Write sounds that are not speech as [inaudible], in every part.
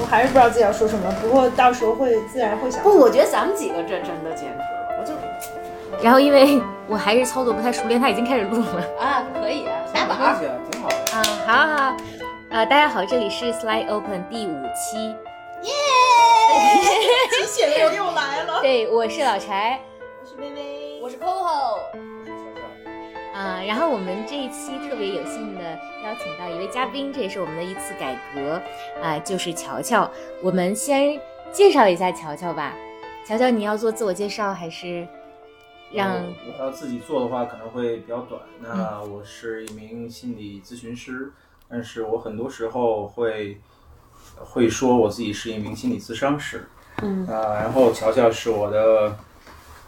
我还是不知道自己要说什么。不过到时候会自然会想。不，我觉得咱们几个这真的简直了，我就 [laughs] 然后因为我还是操作不太熟练，他已经开始录了。啊，可以啊，打板儿。没关系啊，挺好的。啊，好好好，呃，大家好，这里是 Slide Open 第五期，[laughs] 机器人又来了。对，我是老柴，我是微微，我是 Coco，啊、然后我们这一期特别有幸的邀请到一位嘉宾，这也是我们的一次改革，啊、就是乔乔。我们先介绍一下乔乔吧，乔乔，你要做自我介绍还是让？呃我要自己做的话可能会比较短。那我是一名心理咨询师，但是我很多时候会会说我自己是一名心理咨商师。嗯啊、然后乔乔是我的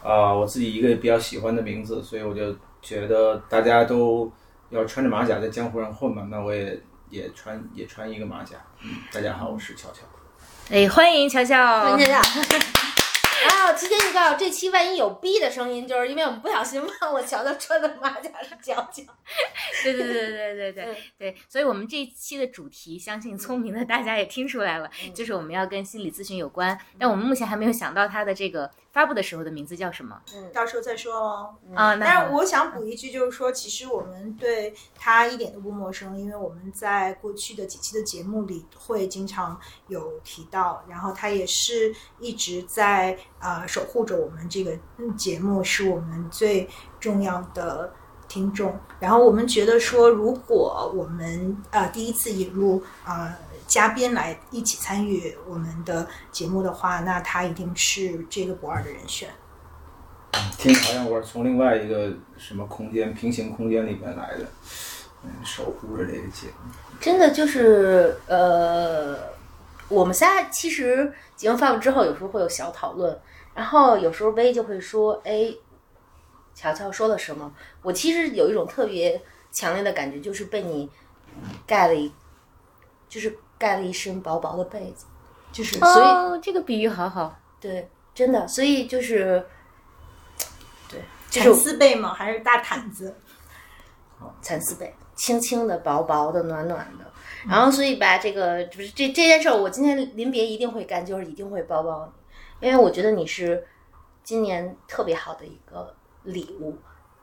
啊、我自己一个比较喜欢的名字，所以我就觉得大家都要穿着马甲在江湖上混嘛，那我也也穿也穿一个马甲。嗯，大家好，我是乔乔。哎，欢迎乔乔。真的。然后提前预告，这期万一有逼的声音，就是因为我们不小心忘了乔乔穿的马甲是乔乔。对对对对对对对所以我们这一期的主题，相信聪明的大家也听出来了，嗯就是我们要跟心理咨询有关，但我们目前还没有想到它的这个发布的时候的名字叫什么嗯到时候再说哦。啊？那好但是我想补一句，就是说，其实我们对他一点都不陌生，因为我们在过去的几期的节目里会经常有提到，然后他也是一直在呃守护着我们这个嗯节目，是我们最重要的听众。然后我们觉得说，如果我们呃第一次引入呃嘉宾来一起参与我们的节目的话，那他一定是这个不二的人选。听好像我是从另外一个什么空间、平行空间里面来的，嗯，守护着这个节目。真的就是呃，我们仨其实节目发布之后，有时候会有小讨论，然后有时候薇就会说：“哎，乔乔说了什么？”我其实有一种特别强烈的感觉，就是被你盖了一，就是盖了一身薄薄的被子，就是所以、哦，这个比喻好好。对，真的，所以就是对，就蚕是丝被吗？还是大毯子？蚕丝被，轻轻的、薄薄的、暖暖的。然后，所以吧，这个就是这这件事儿，我今天临别一定会干，就是一定会抱抱你，因为我觉得你是今年特别好的一个礼物，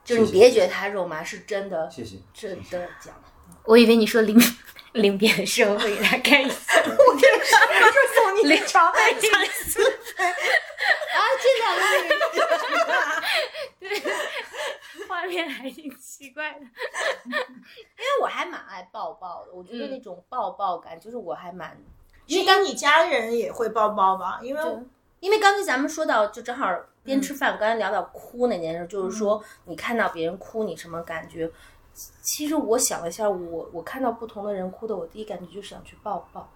就是你别觉得它肉麻，是真的，谢谢。真的讲。我以为你说临临别的时候会给他盖一次，送你一床蚕丝被。啊，这两个 [laughs] 画面还挺奇怪的。[laughs] 因为我还蛮爱抱抱的，我觉得那种抱抱感，就是我还蛮，因为你家人也会抱抱吧？因为因为刚才咱们说到，就正好边吃饭，刚才聊到哭那件事，就是说你看到别人哭，你什么感觉？其实我想了一下，我我看到不同的人哭的，我第一感觉就是想去抱抱，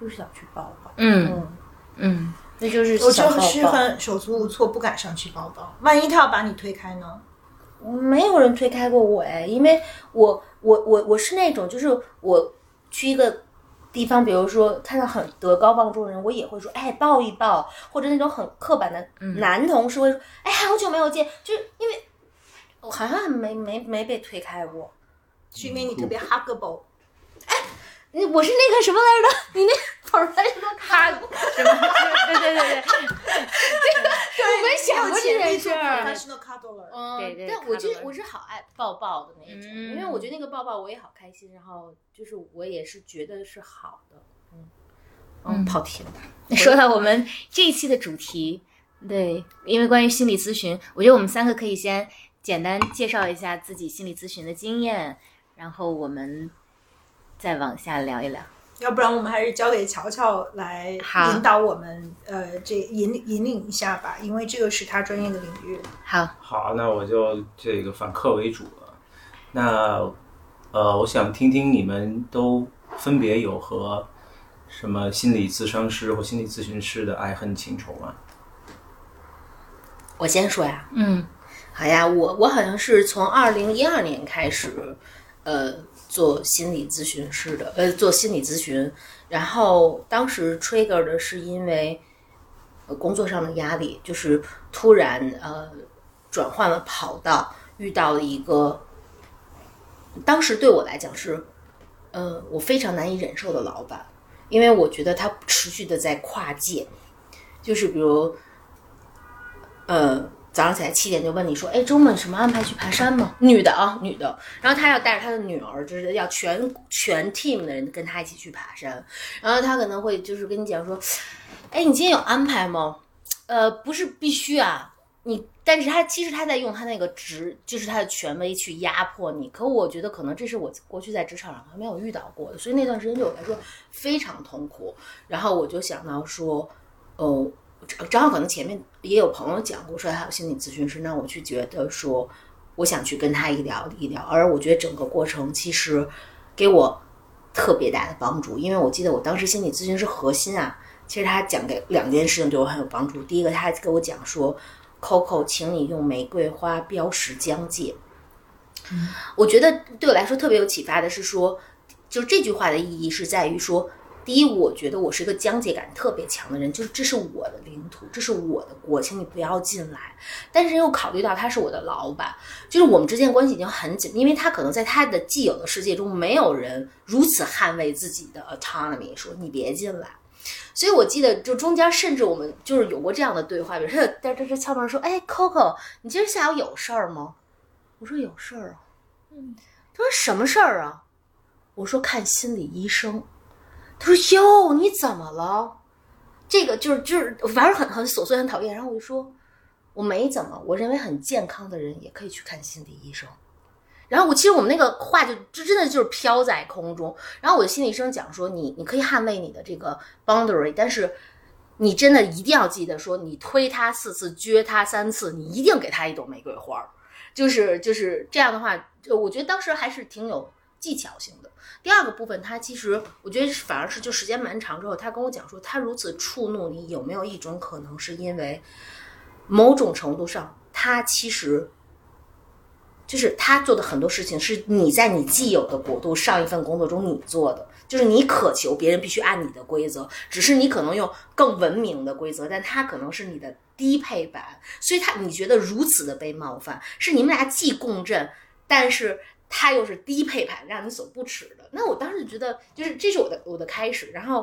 就是想去抱抱。嗯嗯，嗯，那就是我就是抱。很手足无措，不敢上去抱抱。万一他要把你推开呢？没有人推开过我哎，因为我我我我是那种，就是我去一个地方，比如说看到很德高望重的人，我也会说，哎，抱一抱，或者那种很刻板的男同事会说，哎，好久没有见，就是因为我好像没没没被推开过。是因为你特别 huggable。你我是那个什么来着？你那跑出来什么卡？什么？对对对对，我没想过这件事儿。嗯，对对但我就我是好爱抱抱的那种，嗯因为我觉得那个抱抱我也好开心，然后就是我也是觉得是好的，嗯嗯，跑题了，说到我们这一期的主题，对，因为关于心理咨询，我觉得我们三个可以先简单介绍一下自己心理咨询的经验，然后我们再往下聊一聊。要不然我们还是交给乔乔来引导我们，呃，这引引领一下吧，因为这个是他专业的领域。好，好，那我就这个反客为主了。那呃，我想听听你们都分别有和什么心理咨商师或心理咨询师的爱恨情仇吗？我先说呀，嗯好呀，我我好像是从二零一二年开始，呃，做心理咨询师的，呃，做心理咨询。然后当时 trigger 的是因为工作上的压力，就是突然呃转换了跑道，遇到了一个当时对我来讲是呃我非常难以忍受的老板。因为我觉得他持续的在跨界，就是比如，呃，早上起来七点就问你说，哎，周末什么安排去爬山吗？女的啊，女的，然后他要带着他的女儿，就是要全全 team 的人跟他一起去爬山，然后他可能会就是跟你讲说，哎，你今天有安排吗？呃，不是必须啊，你，但是他其实他在用他那个职，就是他的权威去压迫你。可我觉得可能这是我过去在职场上还没有遇到过的，所以那段时间对我来说非常痛苦。然后我就想到说，哦，正好可能前面也有朋友讲过，说他有心理咨询师，那我去觉得说，我想去跟他一聊一聊。而我觉得整个过程其实给我特别大的帮助，因为我记得我当时心理咨询师核心啊。其实他讲给两件事情对我很有帮助。第一个，他给我讲说，Coco，请你用玫瑰花标识疆界。我觉得对我来说特别有启发的是说，就这句话的意义是在于说，第一，我觉得我是一个疆界感特别强的人，就是这是我的领土，这是我的国，请你不要进来。但是又考虑到他是我的老板，就是我们之间关系已经很紧，因为他可能在他的既有的世界中，没有人如此捍卫自己的 autonomy，说你别进来。所以，我记得就中间甚至我们就是有过这样的对话，比如说，在这这敲门说：“哎，Coco，你今儿下午有事儿吗？”我说：“有事儿啊。”嗯，他说：“什么事儿啊？”我说：“看心理医生。”他说：“哟，你怎么了？”这个就是就是反正很很琐碎，很讨厌。然后我就说：“我没怎么，我认为很健康的人也可以去看心理医生。”然后我其实我们那个话就就真的就是飘在空中。然后我的心理医生讲说，你你可以捍卫你的这个 boundary，但是你真的一定要记得说，你推他四次，撅他三次，你一定给他一朵玫瑰花，就是就是这样的话，我觉得当时还是挺有技巧性的。第二个部分，他其实我觉得反而是就时间蛮长之后，他跟我讲说，他如此触怒你，有没有一种可能是因为某种程度上，他其实。就是他做的很多事情是你在你既有的国度上一份工作中你做的，就是你渴求别人必须按你的规则，只是你可能用更文明的规则，但他可能是你的低配版，所以他你觉得如此的被冒犯，是你们俩既共振，但是他又是低配版，让你所不齿的。那我当时觉得，就是这是我的我的开始，然后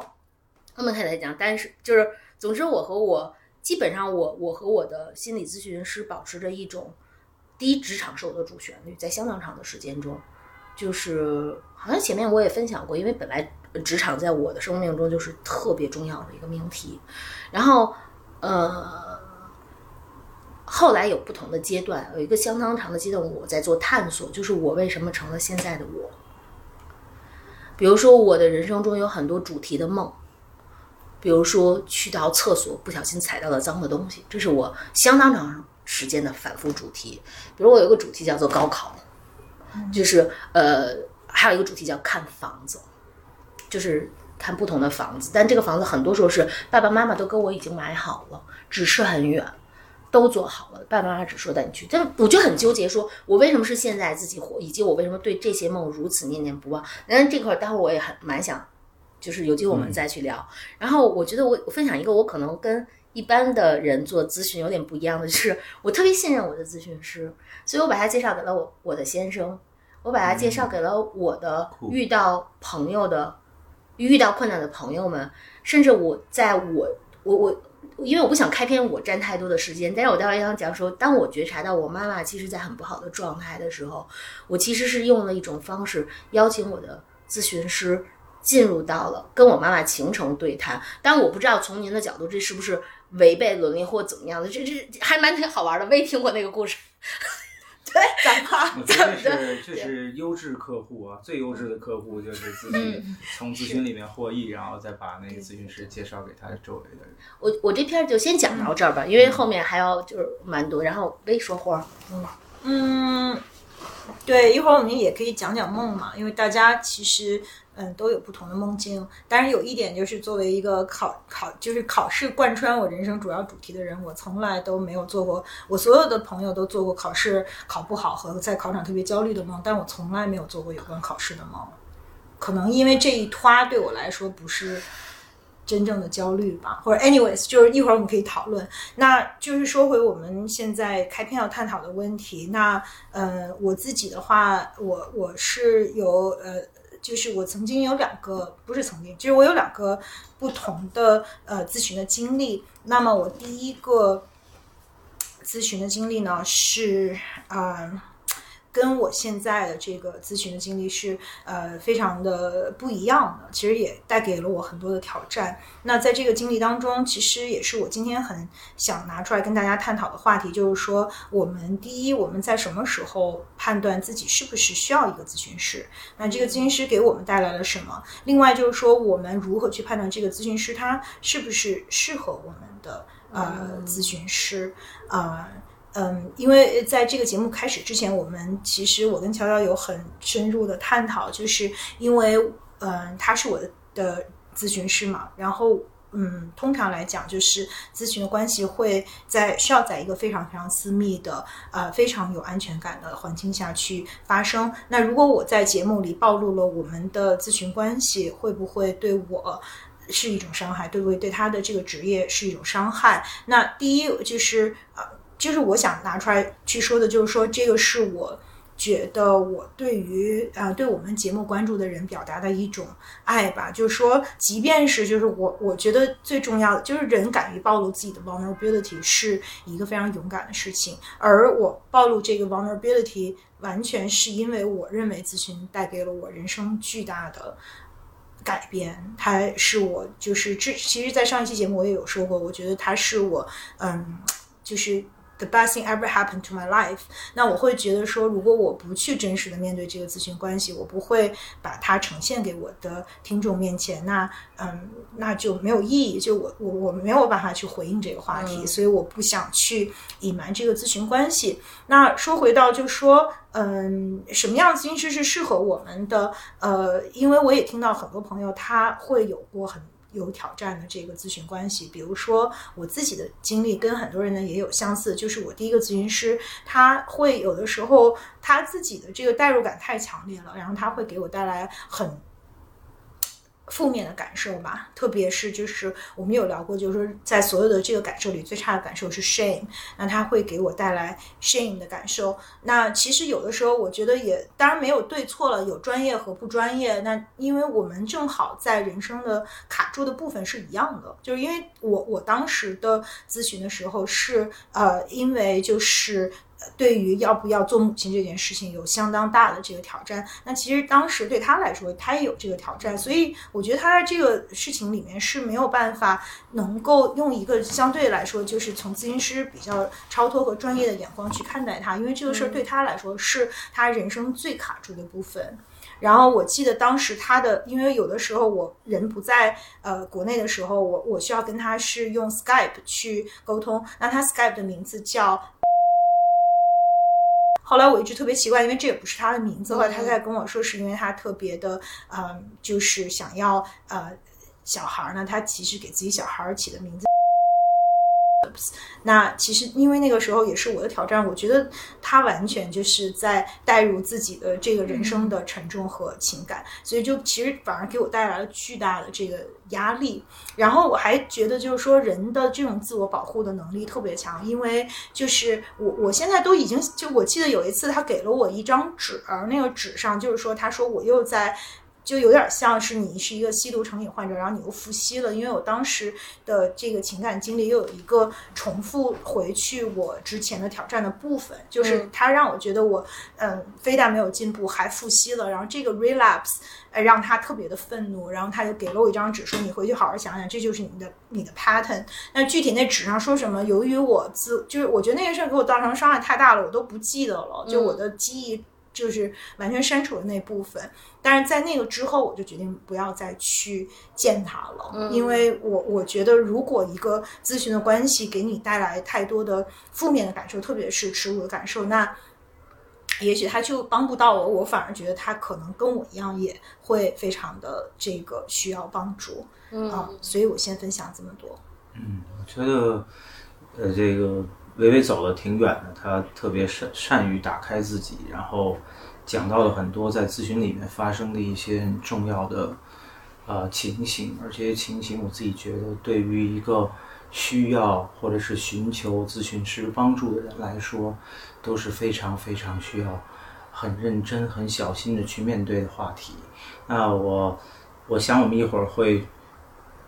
后面开始讲，但是就是总之我和我基本上我我和我的心理咨询师保持着一种。第一，职场是我的主旋律，在相当长的时间中，就是好像前面我也分享过，因为本来职场在我的生命中就是特别重要的一个命题。然后，呃，后来有不同的阶段，有一个相当长的阶段，我在做探索，就是我为什么成了现在的我。比如说，我的人生中有很多主题的梦，比如说去到厕所不小心踩到了脏的东西，这是我相当长。时间的反复主题，比如我有一个主题叫做高考，就是呃，还有一个主题叫看房子，就是看不同的房子。但这个房子很多时候是爸爸妈妈都跟我已经买好了，只是很远，都做好了，爸爸妈妈只说带你去。但我就很纠结，说我为什么是现在自己活，以及我为什么对这些梦如此念念不忘。但这块待会儿我也很蛮想，就是有机会我们再去聊。然后我觉得我分享一个我可能跟。一般的人做咨询有点不一样的就是，我特别信任我的咨询师，所以我把他介绍给了我我的先生，我把他介绍给了我的遇到朋友的遇到困难的朋友们，甚至我在我我我，因为我不想开篇我占太多的时间，但是我待会儿想讲说，当我觉察到我妈妈其实在很不好的状态的时候，我其实是用了一种方式邀请我的咨询师进入到了跟我妈妈形成对谈，但我不知道从您的角度这是不是。违背伦理或怎么样的，这这还蛮挺好玩的。没听过那个故事。对，咱们这是这是优质客户啊，最优质的客户就是自己，从咨询里面获益，然后再把那个咨询师介绍给他周围的人。我我这篇就先讲到这儿吧，因为后面还要就是蛮多。然后微说话，嗯嗯，对，一会儿我们也可以讲讲梦嘛，因为大家其实。嗯，都有不同的梦境。当然，有一点就是，作为一个考考就是考试贯穿我人生主要主题的人，我从来都没有做过。我所有的朋友都做过考试考不好和在考场特别焦虑的梦，但我从来没有做过有关考试的梦。可能因为这一团对我来说不是真正的焦虑吧，或者 anyways，就是一会儿我们可以讨论。那就是说回我们现在开篇要探讨的问题。那呃，我自己的话，我我是有呃。就是我曾经有两个，不是曾经，就是我有两个不同的呃咨询的经历。那么我第一个咨询的经历呢是啊。跟我现在的这个咨询的经历是呃非常的不一样的，其实也带给了我很多的挑战。那在这个经历当中，其实也是我今天很想拿出来跟大家探讨的话题，就是说我们第一，我们在什么时候判断自己是不是需要一个咨询师？那这个咨询师给我们带来了什么？另外就是说，我们如何去判断这个咨询师他是不是适合我们的呃咨询师啊？嗯，因为在这个节目开始之前，我们其实我跟乔乔有很深入的探讨，就是因为嗯，他是我的的咨询师嘛，然后嗯，通常来讲，就是咨询的关系会在需要在一个非常非常私密的呃非常有安全感的环境下去发生。那如果我在节目里暴露了我们的咨询关系，会不会对我是一种伤害？对不对？对他的这个职业是一种伤害？那第一就是呃。就是我想拿出来去说的，就是说这个是我觉得我对于啊对我们节目关注的人表达的一种爱吧。就是说，即便是就是我我觉得最重要的就是人敢于暴露自己的 vulnerability 是一个非常勇敢的事情。而我暴露这个 vulnerability 完全是因为我认为咨询带给了我人生巨大的改变。它是我就是这其实，在上一期节目我也有说过，我觉得它是我嗯就是。The best thing ever happened to my life。那我会觉得说，如果我不去真实的面对这个咨询关系，我不会把它呈现给我的听众面前，那嗯，那就没有意义。就我我我没有办法去回应这个话题，所以我不想去隐瞒这个咨询关系。那说回到，就说嗯，什么样的咨询师是适合我们的？呃，因为我也听到很多朋友他会有过很。有挑战的这个咨询关系，比如说我自己的经历跟很多人呢也有相似，就是我第一个咨询师他会有的时候他自己的这个代入感太强烈了，然后他会给我带来很。负面的感受吧，特别是就是我们有聊过，就是在所有的这个感受里，最差的感受是 shame，那它会给我带来 shame 的感受。那其实有的时候，我觉得也当然没有对错了，有专业和不专业。那因为我们正好在人生的卡住的部分是一样的，就是因为我我当时的咨询的时候是呃，因为就是。对于要不要做母亲这件事情有相当大的这个挑战，那其实当时对他来说，他也有这个挑战，所以我觉得他在这个事情里面是没有办法能够用一个相对来说就是从咨询师比较超脱和专业的眼光去看待他，因为这个事儿对他来说是他人生最卡住的部分。然后我记得当时他的，因为有的时候我人不在呃国内的时候，我我需要跟他是用 Skype 去沟通，那他 Skype 的名字叫。后来我一直特别奇怪，因为这也不是他的名字。后来他在跟我说，是因为他特别的，嗯，就是想要呃小孩儿呢，他其实给自己小孩儿起的名字。那其实因为那个时候也是我的挑战，我觉得他完全就是在带入自己的这个人生的沉重和情感，所以就其实反而给我带来了巨大的这个压力。然后我还觉得就是说人的这种自我保护的能力特别强，因为就是我我现在都已经就我记得有一次他给了我一张纸，那个纸上就是说他说我又在。就有点像是你是一个吸毒成瘾患者，然后你又复吸了。因为我当时的这个情感经历又有一个重复回去我之前的挑战的部分，就是他让我觉得我嗯非但没有进步，还复吸了。然后这个 relapse 呃让他特别的愤怒，然后他就给了我一张纸，说你回去好好想想，这就是你的你的 pattern。那具体那纸上说什么？由于我自就是我觉得那件事儿给我造成伤害太大了，我都不记得了，就我的记忆。就是完全删除了那部分，但是在那个之后，我就决定不要再去见他了，因为我我觉得，如果一个咨询的关系给你带来太多的负面的感受，特别是耻辱的感受，那也许他就帮不到我，我反而觉得他可能跟我一样，也会非常的这个需要帮助啊，所以我先分享这么多。嗯，我觉得，呃，这个。微微走的挺远的，他特别善善于打开自己，然后讲到了很多在咨询里面发生的一些很重要的呃情形，而这些情形我自己觉得对于一个需要或者是寻求咨询师帮助的人来说都是非常非常需要很认真、很小心的去面对的话题。那我我想我们一会儿会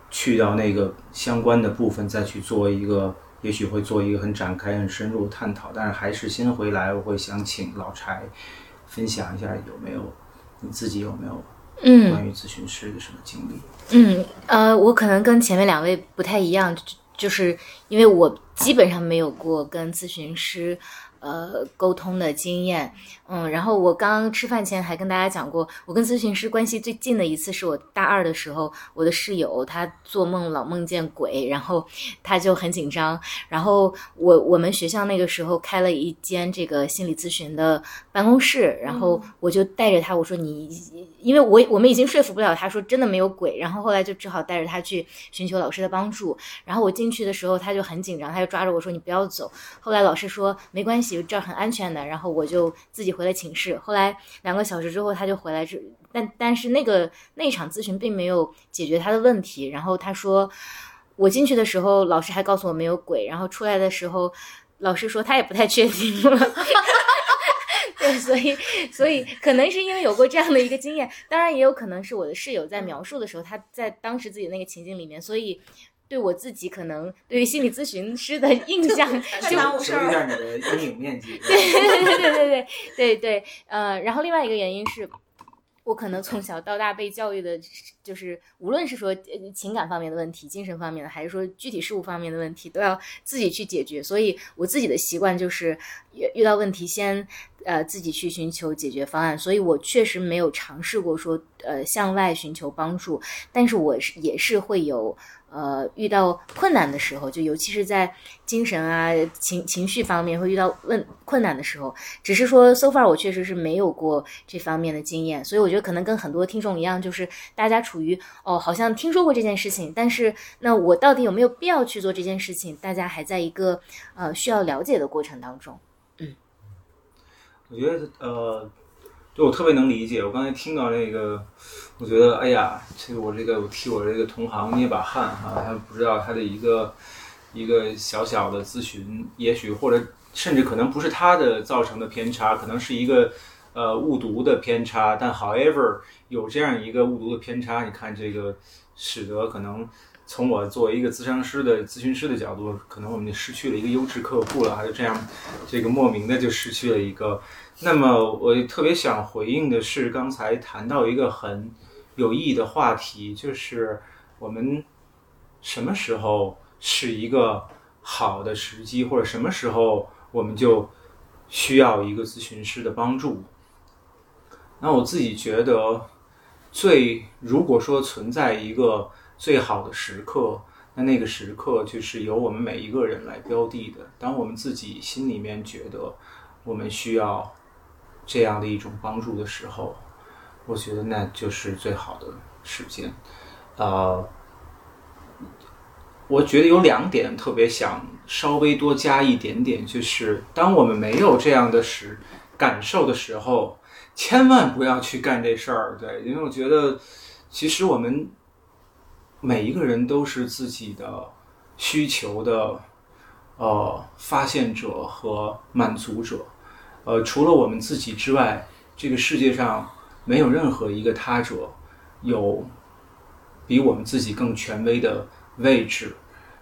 去到那个相关的部分，再去做一个，也许会做一个很展开、很深入的探讨。但是还是先回来，我会想请老柴分享一下有没有你自己有没有嗯关于咨询师的什么经历？嗯，呃，我可能跟前面两位不太一样，就就是因为我基本上没有过跟咨询师呃沟通的经验，嗯，然后我刚刚吃饭前还跟大家讲过，我跟咨询师关系最近的一次是我大二的时候，我的室友他做梦老梦见鬼，然后他就很紧张，然后我我们学校那个时候开了一间这个心理咨询的办公室，然后我就带着他，我说你，因为我我们已经说服不了他说真的没有鬼，然后后来就只好带着他去寻求老师的帮助。然后我进去的时候他就很紧张，他就抓着我说你不要走。后来老师说没关系，这儿很安全的，然后我就自己回了寝室。后来两个小时之后他就回来，这但但是那个那场咨询并没有解决他的问题。然后他说我进去的时候老师还告诉我没有鬼，然后出来的时候老师说他也不太确定了。[laughs] [laughs] 对，所以所以可能是因为有过这样的一个经验，当然也有可能是我的室友在描述的时候，他在当时自己那个情境里面，所以对我自己可能对于心理咨询师的 [laughs] 印象就当无事儿收一下你的阴影面积。[laughs] 对对对对对对对，呃，然后另外一个原因是。我可能从小到大被教育的，就是无论是说情感方面的问题、精神方面的，还是说具体事物方面的问题，都要自己去解决。所以我自己的习惯就是遇遇到问题先呃自己去寻求解决方案。所以我确实没有尝试过说呃向外寻求帮助，但是我是也是会有呃遇到困难的时候，就尤其是在精神啊情情绪方面会遇到问困难的时候，只是说 so far 我确实是没有过这方面的经验，所以我觉得可能跟很多听众一样，就是大家处于哦好像听说过这件事情，但是那我到底有没有必要去做这件事情，大家还在一个呃需要了解的过程当中。嗯我觉得呃，我特别能理解。我刚才听到那个，我觉得哎呀，这个我这个我替我这个同行捏把汗哈，他不知道他的一个一个小小的咨询，也许或者甚至可能不是他的造成的偏差，可能是一个呃误读的偏差。但 however 有这样一个误读的偏差，你看这个使得可能。从我作为一个咨商师的咨询师的角度，可能我们就失去了一个优质客户了，还就这样，这个莫名的就失去了一个。那么我特别想回应的是，刚才谈到一个很有意义的话题，就是我们什么时候是一个好的时机，或者什么时候我们就需要一个咨询师的帮助。那我自己觉得，最如果说存在一个最好的时刻，那那个时刻就是由我们每一个人来标的的。当我们自己心里面觉得我们需要这样的一种帮助的时候，我觉得那就是最好的时间。呃，我觉得有两点特别想稍微多加一点点，就是当我们没有这样的时感受的时候，千万不要去干这事儿。对，因为我觉得其实我们每一个人都是自己的需求的呃发现者和满足者。呃，除了我们自己之外，这个世界上没有任何一个他者有比我们自己更权威的位置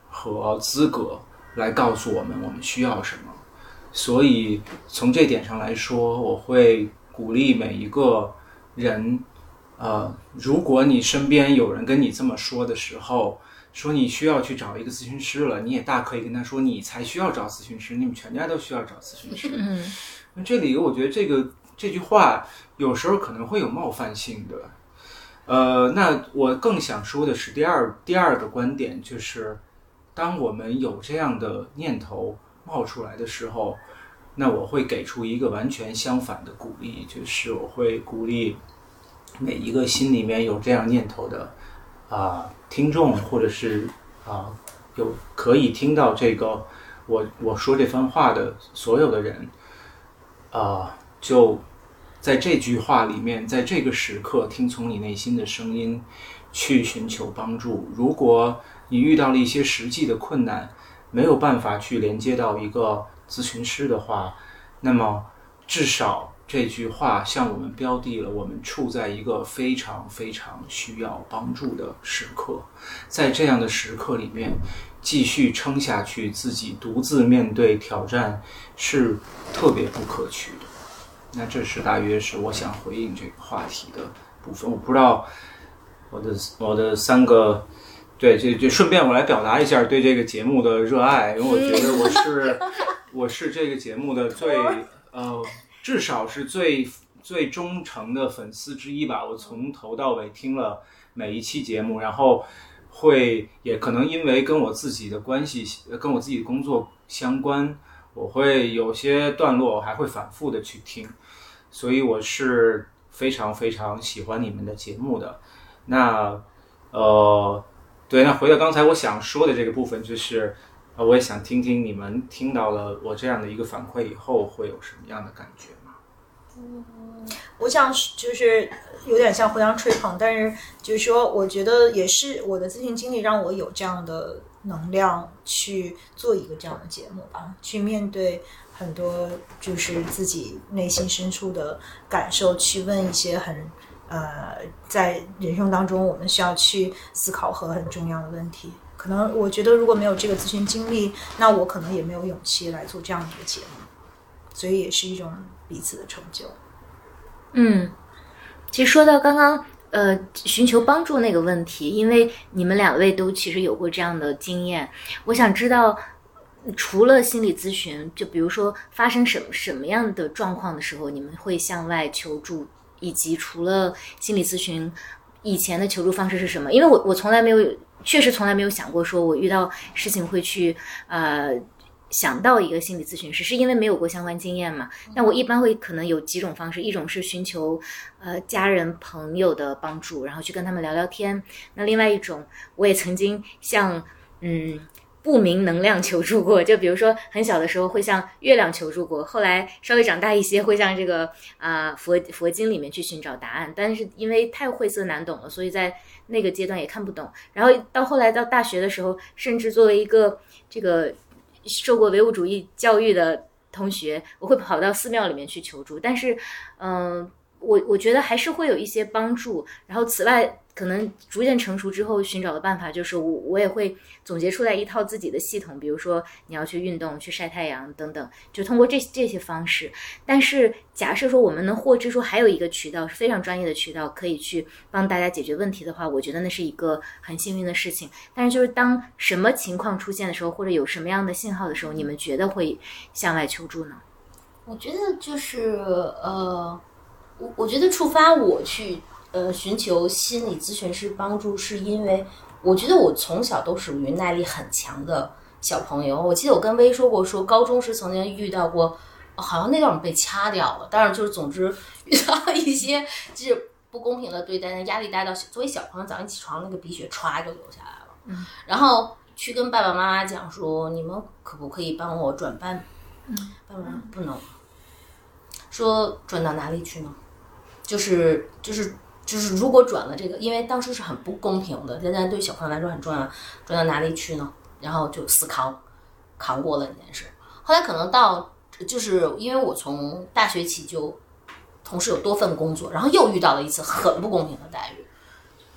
和资格来告诉我们我们需要什么。所以从这点上来说，我会鼓励每一个人，呃，如果你身边有人跟你这么说的时候，说你需要去找一个咨询师了，你也大可以跟他说，你才需要找咨询师，你们全家都需要找咨询师。嗯 [laughs] 那这里我觉得这个这句话有时候可能会有冒犯性的。呃，那我更想说的是第二第二个观点，就是当我们有这样的念头冒出来的时候，那我会给出一个完全相反的鼓励，就是我会鼓励每一个心里面有这样念头的啊、听众，或者是啊、有可以听到这个我我说这番话的所有的人。啊、就在这句话里面，在这个时刻听从你内心的声音，去寻求帮助。如果你遇到了一些实际的困难，没有办法去连接到一个咨询师的话，那么至少这句话向我们标的了我们处在一个非常非常需要帮助的时刻，在这样的时刻里面，继续撑下去，自己独自面对挑战是特别不可取的。那这是大约是我想回应这个话题的部分。我不知道我的我的三个。对，这这顺便我来表达一下对这个节目的热爱，因为我觉得我是我是这个节目的最 [laughs] 呃，至少是最最忠诚的粉丝之一吧。我从头到尾听了每一期节目，然后会也可能因为跟我自己的关系，跟我自己的工作相关，我会有些段落还会反复的去听，所以我是非常非常喜欢你们的节目的。那呃。对，那回到刚才我想说的这个部分，就是，我也想听听你们听到了我这样的一个反馈以后会有什么样的感觉吗？我想就是有点像互相吹捧，但是就是说，我觉得也是我的咨询经历让我有这样的能量去做一个这样的节目吧，去面对很多就是自己内心深处的感受，去问一些很。呃，在人生当中，我们需要去思考和很重要的问题。可能我觉得，如果没有这个咨询经历，那我可能也没有勇气来做这样的一个节目。所以，也是一种彼此的成就。嗯，其实说到刚刚呃寻求帮助那个问题，因为你们两位都其实有过这样的经验，我想知道，除了心理咨询，就比如说发生什么什么样的状况的时候，你们会向外求助？以及除了心理咨询，以前的求助方式是什么？因为我我从来没有，确实从来没有想过，说我遇到事情会去呃想到一个心理咨询师，是因为没有过相关经验嘛。那我一般会可能有几种方式，一种是寻求呃家人朋友的帮助，然后去跟他们聊聊天。那另外一种，我也曾经向嗯。不明能量求助过，就比如说很小的时候会向月亮求助过，后来稍微长大一些会向这个啊佛佛经里面去寻找答案，但是因为太晦涩难懂了，所以在那个阶段也看不懂。然后到后来到大学的时候，甚至作为一个这个受过唯物主义教育的同学，我会跑到寺庙里面去求助，但是嗯，我我觉得还是会有一些帮助。然后此外。可能逐渐成熟之后，寻找的办法就是我我也会总结出来一套自己的系统，比如说你要去运动、去晒太阳等等，就通过这这些方式。但是假设说我们能获知说还有一个渠道是非常专业的渠道，可以去帮大家解决问题的话，我觉得那是一个很幸运的事情。但是就是当什么情况出现的时候，或者有什么样的信号的时候，你们觉得会向外求助呢？我觉得就是呃，我我觉得触发我去。呃，寻求心理咨询师帮助，是因为我觉得我从小都属于耐力很强的小朋友。我记得我跟薇说过，说高中时曾经遇到过，好像那段被掐掉了。但是，就是总之 [laughs] 遇到了一些就是不公平的对待，压力大到作为小朋友早上起床那个鼻血歘就流下来了。嗯，然后去跟爸爸妈妈讲说，你们可不可以帮我转班？嗯，爸爸妈妈不能。说转到哪里去呢？就是就是。就是如果转了这个，因为当时是很不公平的，现在对小朋友来说很重要。转到哪里去呢？然后就死扛，扛过了这件事。后来可能到，就是因为我从大学起就同时有多份工作，然后又遇到了一次很不公平的待遇，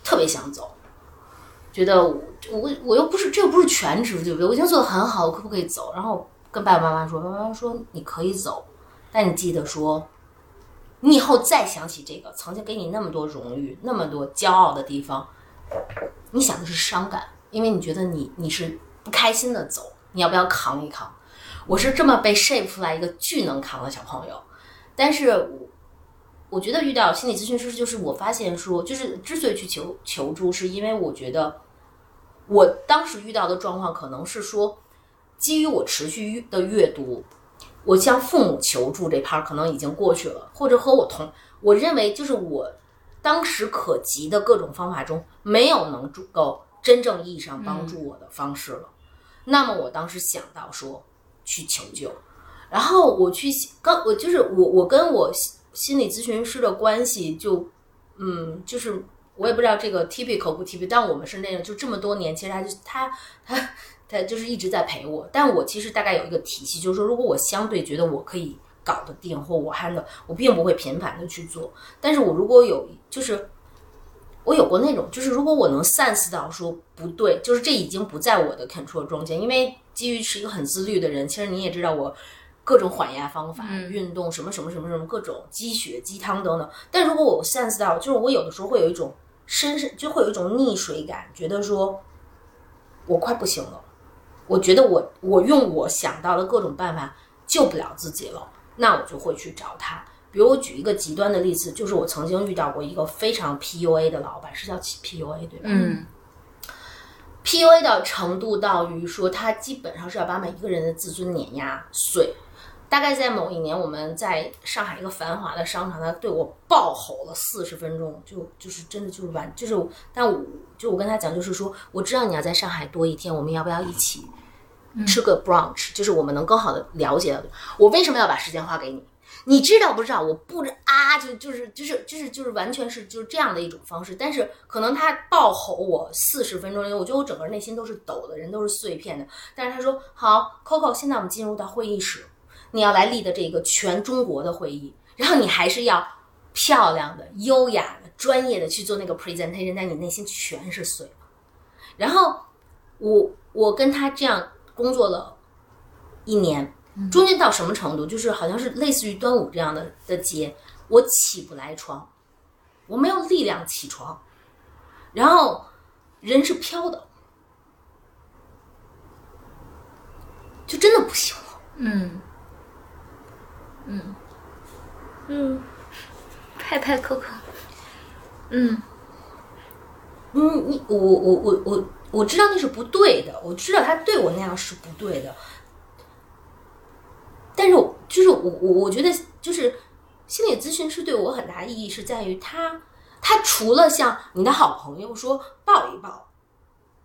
特别想走，觉得我我又不是这又不是全职，对不对？我已经做的很好，我可不可以走？然后跟爸爸妈妈说，妈妈说你可以走，但你记得说。你以后再想起这个曾经给你那么多荣誉、那么多骄傲的地方，你想的是伤感，因为你觉得你你是不开心的走，你要不要扛一扛？我是这么被 shape 出来一个巨能扛的小朋友，但是我我觉得遇到心理咨询师，就是我发现说，就是之所以去求求助，是因为我觉得我当时遇到的状况可能是说，基于我持续的阅读。我向父母求助这趴可能已经过去了，或者和我同，我认为就是我当时可及的各种方法中，没有能够真正意义上帮助我的方式了。那么我当时想到说去求救，然后我去刚我就是我我跟我心理咨询师的关系就嗯就是我也不知道这个 typical 不 typical，但我们是那样，就这么多年，其实他就他他。他就是一直在陪我，但我其实大概有一个体系，就是说，如果我相对觉得我可以搞得定或我 handle，我并不会频繁的去做。但是我如果有就是。我有过那种，就是如果我能 sense 到说不对，就是这已经不在我的 control 中间，因为基于是一个很自律的人，其实你也知道我各种缓压方法、嗯运动什么什么什么什么各种鸡血、鸡汤等等。但如果我 sense 到，就是我有的时候会有一种深深就会有一种溺水感，觉得说我快不行了，我觉得我我用我想到的各种办法救不了自己了，那我就会去找他。比如我举一个极端的例子，就是我曾经遇到过一个非常 PUA 的老板，是叫 PUA 对吧？嗯 PUA 的程度到于说，他基本上是要把每一个人的自尊碾压碎。大概在某一年，我们在上海一个繁华的商场，他对我暴吼了四十分钟，就就是真的就是完，就是但我就我跟他讲，就是说，我知道你要在上海多一天，我们要不要一起吃个 brunch？、就是我们能更好的了解到我为什么要把时间花给你。你知道不知道？我不知啊，就就是就是就是就是完全是就是这样的一种方式，但是可能他暴吼我四十分钟，因为我觉得我整个内心都是抖的，人都是碎片的。但是他说好，Coco，现在我们进入到会议室，你要来立的这个全中国的会议，然后你还是要漂亮的、优雅的、专业的去做那个 presentation，但你内心全是碎了。然后我我跟他这样工作了一年，中间到什么程度？就是好像是类似于端午这样的的节，我起不来床，我没有力量起床，然后人是飘的，就真的不行了。嗯。嗯。嗯，拍拍 Coco，嗯。嗯，你我我我我我知道那是不对的，我知道他对我那样是不对的，但是我就是我我我觉得就是心理咨询师对我很大意义是在于他他除了像你的好朋友说抱一抱、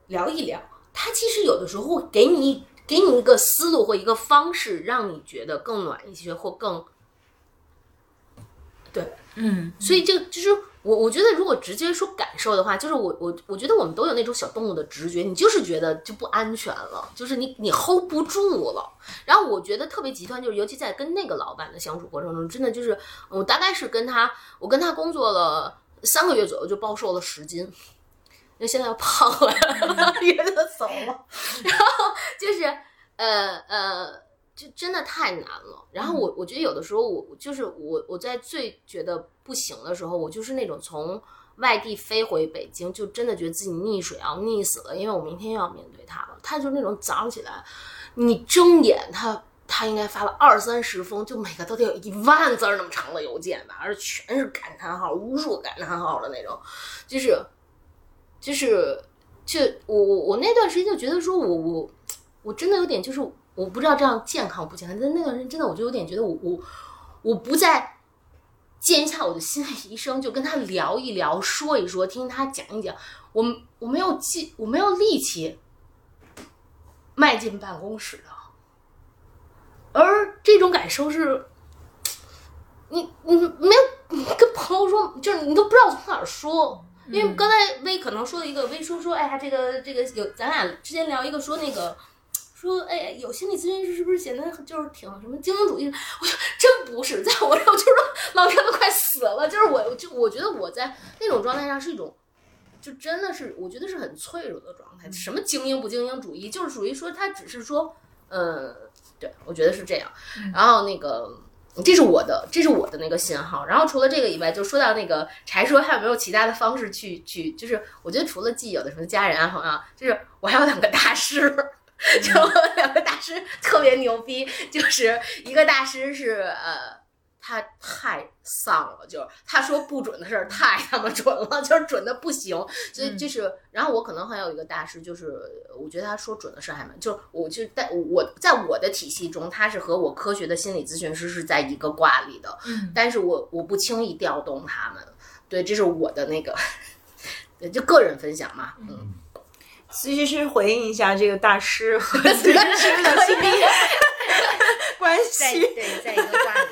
聊一聊，他其实有的时候会给你给你一个思路或一个方式，让你觉得更暖一些或更对。嗯所以这个就是我，我觉得如果直接说感受的话，就是我我我觉得我们都有那种小动物的直觉，你就是觉得就不安全了，就是你你 hold 不住了。然后我觉得特别极端，就是尤其在跟那个老板的相处过程中，真的就是我大概是跟他，我跟他工作了三个月左右，就暴瘦了十斤。因为现在要胖了，[laughs] 约他走了，然后就是呃呃，就真的太难了。然后我我觉得有的时候我我就是我我在最觉得不行的时候，我就是那种从外地飞回北京，就真的觉得自己溺水要溺死了，因为我明天又要面对他了。他就是那种早上起来，你睁眼他。他应该发了二三十封，就每个都得有一万字儿那么长的邮件吧，而且全是感叹号，无数感叹号的那种，就是，就是，就我我我那段时间就觉得说我我我真的有点就是我不知道这样健康不健康，但那段时间真的我就有点觉得我我我不再见一下我的心理医生，就跟他聊一聊，说一说，听他讲一讲，我我没有劲，我没有力气迈进办公室的，而这种感受是，你你没有你跟朋友说，就是你都不知道从哪儿说。因为刚才薇可能说了一个，薇说说，哎呀，这个这个有，咱俩之前聊一个说那个，说哎，有心理咨询师是不是显得就是挺什么精英主义？我说真不是，在我这我就说老天都快死了，就是我就我觉得我在那种状态下是一种，就真的是我觉得是很脆弱的状态。什么精英不精英主义，就是属于说他只是说，嗯，对我觉得是这样。然后那个。这是我的，这是我的那个信号。然后除了这个以外，就说到那个柴说还有没有其他的方式去去，就是我觉得除了记有的什么家人啊朋友啊，就是我还有两个大师，[laughs] 就 [laughs] 两个大师特别牛逼，就是一个大师是呃。他太丧了，就是他说不准的事儿太他妈准了，就是准的不行。所以就是，然后我可能还有一个大师，就是我觉得他说准的事儿还蛮，就是我就在我在我的体系中，他是和我科学的心理咨询师是在一个卦里的，嗯但是我我不轻易调动他们。对，这是我的那个，[laughs] 对，就个人分享嘛，嗯，其实是回应一下这个大师和咨询师的心理 [laughs] 关系。对在一个卦里。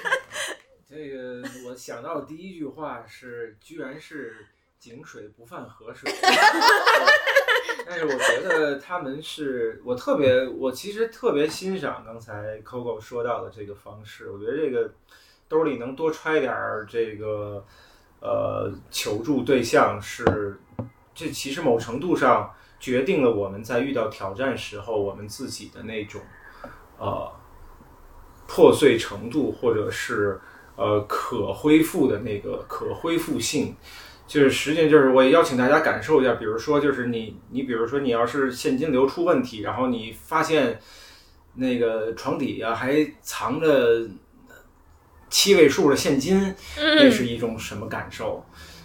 [laughs] 这个我想到的第一句话是，居然是井水不犯河水。[laughs] 但是我觉得他们是我特别，我其实特别欣赏刚才 Coco 说到的这个方式。我觉得这个兜里能多揣点儿这个呃求助对象是，这其实某程度上决定了我们在遇到挑战时候，我们自己的那种呃破碎程度，或者是呃可恢复的那个可恢复性。就是实际上就是我也邀请大家感受一下，比如说就是你你比如说你要是现金流出问题，然后你发现那个床底下还藏着七位数的现金，那是一种什么感受？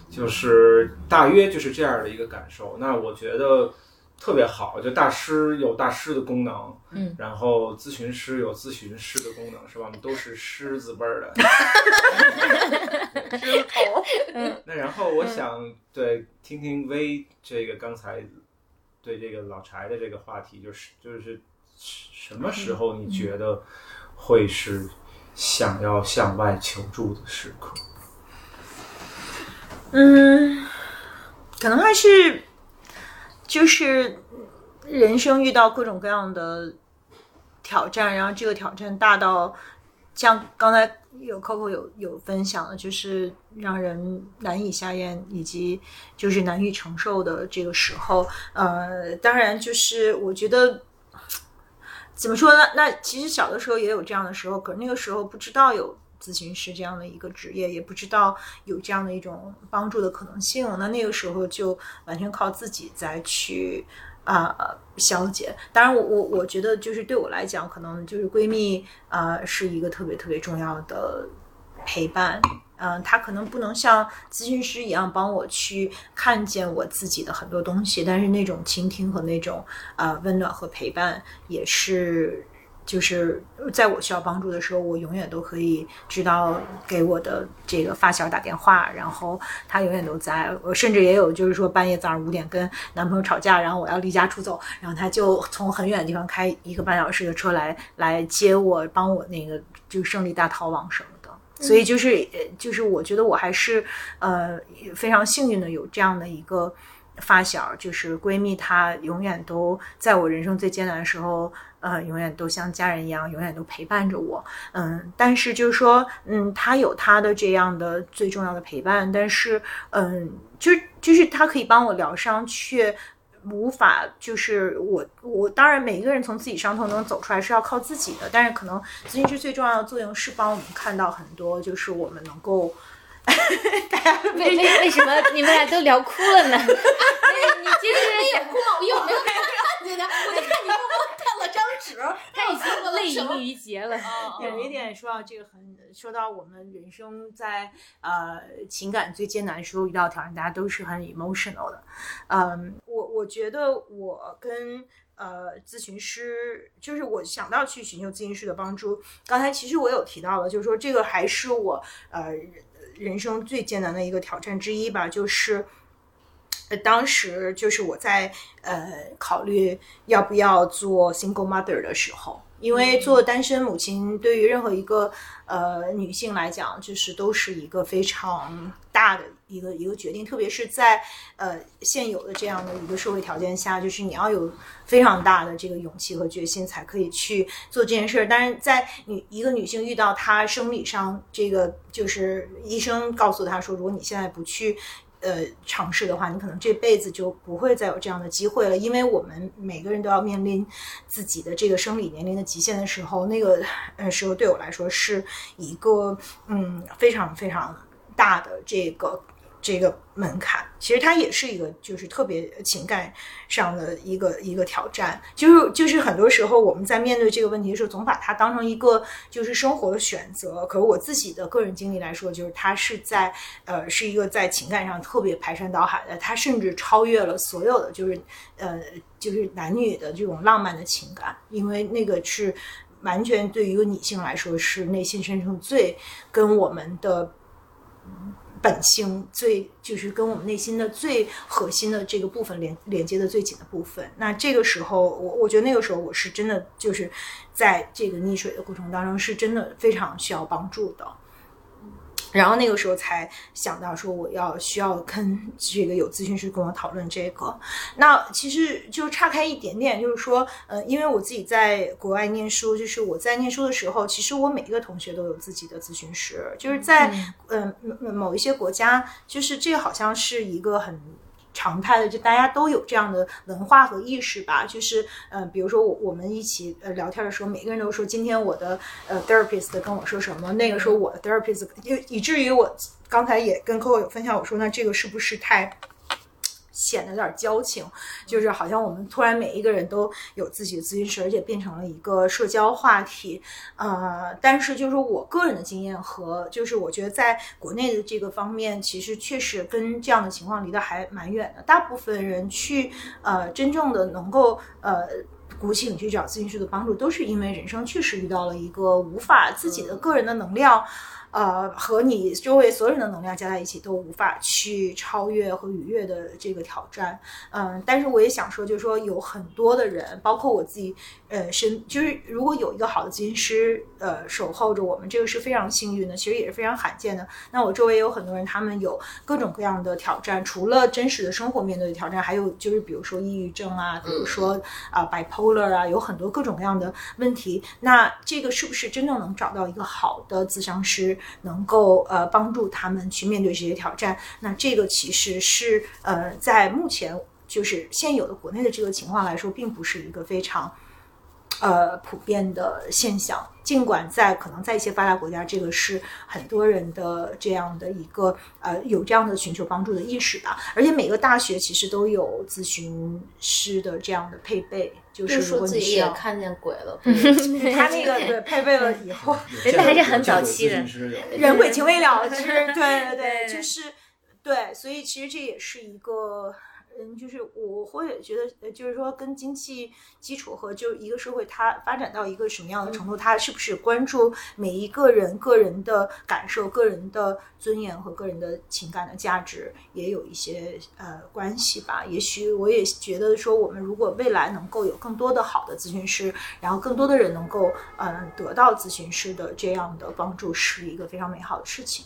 就是大约就是这样的一个感受。那我觉得特别好，就大师有大师的功能，嗯，然后咨询师有咨询师的功能，是吧？我们都是狮子辈儿的。[laughs] 狮子头，那然后我想对听听薇这个刚才对这个老柴的这个话题，就是就是什么时候你觉得会是想要向外求助的时刻？嗯，可能还是就是人生遇到各种各样的挑战，然后这个挑战大到像刚才有 Coco 有有分享的，就是让人难以下咽，以及就是难以承受的这个时候。呃，当然就是我觉得怎么说呢？那其实小的时候也有这样的时候，可是那个时候不知道有咨询师这样的一个职业，也不知道有这样的一种帮助的可能性。那那个时候就完全靠自己再去啊、消解。当然我，我我觉得就是对我来讲，可能就是闺蜜啊、是一个特别特别重要的陪伴。嗯，他可能不能像咨询师一样帮我去看见我自己的很多东西，但是那种倾听和那种啊、温暖和陪伴，也是就是在我需要帮助的时候，我永远都可以知道给我的这个发小打电话，然后他永远都在。我甚至也有就是说半夜早上五点跟男朋友吵架，然后我要离家出走，然后他就从很远的地方开一个半小时的车来来接我，帮我那个就胜利大逃亡什么的。所以就是呃就是我觉得我还是呃非常幸运的有这样的一个发小，就是闺蜜，她永远都在我人生最艰难的时候，呃，永远都像家人一样，永远都陪伴着我。嗯，但是就是说，嗯，他有他的这样的最重要的陪伴，但是嗯，就就是他可以帮我疗伤，却。无法，就是我，我当然每一个人从自己伤痛中走出来是要靠自己的，但是可能咨询师最重要的作用是帮我们看到很多，就是我们能够，[laughs] 为为为什么你们俩都聊哭了呢？[laughs] 你你接没有着哭吗？我又没有看见他，[laughs] 我就看你默默看了张纸，他已经泪盈于睫了。有一点说到这个很说到我们人生在呃情感最艰难的时候遇到挑战，大家都是很 emotional 的。嗯，我我觉得我跟呃咨询师，就是我想到去寻求咨询师的帮助。刚才其实我有提到了，就是说这个还是我呃人生最艰难的一个挑战之一吧，就是。呃，当时就是我在呃考虑要不要做 single mother 的时候，因为做单身母亲对于任何一个呃女性来讲，就是都是一个非常大的一个一个决定，特别是在呃现有的这样的一个社会条件下，就是你要有非常大的这个勇气和决心，才可以去做这件事儿。但是在女一个女性遇到她生理上这个，就是医生告诉她说，如果你现在不去。呃，尝试的话，你可能这辈子就不会再有这样的机会了，因为我们每个人都要面临自己的这个生理年龄的极限的时候，那个呃时候对我来说是一个嗯非常非常大的这个这个门槛。其实它也是一个就是特别情感上的一个一个挑战，就是就是很多时候我们在面对这个问题的时候，总把它当成一个就是生活的选择。可是我自己的个人经历来说，就是它是在呃是一个在情感上特别排山倒海的，它甚至超越了所有的就是呃就是男女的这种浪漫的情感，因为那个是完全对于一个女性来说是内心深处最跟我们的。本性最就是跟我们内心的最核心的这个部分连连接的最紧的部分。那这个时候，我我觉得那个时候我是真的就是在这个溺水的过程当中，是真的非常需要帮助的。然后那个时候才想到说我要需要跟这个有咨询师跟我讨论这个。那其实就岔开一点点，就是说，呃，因为我自己在国外念书，就是我在念书的时候，其实我每一个同学都有自己的咨询师，就是在嗯、呃、某一些国家，就是这个好像是一个很。常态的，就大家都有这样的文化和意识吧。就是，呃，比如说我我们一起呃聊天的时候，每个人都说今天我的呃 therapist 跟我说什么，那个时候我的 therapist，以以至于我刚才也跟 Coco 有分享，我说那这个是不是太显得有点矫情？就是好像我们突然每一个人都有自己的咨询师，而且变成了一个社交话题。呃，但是就是我个人的经验和就是我觉得在国内的这个方面，其实确实跟这样的情况离得还蛮远的。大部分人去呃真正的能够呃。鼓起勇气找咨询师的帮助，都是因为人生确实遇到了一个无法自己的个人的能量，呃，和你周围所有人的能量加在一起都无法去超越和逾越的这个挑战。嗯，但是我也想说，就是说有很多的人，包括我自己，呃，身就是如果有一个好的咨询师，呃，守候着我们，这个是非常幸运的，其实也是非常罕见的。那我周围有很多人，他们有各种各样的挑战，除了真实的生活面对的挑战，还有就是比如说抑郁症啊，比如说啊、bipolar 啊，有很多各种各样的问题。那这个是不是真正能找到一个好的咨商师，能够呃帮助他们去面对这些挑战？那这个其实是呃在目前就是现有的国内的这个情况来说，并不是一个非常。呃，普遍的现象，尽管在可能在一些发达国家，这个是很多人的这样的一个呃有这样的寻求帮助的意识吧。而且每个大学其实都有咨询师的这样的配备，就是如说自己果你需要，也看见鬼了，[laughs] 他那个对 [laughs] 配备了以后，人家还是很早期的人鬼情未了之，对对对，对 [laughs] 就是对，所以其实这也是一个。嗯，就是我会觉得，呃，就是说，跟经济基础和就一个社会它发展到一个什么样的程度，它是不是关注每一个人个人的感受、个人的尊严和个人的情感的价值，也有一些呃关系吧。也许我也觉得说，我们如果未来能够有更多的好的咨询师，然后更多的人能够嗯、呃得到咨询师的这样的帮助，是一个非常美好的事情。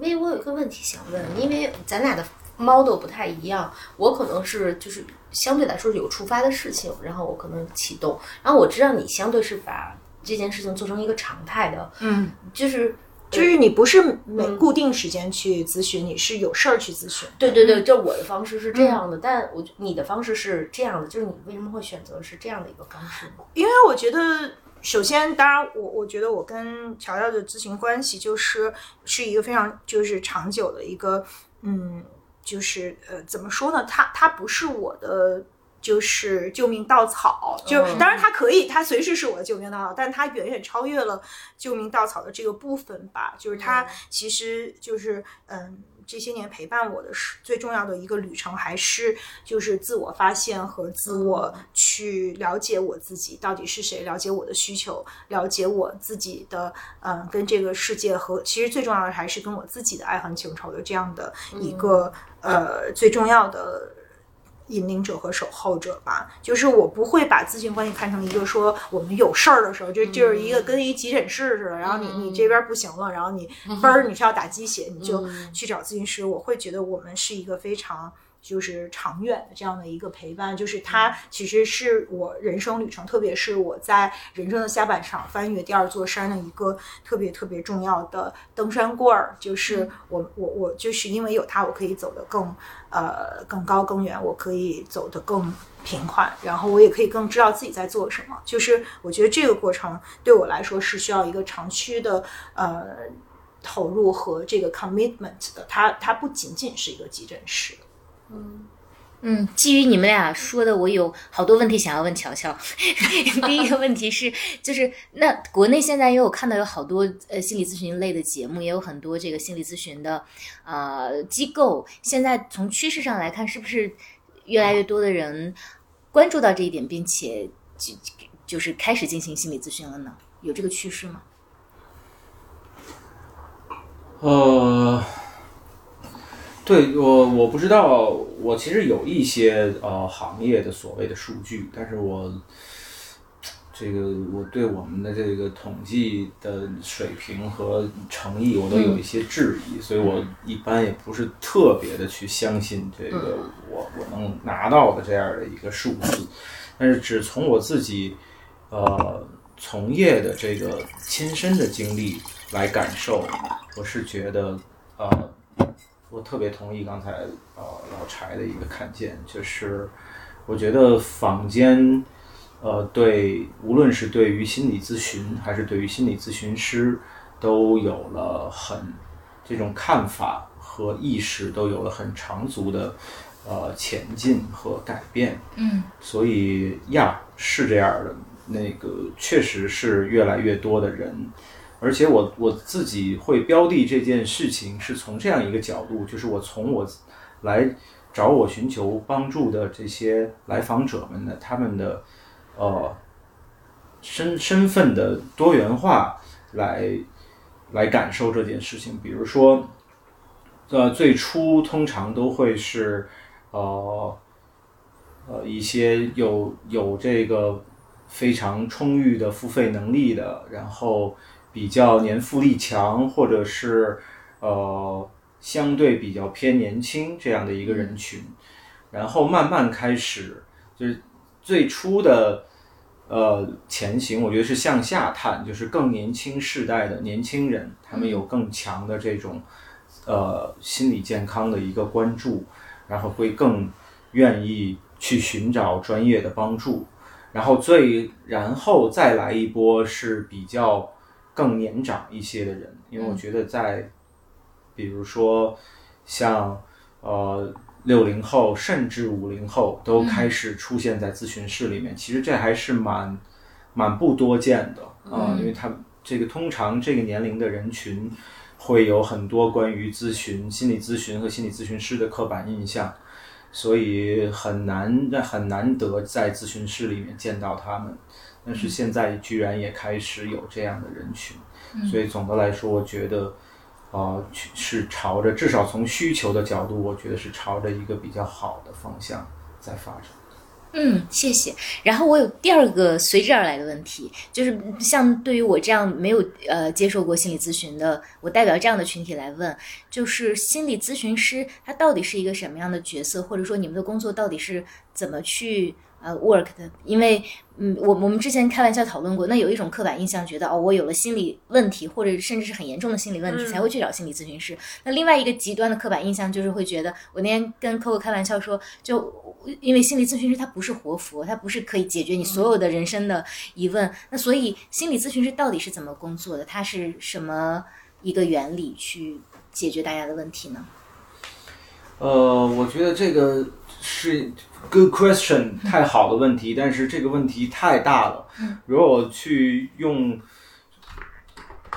因为我有一个问题想问，因为咱俩的 model 不太一样，我可能是就是相对来说有触发的事情，然后我可能启动，然后我知道你相对是把这件事情做成一个常态的，嗯，就是就是你不是每固定时间去咨询，你是有事儿去咨询。对对对，就我的方式是这样的，但我你的方式是这样的，就是你为什么会选择是这样的一个方式呢？因为我觉得，首先，当然我我觉得我跟乔乔的咨询关系就是是一个非常就是长久的一个，嗯，就是呃，怎么说呢？他他不是我的。就是救命稻草，就嗯当然它可以，它随时是我的救命稻草，但它远远超越了救命稻草的这个部分吧。就是它其实就是嗯，这些年陪伴我的是最重要的一个旅程，还是就是自我发现和自我去了解我自己到底是谁，了解我的需求，了解我自己的嗯跟这个世界和其实最重要的还是跟我自己的爱恨情仇的这样的一个、呃最重要的。引领者和守候者吧，就是我不会把咨询关系看成一个说我们有事儿的时候，就就是一个跟一急诊室似的，然后你你这边不行了，然后你嘣儿 [laughs] 你是要打鸡血，你就去找咨询师。我会觉得我们是一个非常就是长远的这样的一个陪伴，就是它其实是我人生旅程，特别是我在人生的下半场翻越第二座山的一个特别特别重要的登山棍儿。就是我我我就是因为有它，我可以走得更呃更高更远，我可以走得更平缓，然后我也可以更知道自己在做什么。就是我觉得这个过程对我来说是需要一个长期的呃投入和这个 commitment 的，它它不仅仅是一个急诊室。嗯，基于你们俩说的，我有好多问题想要问乔乔。[laughs] 第一个问题是，就是那国内现在因为我看到有好多呃心理咨询类的节目，也有很多这个心理咨询的呃机构。现在从趋势上来看，是不是越来越多的人关注到这一点，并且就就是开始进行心理咨询了呢？有这个趋势吗？呃，对我我不知道，我其实有一些呃行业的所谓的数据，但是我这个我对我们的这个统计的水平和诚意，我都有一些质疑，所以我一般也不是特别的去相信这个我我能拿到的这样的一个数字，但是只从我自己呃从业的这个亲身的经历来感受，我是觉得呃，我特别同意刚才呃老柴的一个看见，就是我觉得坊间。呃，对，无论是对于心理咨询，还是对于心理咨询师，都有了很这种看法和意识，都有了很长足的呃前进和改变。嗯，所以呀，是这样的，那个确实是越来越多的人，而且我我自己会标的这件事情，是从这样一个角度，就是我从我来找我寻求帮助的这些来访者们的他们的。呃，身身份的多元化来来感受这件事情，比如说，呃，最初通常都会是呃呃一些有有这个非常充裕的付费能力的，然后比较年富力强，或者是呃相对比较偏年轻这样的一个人群，然后慢慢开始就是最初的。呃，前行我觉得是向下探，就是更年轻世代的年轻人，他们有更强的这种呃心理健康的一个关注，然后会更愿意去寻找专业的帮助，然后最然后再来一波是比较更年长一些的人，因为我觉得在比如说像呃。六零后甚至五零后都开始出现在咨询室里面，其实这还是蛮蛮不多见的啊，因为他这个通常这个年龄的人群会有很多关于咨询、心理咨询和心理咨询师的刻板印象，所以很难很难得在咨询室里面见到他们。但是现在居然也开始有这样的人群，所以总的来说，我觉得。啊，是朝着至少从需求的角度，我觉得是朝着一个比较好的方向在发展。嗯，谢谢。然后我有第二个随之而来的问题，就是像对于我这样没有呃接受过心理咨询的，我代表这样的群体来问，就是心理咨询师他到底是一个什么样的角色，或者说你们的工作到底是怎么去？呃，work 的，因为，嗯，我我们之前开玩笑讨论过，那有一种刻板印象，觉得哦，我有了心理问题，或者甚至是很严重的心理问题，才会去找心理咨询师。那另外一个极端的刻板印象，就是会觉得，我那天跟 Coco 开玩笑说，就因为心理咨询师他不是活佛，他不是可以解决你所有的人生的疑问。那所以，心理咨询师到底是怎么工作的？他是什么一个原理去解决大家的问题呢？呃，我觉得这个是。Good question，太好的问题，但是这个问题太大了。如果我去用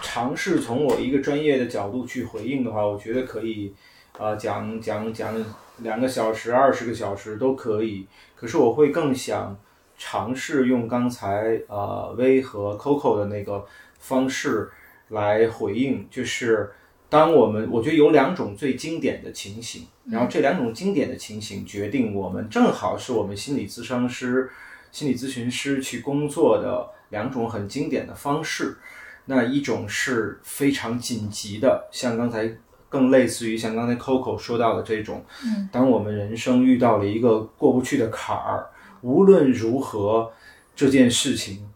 尝试从我一个专业的角度去回应的话，我觉得可以啊讲讲讲两个小时、二十个小时都可以。可是我会更想尝试用刚才呃 V 和 Coco 的那个方式来回应，就是。当我们我觉得有两种最经典的情形，然后这两种经典的情形决定我们正好是我们心理咨商师、心理咨询师去工作的两种很经典的方式。那一种是非常紧急的，像刚才更类似于像刚才 Coco 说到的这种，当我们人生遇到了一个过不去的坎儿，无论如何这件事情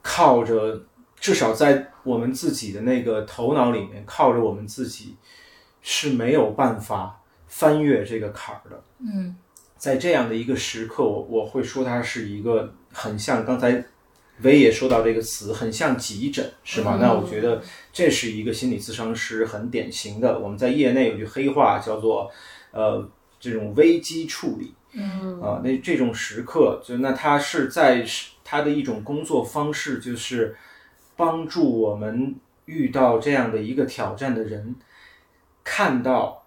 靠着。至少在我们自己的那个头脑里面，靠着我们自己是没有办法翻越这个坎儿的。嗯，在这样的一个时刻，我我会说它是一个很像刚才维也说到这个词，很像急诊，是吗？那我觉得这是一个心理咨商师很典型的。我们在业内有句黑话叫做呃这种危机处理。嗯啊，那这种时刻，就那他是在他的一种工作方式就是。帮助我们遇到这样的一个挑战的人，看到，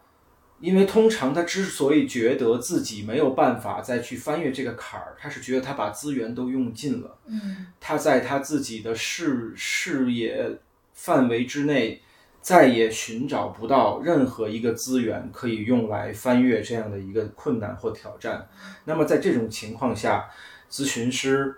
因为通常他之所以觉得自己没有办法再去翻越这个坎儿，他是觉得他把资源都用尽了，嗯，他在他自己的视视野范围之内，再也寻找不到任何一个资源可以用来翻越这样的一个困难或挑战。那么在这种情况下，咨询师。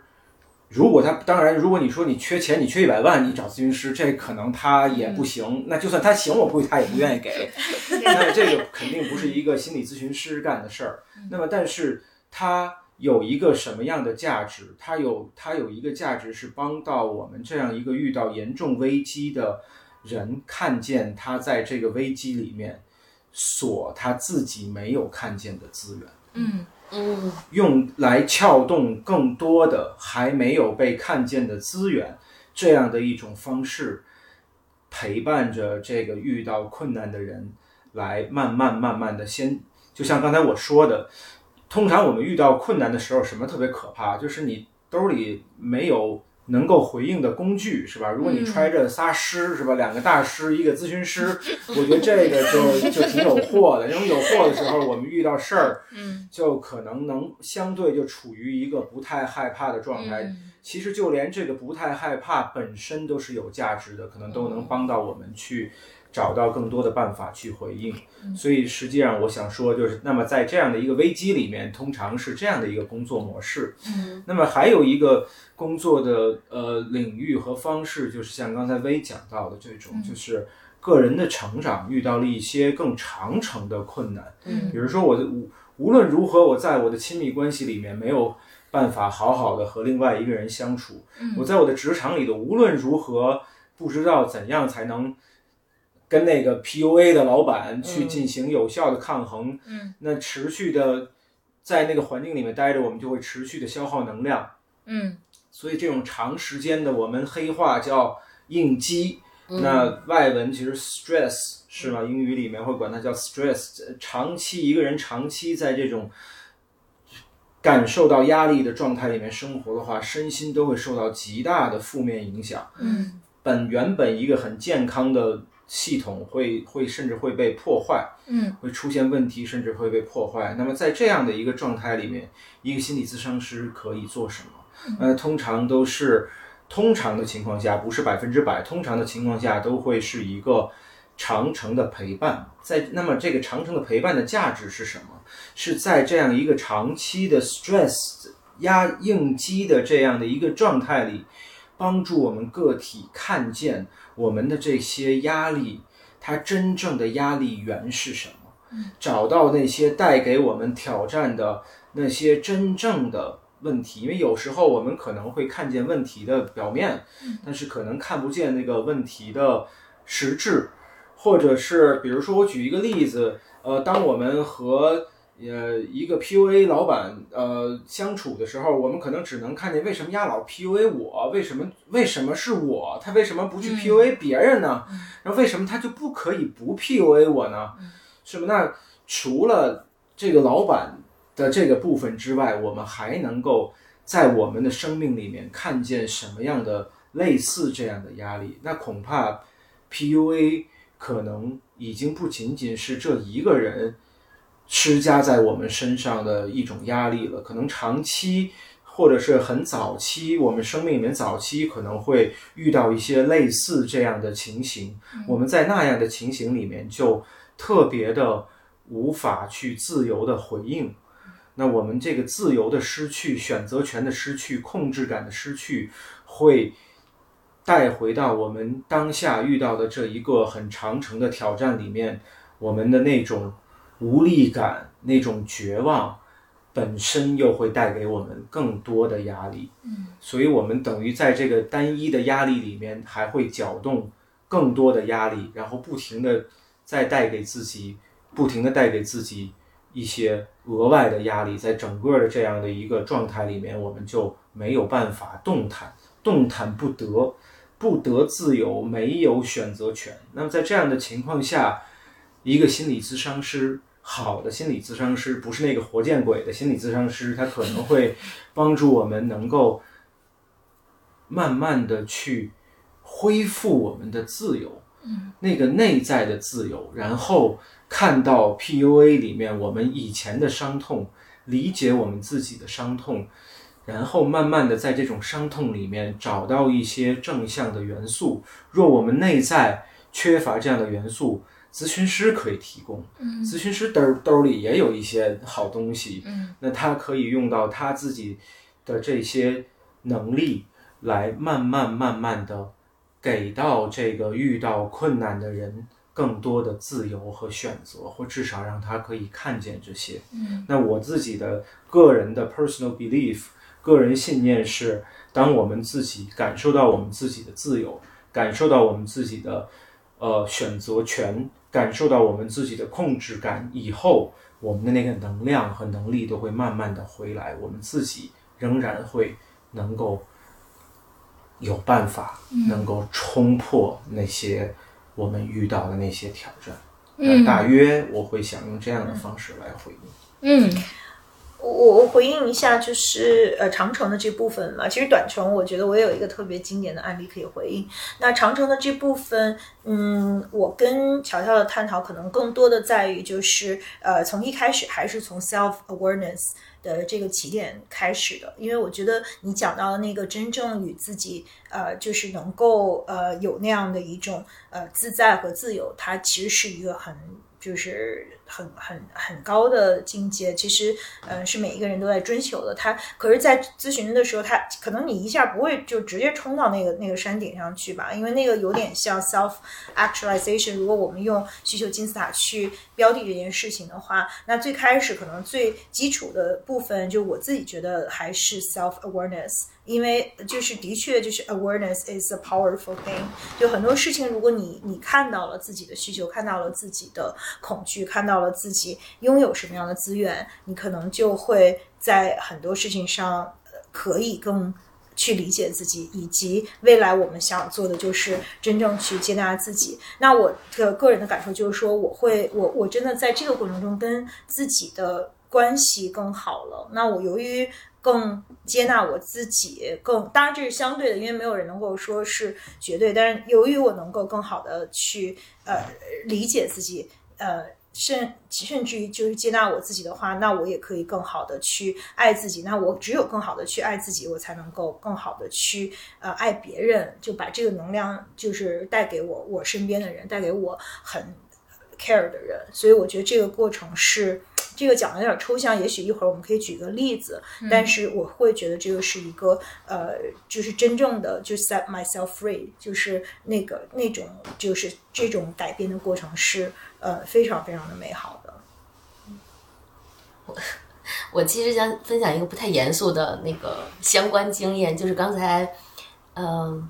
如果他当然，如果你说你缺钱，你缺一百万，你找咨询师，这可能他也不行。那就算他行，我估计他也不愿意给。[laughs] 那这个肯定不是一个心理咨询师干的事儿。那么，但是他有一个什么样的价值？他有他有一个价值是帮到我们这样一个遇到严重危机的人，看见他在这个危机里面所他自己没有看见的资源。嗯嗯用来撬动更多的还没有被看见的资源，这样的一种方式，陪伴着这个遇到困难的人，来慢慢慢慢的先，就像刚才我说的，通常我们遇到困难的时候，什么特别可怕？就是你兜里没有能够回应的工具，是吧？如果你揣着仨师，是吧？两个大师，一个咨询师，[laughs] 我觉得这个就就挺有货的。因为有货的时候，我们遇到事儿，嗯就可能能相对就处于一个不太害怕的状态。嗯其实就连这个不太害怕本身都是有价值的，可能都能帮到我们去找到更多的办法去回应。所以实际上我想说，就是那么在这样的一个危机里面，通常是这样的一个工作模式。嗯那么还有一个工作的呃领域和方式，就是像刚才薇讲到的这种，就是个人的成长遇到了一些更长程的困难。嗯比如说我的无无论如何，我在我的亲密关系里面没有办法好好的和另外一个人相处。我在我的职场里头无论如何不知道怎样才能跟那个 PUA 的老板去进行有效的抗衡。嗯，那持续的在那个环境里面待着，我们就会持续的消耗能量。嗯所以这种长时间的，我们黑话叫应激。嗯那外文其实 stress 是吗？英语里面会管它叫 stress。长期一个人长期在这种感受到压力的状态里面生活的话，身心都会受到极大的负面影响。嗯本原本一个很健康的系统会会甚至会被破坏。嗯会出现问题，甚至会被破坏。那么在这样的一个状态里面，一个心理咨商师可以做什么？呃，通常都是通常的情况下，不是百分之百，通常的情况下都会是一个长程的陪伴。在那么这个长程的陪伴的价值是什么？是在这样一个长期的 stress 压应激的这样的一个状态里，帮助我们个体看见我们的这些压力。它真正的压力源是什么？找到那些带给我们挑战的那些真正的问题，因为有时候我们可能会看见问题的表面，但是可能看不见那个问题的实质，或者是比如说我举一个例子，呃，当我们和呃一个 PUA 老板呃相处的时候，我们可能只能看见为什么丫老 PUA 我，为什么为什么是我，他为什么不去 PUA 别人呢？然后为什么他就不可以不 PUA 我呢？是吧？那除了这个老板的这个部分之外，我们还能够在我们的生命里面看见什么样的类似这样的压力？那恐怕 PUA 可能已经不仅仅是这一个人施加在我们身上的一种压力了，可能长期。或者是很早期，我们生命里面早期可能会遇到一些类似这样的情形，我们在那样的情形里面就特别的无法去自由的回应。那我们这个自由的失去、选择权的失去、控制感的失去，会带回到我们当下遇到的这一个很长程的挑战里面，我们的那种无力感、那种绝望。本身又会带给我们更多的压力，嗯，所以我们等于在这个单一的压力里面，还会搅动更多的压力，然后不停的再带给自己，不停的带给自己一些额外的压力，在整个的这样的一个状态里面，我们就没有办法动弹，动弹不得，不得自由，没有选择权。那么在这样的情况下，一个心理咨商师。好的心理咨商师不是那个活见鬼的心理咨商师，他可能会帮助我们能够慢慢的去恢复我们的自由，嗯，那个内在的自由，然后看到 PUA 里面我们以前的伤痛，理解我们自己的伤痛，然后慢慢的在这种伤痛里面找到一些正向的元素。若我们内在缺乏这样的元素，咨询师可以提供，嗯咨询师兜兜里也有一些好东西，嗯那他可以用到他自己的这些能力来慢慢慢慢的给到这个遇到困难的人更多的自由和选择，或至少让他可以看见这些。嗯，那我自己的个人的 personal belief，个人信念是，当我们自己感受到我们自己的自由，感受到我们自己的呃选择权，感受到我们自己的控制感以后，我们的那个能量和能力都会慢慢的回来，我们自己仍然会能够有办法，能够冲破那些我们遇到的那些挑战。嗯大约我会想用这样的方式来回应。嗯我我回应一下，就是呃长城的这部分嘛，其实短程我觉得我也有一个特别经典的案例可以回应。那长城的这部分，嗯，我跟乔乔的探讨可能更多的在于就是呃从一开始还是从 self awareness 的这个起点开始的，因为我觉得你讲到那个真正与自己呃就是能够呃有那样的一种呃自在和自由，它其实是一个很就是很很很高的境界，其实呃是每一个人都在追求的。他可是，在咨询的时候，他可能你一下不会就直接冲到那个那个山顶上去吧，因为那个有点像 self actualization。如果我们用需求金字塔去标的这件事情的话，那最开始可能最基础的部分，就我自己觉得还是 self awareness。因为就是的确就是 awareness is a powerful thing，就很多事情，如果你你看到了自己的需求，看到了自己的恐惧，看到到了自己拥有什么样的资源，你可能就会在很多事情上呃可以更。去理解自己，以及未来我们想做的就是真正去接纳自己。那我的个人的感受就是说，我会，我我真的在这个过程中跟自己的关系更好了。那我由于更接纳我自己，更当然这是相对的，因为没有人能够说是绝对。但是由于我能够更好的去呃理解自己，呃甚甚至于就是接纳我自己的话，那我也可以更好的去爱自己。那我只有更好的去爱自己，我才能够更好的去呃爱别人，就把这个能量就是带给我我身边的人，带给我很 care 的人。所以我觉得这个过程是。这个讲的有点抽象，也许一会儿我们可以举个例子，但是我会觉得这个是一个呃，就是真正的就 set myself free，就是那个那种就是这种改变的过程是呃非常非常的美好的。[laughs] 我其实想分享一个不太严肃的那个相关经验，就是刚才，嗯，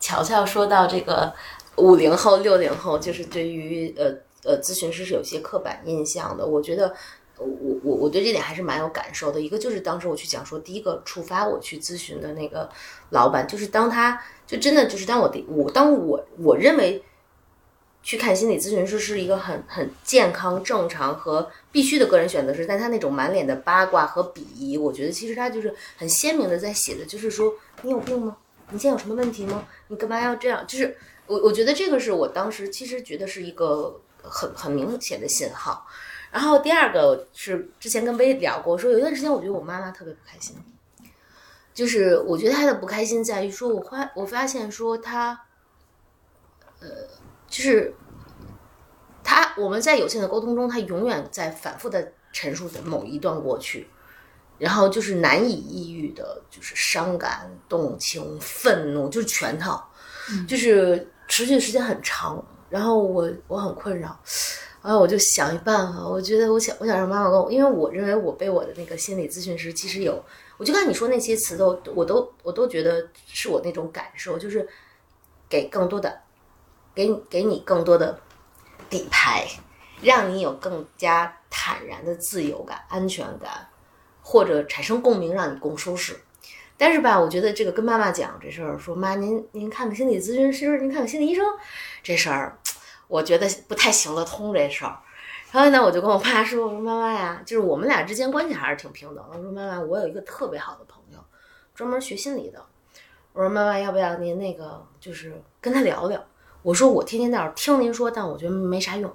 乔乔说到这个五零后、六零后，就是对于呃。呃，咨询师是有些刻板印象的。我觉得，我我我对这点还是蛮有感受的。一个就是当时我去讲说，第一个触发我去咨询的那个老板，就是当他就真的就是当我的我当我我认为去看心理咨询师是一个很很健康、正常和必须的个人选择是，但他那种满脸的八卦和鄙夷，我觉得其实他就是很鲜明的在写的，就是说你有病吗？你现在有什么问题吗？你干嘛要这样？就是我我觉得这个是我当时其实觉得是一个。很很明显的信号，然后第二个是之前跟薇聊过，说有一段时间我觉得我妈妈特别不开心，就是我觉得她的不开心在于说，我发我发现说她，呃，就是他我们在有限的沟通中，他永远在反复的陈述着某一段过去，然后就是难以抑郁的，就是伤感、动情、愤怒，就是全套，就是持续的时间很长。然后我我很困扰，然后我就想一办法，我觉得我想我想让妈妈跟我，因为我认为我被我的那个心理咨询师其实有，我就看你说那些词都我都我都觉得是我那种感受，就是给更多的，给给你更多的底牌，让你有更加坦然的自由感、安全感，或者产生共鸣，让你更舒适。但是吧，我觉得这个跟妈妈讲这事儿，说妈，您您看看心理咨询师，您看看心理医生，这事儿，我觉得不太行得通这事儿。然后呢，我就跟我妈说，我说妈妈呀，就是我们俩之间关系还是挺平等的。我说妈妈，我有一个特别好的朋友，专门学心理的。我说妈妈，要不要您那个就是跟他聊聊？我说我天天在这听您说，但我觉得没啥用。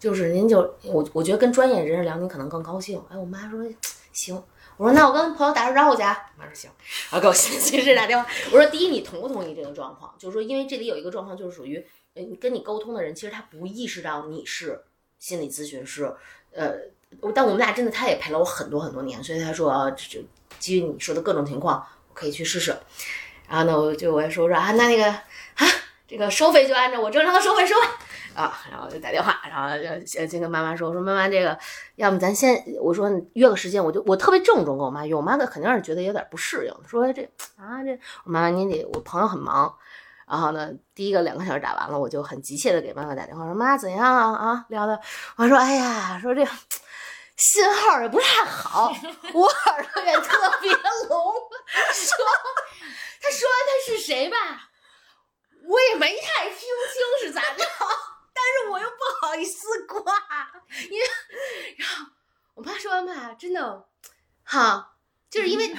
就是您就我我觉得跟专业人士聊，您可能更高兴。哎，我妈说 [tsk] 行。我说那我跟朋友打声招呼去。我妈说行，然后给我心理咨询师打电话。我说第一，你同不同意这个状况？就是说，因为这里有一个状况，就是属于，嗯，跟你沟通的人其实他不意识到你是心理咨询师，呃，但我们俩真的，他也陪了我很多很多年，所以他说啊，就基于你说的各种情况，我可以去试试。然后呢，我就我也说说啊，那那个，这个收费就按照我正常的收费收吧。[laughs] 啊，然后就打电话，然后就先先跟妈妈说，我说妈妈这个，要么咱先，我说约个时间，我就我特别郑重跟我妈约，我妈肯定是觉得有点不适应，说这啊这，我妈妈您得，我朋友很忙，然后呢，第一个两个小时打完了，我就很急切的给妈妈打电话，说妈怎样啊啊聊的，我说哎呀，说这信号也不太好，我耳朵也特别聋，[laughs] 说他说他是谁吧，我也没太听清是咋着。但是我又不好意思挂，因为，然后我妈说完吧，真的，哈，就是因为，[laughs]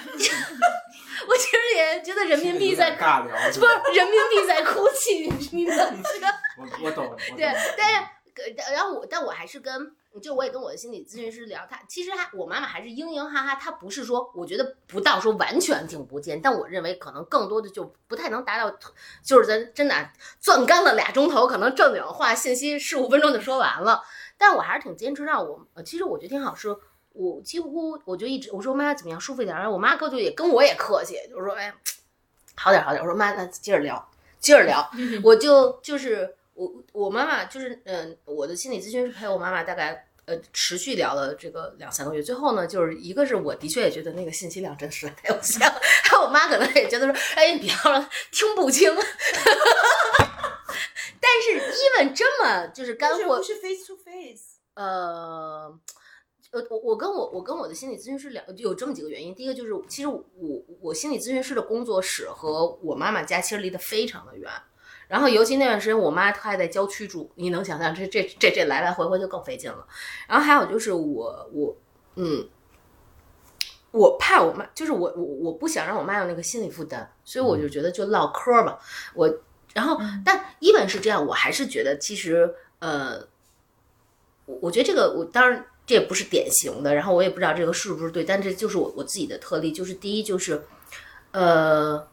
我其实也觉得人民币在尬聊，不是人民币在哭泣，你知道这个？[laughs] 我我懂，对，但是，然后我，但我还是跟。就我也跟我的心理咨询师聊，他其实他我妈妈还是嘤嘤哈哈，她不是说我觉得不到说完全听不见，但我认为可能更多的就不太能达到，就是咱真的攥干了俩钟头，可能正经话信息十五分钟就说完了。但我还是挺坚持让我，其实我觉得挺好，是我几乎我就一直我说妈怎么样舒服一点，然后我妈哥就也跟我也客气，就是说哎好点好点，我说妈那接着聊接着聊，[laughs] 我就就是。我我妈妈就是嗯，我的心理咨询师陪我妈妈大概呃持续聊了这个两三个月，最后呢，就是一个是我的确也觉得那个信息量真是太有限了，[laughs] 还有我妈可能也觉得说，哎，你别了，听不清。[laughs] 但是 even 这么就是干货，不是 face to face。呃，呃，我我跟我我跟我的心理咨询师聊，有这么几个原因。第一个就是，其实我我心理咨询师的工作室和我妈妈家其实离得非常的远。然后，尤其那段时间，我妈她还在郊区住，你能想象这这这这来来回回就更费劲了。然后还有就是我我嗯，我怕我妈，就是我我我不想让我妈有那个心理负担，所以我就觉得就唠嗑吧。我然后但一本是这样，我还是觉得其实呃，我我觉得这个我当然这也不是典型的，然后我也不知道这个是不是对，但这就是我我自己的特例，就是第一就是呃，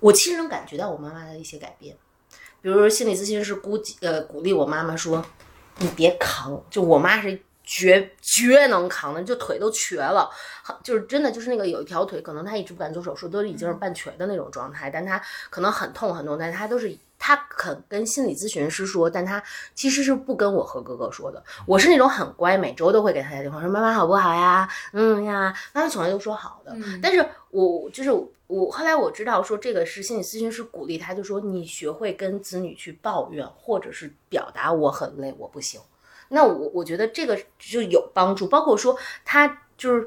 我其实能感觉到我妈妈的一些改变。比如说心理咨询师估计呃鼓励我妈妈说，你别扛，就我妈是绝绝能扛的，就腿都瘸了，就是真的就是那个有一条腿可能她一直不敢做手术，都已经是半瘸的那种状态，但她可能很痛很痛，但她都是她肯跟心理咨询师说，但她其实是不跟我和哥哥说的。我是那种很乖，每周都会给她打电话说妈妈好不好呀？嗯呀，妈妈从来都说好的，但是我就是。我后来我知道说这个是心理咨询师鼓励他，就说你学会跟子女去抱怨，或者是表达我很累，我不行。那我我觉得这个就有帮助，包括说他就是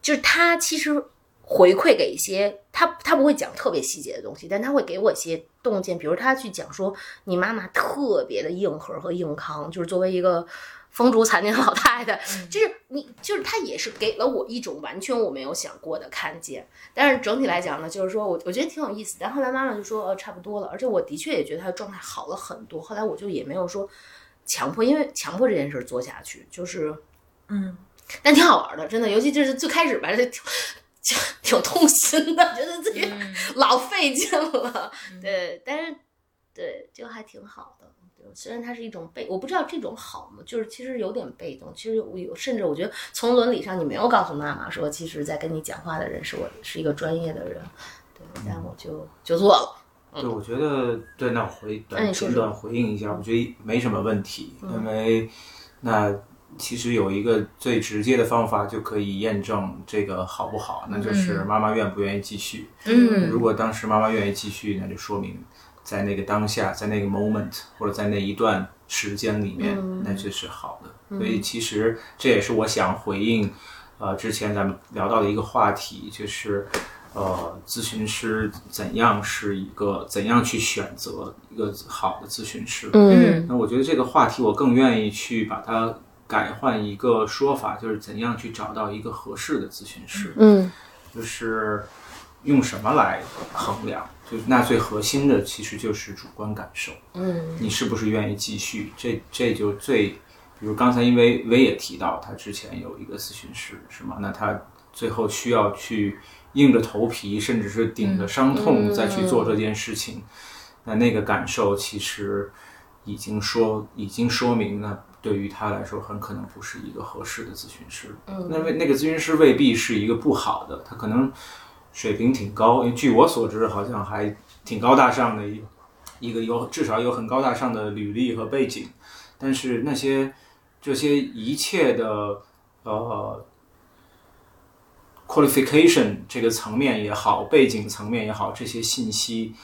就是他其实回馈给一些他他不会讲特别细节的东西，但他会给我一些洞见，比如他去讲说你妈妈特别的硬核和硬扛，就是作为一个。风烛残年老太太，就是你，就是她也是给了我一种完全我没有想过的看见。但是整体来讲呢，就是说我我觉得挺有意思。但后来妈妈就说，呃，差不多了。而且我的确也觉得她的状态好了很多。后来我就也没有说强迫，因为强迫这件事做下去，就是嗯，但挺好玩的，真的。尤其就是最开始吧，就挺挺痛心的，觉得自己老费劲了。对，但是对，就还挺好的。虽然它是一种被，我不知道这种好吗？就是其实有点被动。其实我有，甚至我觉得从伦理上，你没有告诉妈妈说，其实在跟你讲话的人是我，是一个专业的人。对，但我就就做了。对，我觉得对，那我回短简短回应一下，我觉得没什么问题，因为那其实有一个最直接的方法就可以验证这个好不好，那就是妈妈愿不愿意继续。嗯，如果当时妈妈愿意继续，那就说明。在那个当下，在那个 moment，或者在那一段时间里面，那就是好的。所以其实这也是我想回应，呃，之前咱们聊到的一个话题，就是呃，咨询师怎样是一个怎样去选择一个好的咨询师。嗯，那我觉得这个话题我更愿意去把它改换一个说法，就是怎样去找到一个合适的咨询师。嗯，就是用什么来衡量？就那最核心的其实就是主观感受，嗯，你是不是愿意继续？这这就最，比如刚才因为薇也提到他之前有一个咨询师，是吗？那他最后需要去硬着头皮，甚至是顶着伤痛再去做这件事情，那那个感受其实已经说已经说明，了对于他来说很可能不是一个合适的咨询师。嗯，那为那个咨询师未必是一个不好的，他可能。水平挺高，因为据我所知，好像还挺高大上的一一个有至少有很高大上的履历和背景，但是那些这些一切的呃 qualification 这个层面也好，背景层面也好，这些信息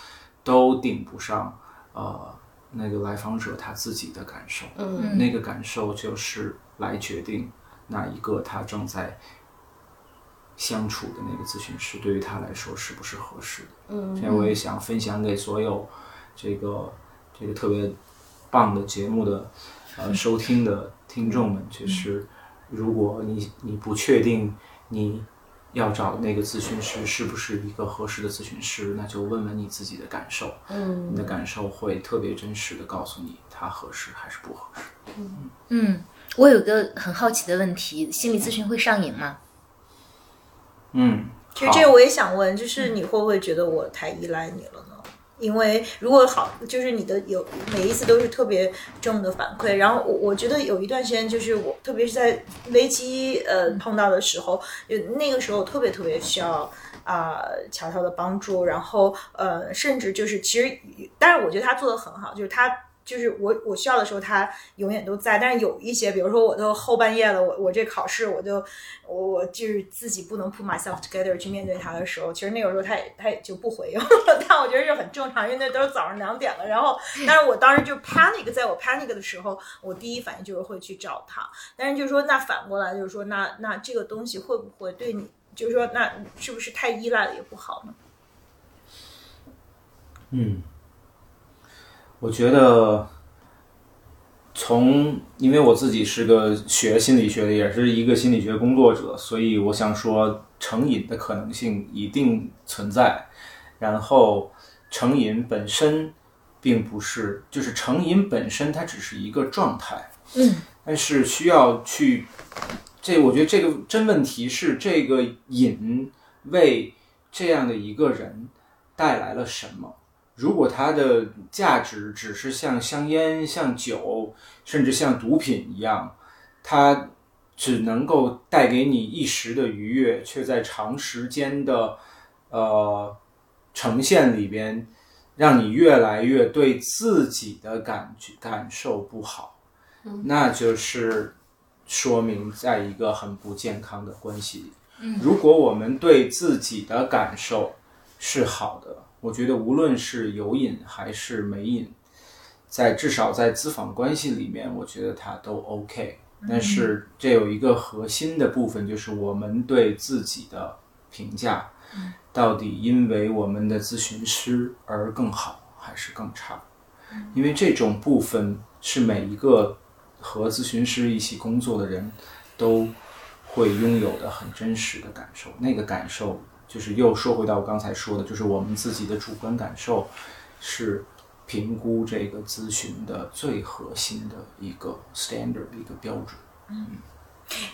都顶不上呃那个来访者他自己的感受，嗯。那个感受就是来决定哪一个他正在相处的那个咨询师对于他来说是不是合适的。嗯所以我也想分享给所有这个这个特别棒的节目的呃收听的听众们，就是如果你你不确定你要找的那个咨询师是不是一个合适的咨询师，那就问问你自己的感受，嗯你的感受会特别真实的告诉你他合适还是不合适。嗯，我有个很好奇的问题，心理咨询会上瘾吗？嗯，好其实这个我也想问，就是你会不会觉得我太依赖你了呢？因为如果好，就是你的有每一次都是特别正的反馈，然后我我觉得有一段时间，就是我特别是在危机呃碰到的时候，就那个时候特别特别需要。啊、乔乔的帮助，然后呃，甚至就是其实，但是我觉得他做的很好，就是他就是我我需要的时候，他永远都在。但是有一些，比如说我都后半夜了，我我这考试我就我我就是自己不能 put myself together 去面对他的时候，其实那个时候他也他也就不回应了，[laughs] 但我觉得是很正常，因为那都是早上两点了。然后，但是我当时就 panic，在我 panic 的时候，我第一反应就是会去找他。但是就是说，那反过来就是说，那那这个东西会不会对你，就是说，那是不是太依赖了也不好呢？嗯，我觉得从因为我自己是个学心理学的，也是一个心理学工作者，所以我想说成瘾的可能性一定存在。然后成瘾本身并不是，就是成瘾本身它只是一个状态，嗯，但是需要去，这我觉得这个真问题是这个瘾为这样的一个人带来了什么？如果它的价值只是像香烟、像酒，甚至像毒品一样，它只能够带给你一时的愉悦，却在长时间的呃呈现里边，让你越来越对自己的感觉感受不好，那就是说明在一个很不健康的关系。里。如果我们对自己的感受是好的，我觉得无论是有瘾还是没瘾，在至少在咨访关系里面，我觉得它都 OK。但是这有一个核心的部分，就是我们对自己的评价，到底因为我们的咨询师而更好还是更差？因为这种部分是每一个和咨询师一起工作的人都会拥有的很真实的感受。那个感受就是又说回到我刚才说的，就是我们自己的主观感受是评估这个咨询的最核心的一个 standard 一个标准。嗯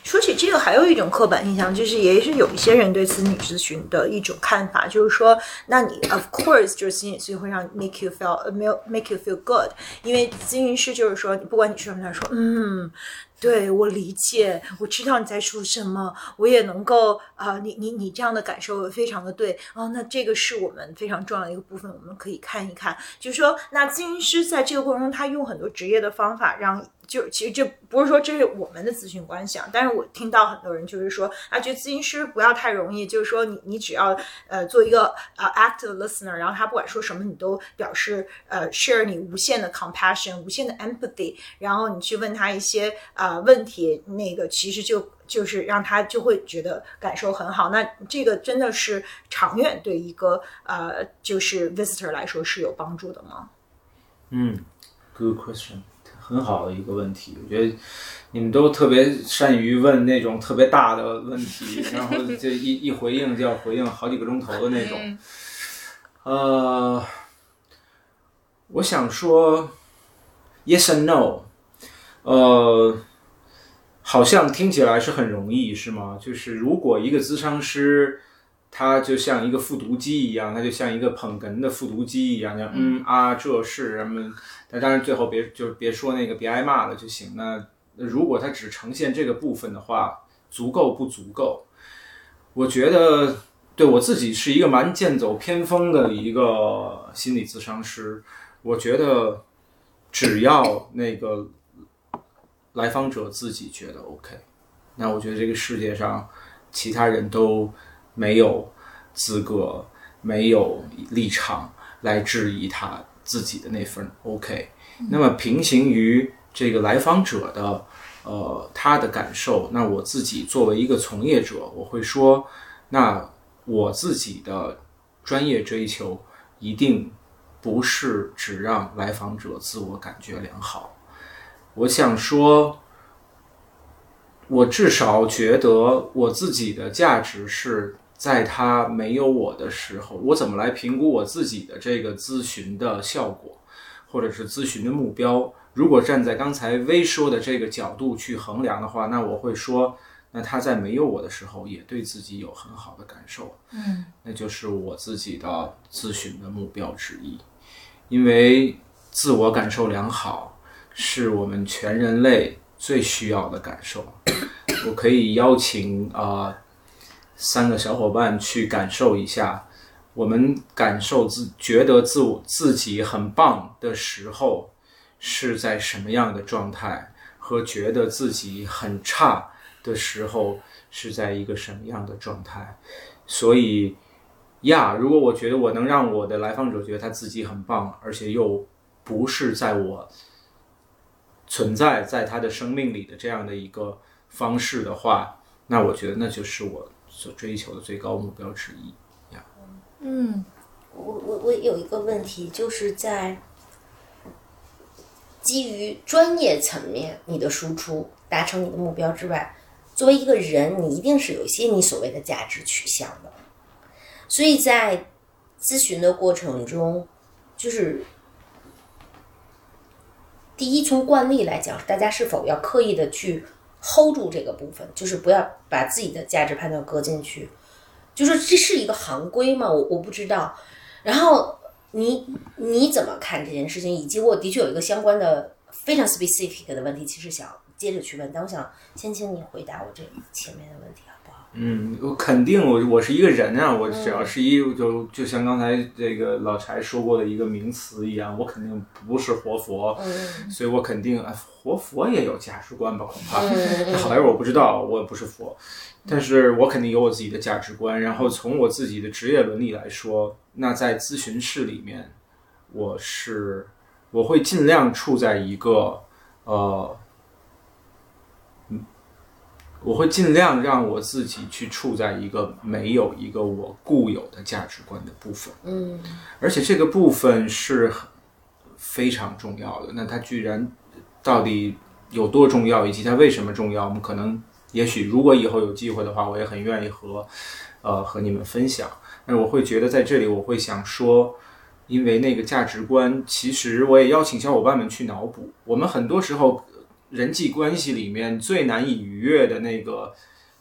说起这个，还有一种刻板印象，就是也是有一些人对子女咨询的一种看法，就是说，那你 of course 就是心理咨询会让 make you feel 呃没有 make you feel good，因为咨询师就是说，不管你说什么，他说嗯。对我理解，我知道你在说什么，我也能够啊、你你你这样的感受非常的对哦，那这个是我们非常重要的一个部分，我们可以看一看，就是说，那咨询师在这个过程中，他用很多职业的方法让就其实这不是说这是我们的咨询关系啊，但是我听到很多人就是说，啊，觉得咨询师不要太容易，就是说你你只要呃做一个呃 active listener，然后他不管说什么你都表示呃 share 你无限的 compassion，无限的 empathy，然后你去问他一些、呃问题，那个其实就就是让他就会觉得感受很好。那这个真的是长远对一个呃就是 visitor 来说是有帮助的吗？嗯，good question，很好的一个问题。我觉得你们都特别善于问那种特别大的问题，[laughs] 然后就一一回应就要回应好几个钟头的那种。呃，我想说，yes and no，呃，好像听起来是很容易，是吗？就是如果一个咨商师。他就像一个复读机一样，他就像一个捧哏的复读机一样，像嗯啊，这是什么？那当然最后别就别说那个，别挨骂了就行。那如果他只呈现这个部分的话，足够不足够？我觉得对我自己是一个蛮剑走偏锋的一个心理咨商师，我觉得只要那个来访者自己觉得 OK，那我觉得这个世界上其他人都没有资格、没有立场来质疑他自己的那份 OK。那么平行于这个来访者的呃他的感受，那我自己作为一个从业者，我会说，那我自己的专业追求一定不是只让来访者自我感觉良好。我想说，我至少觉得我自己的价值是在他没有我的时候，我怎么来评估我自己的这个咨询的效果，或者是咨询的目标？如果站在刚才微说的这个角度去衡量的话，那我会说，那他在没有我的时候，也对自己有很好的感受，嗯，那就是我自己的咨询的目标之一，因为自我感受良好是我们全人类最需要的感受。我可以邀请啊、三个小伙伴去感受一下，我们感受自觉得自我自己很棒的时候是在什么样的状态，和觉得自己很差的时候是在一个什么样的状态。所以呀，如果我觉得我能让我的来访者觉得他自己很棒，而且又不是在我存在在他的生命里的这样的一个方式的话，那我觉得那就是我所追求的最高目标之一。嗯，我我我有一个问题，就是在基于专业层面你的输出达成你的目标之外，作为一个人，你一定是有一些你所谓的价值取向的。所以在咨询的过程中，就是第一，从惯例来讲，大家是否要刻意的去 hold 住这个部分，就是不要把自己的价值判断搁进去。就是这是一个行规吗？我我不知道。然后你你怎么看这件事情？以及我的确有一个相关的非常 specific 的问题，其实想接着去问，但我想先请你回答我这前面的问题，啊？嗯，我肯定我我是一个人啊，我只要是一就就像刚才这个老柴说过的一个名词一样，我肯定不是活佛，嗯所以我肯定啊，活佛也有价值观吧，恐怕。嗯好来我不知道，我也不是佛，但是我肯定有我自己的价值观。然后从我自己的职业伦理来说，那在咨询室里面，我是我会尽量处在一个呃，嗯，我会尽量让我自己去处在一个没有一个我固有的价值观的部分。嗯而且这个部分是非常重要的。那它居然到底有多重要，以及它为什么重要？我们可能也许如果以后有机会的话，我也很愿意和呃和你们分享。但是我会觉得在这里，我会想说，因为那个价值观，其实我也邀请小伙伴们去脑补。我们很多时候人际关系里面最难以逾越的那个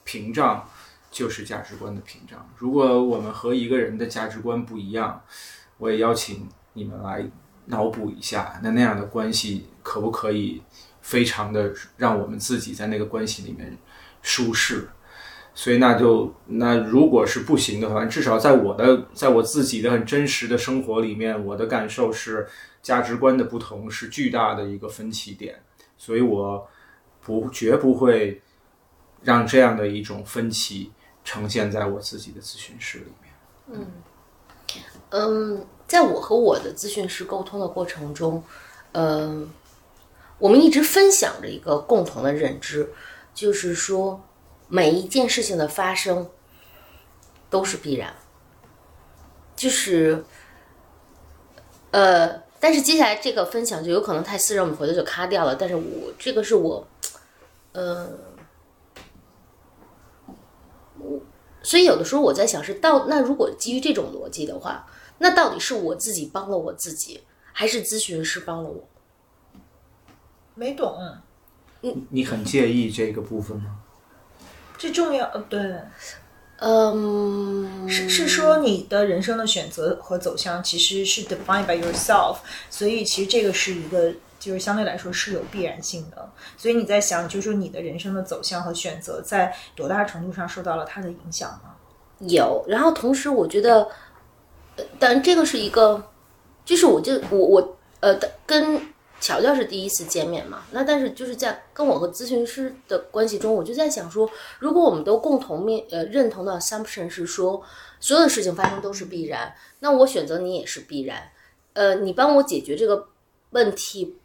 屏障，就是价值观的屏障。如果我们和一个人的价值观不一样，我也邀请你们来脑补一下，那那样的关系可不可以非常的让我们自己在那个关系里面舒适？所以那就那如果是不行的话，至少在我的在我自己的很真实的生活里面，我的感受是价值观的不同是巨大的一个分歧点，所以我不绝不会让这样的一种分歧呈现在我自己的咨询室里面。嗯嗯，在我和我的咨询师沟通的过程中，嗯，我们一直分享着一个共同的认知，就是说每一件事情的发生都是必然，就是呃，但是接下来这个分享就有可能太私人，我们回头就卡掉了。但是我这个是我，呃，我所以有的时候我在想是到那如果基于这种逻辑的话，那到底是我自己帮了我自己，还是咨询师帮了我？没懂，你很介意这个部分吗？这重要呃对，嗯，是是说你的人生的选择和走向其实是 defined by yourself，所以其实这个是一个就是相对来说是有必然性的。所以你在想，就是说你的人生的走向和选择在多大程度上受到了它的影响呢？有，然后同时我觉得，呃但这个是一个，就是我就我我呃跟乔乔是第一次见面嘛，那但是就是在跟我和咨询师的关系中，我就在想说，如果我们都共同面呃认同的 assumption 是说，所有的事情发生都是必然，那我选择你也是必然，呃，你帮我解决这个问题，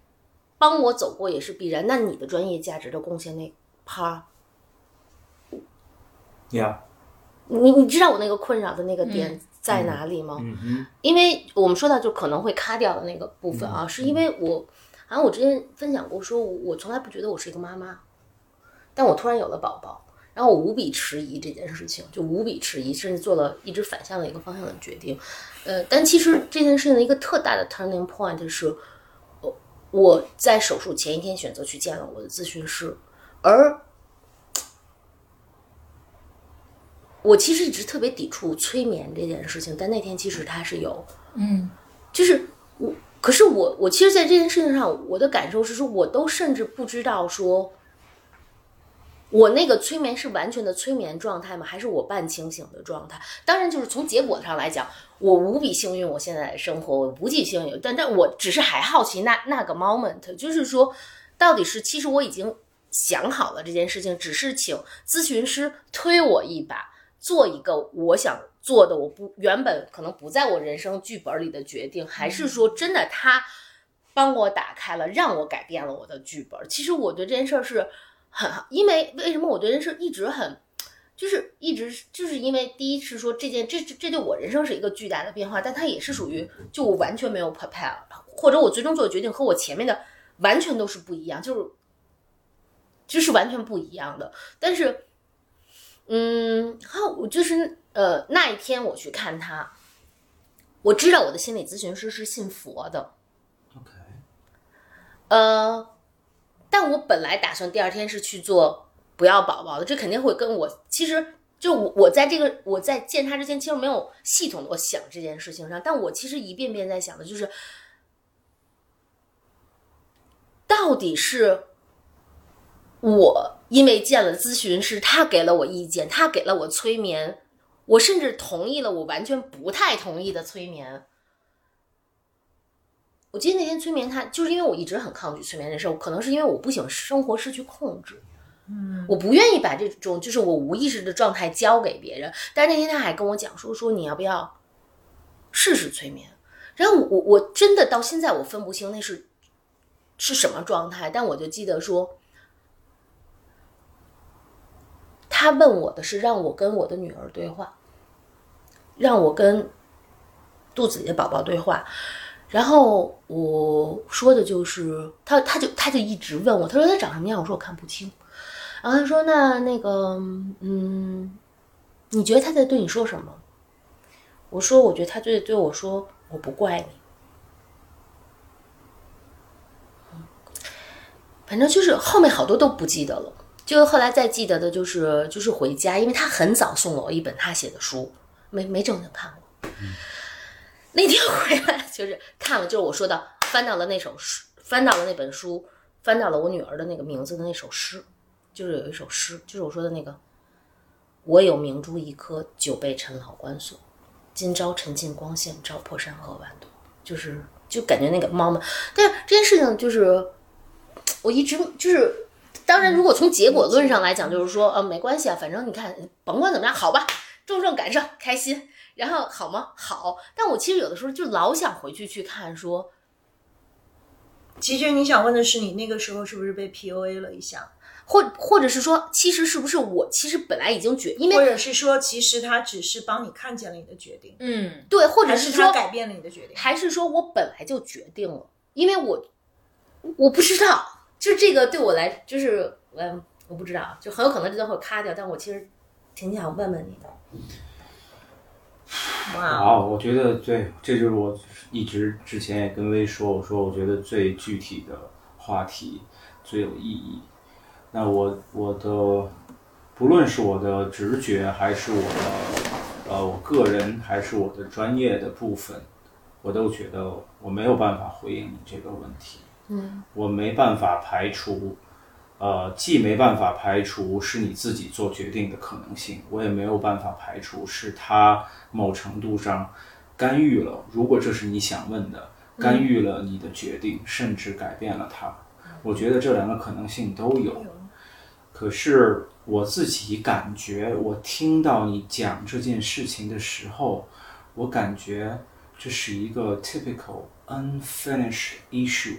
帮我走过也是必然，那你的专业价值的贡献那趴。呀，你你知道我那个困扰的那个点在哪里吗？因为我们说到就可能会卡掉的那个部分啊，是因为我好像我之前分享过，说我我从来不觉得我是一个妈妈，但我突然有了宝宝，然后我无比迟疑这件事情，就无比迟疑，甚至做了一直反向的一个方向的决定。呃，但其实这件事情的一个特大的 turning point 是，我我在手术前一天选择去见了我的咨询师，而我其实一直特别抵触催眠这件事情，但那天其实它是有，嗯，就是我，可是我我其实，在这件事情上，我的感受是说，我都甚至不知道说，我那个催眠是完全的催眠状态吗？还是我半清醒的状态？当然，就是从结果上来讲，我无比幸运，我现在的生活我无比幸运，但但我只是还好奇那那个 moment，就是说，到底是其实我已经想好了这件事情，只是请咨询师推我一把。做一个我想做的，我不原本可能不在我人生剧本里的决定，还是说真的他帮我打开了，让我改变了我的剧本。其实我对这件事儿是很，因为为什么我对这件事一直很，就是一直就是因为第一是说这件这这对我人生是一个巨大的变化，但它也是属于就我完全没有 prepare，或者我最终做的决定和我前面的完全都是不一样，就是就是完全不一样的，但是。嗯，好，我就是呃，那一天我去看他，我知道我的心理咨询师是信佛的，OK，呃，但我本来打算第二天是去做不要宝宝的，这肯定会跟我其实就我我在这个我在见他之前，其实没有系统的我想这件事情上，但我其实一遍遍在想的就是，到底是我因为见了咨询师，他给了我意见，他给了我催眠，我甚至同意了我完全不太同意的催眠。我记得那天催眠他，就是因为我一直很抗拒催眠这事儿，可能是因为我不喜欢生活失去控制，嗯，我不愿意把这种就是我无意识的状态交给别人。但是那天他还跟我讲说说你要不要试试催眠，然后我我我真的到现在我分不清那是是什么状态，但我就记得说，他问我的是让我跟我的女儿对话，让我跟肚子里的宝宝对话。然后我说的就是他，他就他就一直问我，他说他长什么样？我说我看不清。然后他说那那个，嗯，你觉得他在对你说什么？我说我觉得他对对我说我不怪你。反正就是后面好多都不记得了，就后来再记得的就是就是回家，因为他很早送了我一本他写的书，没没正经看过。那天回来就是看了，就是我说的翻到了那首诗，翻到了那本书，翻到了我女儿的那个名字的那首诗，就是有一首诗，就是我说的那个“我有明珠一颗，久被陈老关锁，今朝沉浸光线，照破山河万朵”，就是就感觉那个猫嘛，但是这件事情就是我一直就是。当然，如果从结果论上来讲，就是说，呃，没关系啊，反正你看，甭管怎么样，好吧，重症感受，开心，然后好吗？好，但我其实有的时候就老想回去去看，说其实你想问的是，你那个时候是不是被 PUA 了一下，或或者是说，其实是不是我其实本来已经决，因为或者是说，其实他只是帮你看见了你的决定，嗯，对，或者是说改变了你的决定？还是说我本来就决定了，因为我我不知道，就这个对我来就是嗯，我不知道，就很有可能这段会卡掉，但我其实挺想问问你的。哇，啊，我觉得对，这就是我一直之前也跟薇说，我说我觉得最具体的话题最有意义。那我我的不论是我的直觉，还是我的呃我个人，还是我的专业的部分，我都觉得我没有办法回应你这个问题。嗯，我没办法排除，呃，既没办法排除是你自己做决定的可能性，我也没有办法排除是他某程度上干预了。如果这是你想问的，干预了你的决定，甚至改变了它，我觉得这两个可能性都有。可是我自己感觉，我听到你讲这件事情的时候，我感觉这是一个 typical unfinished issue。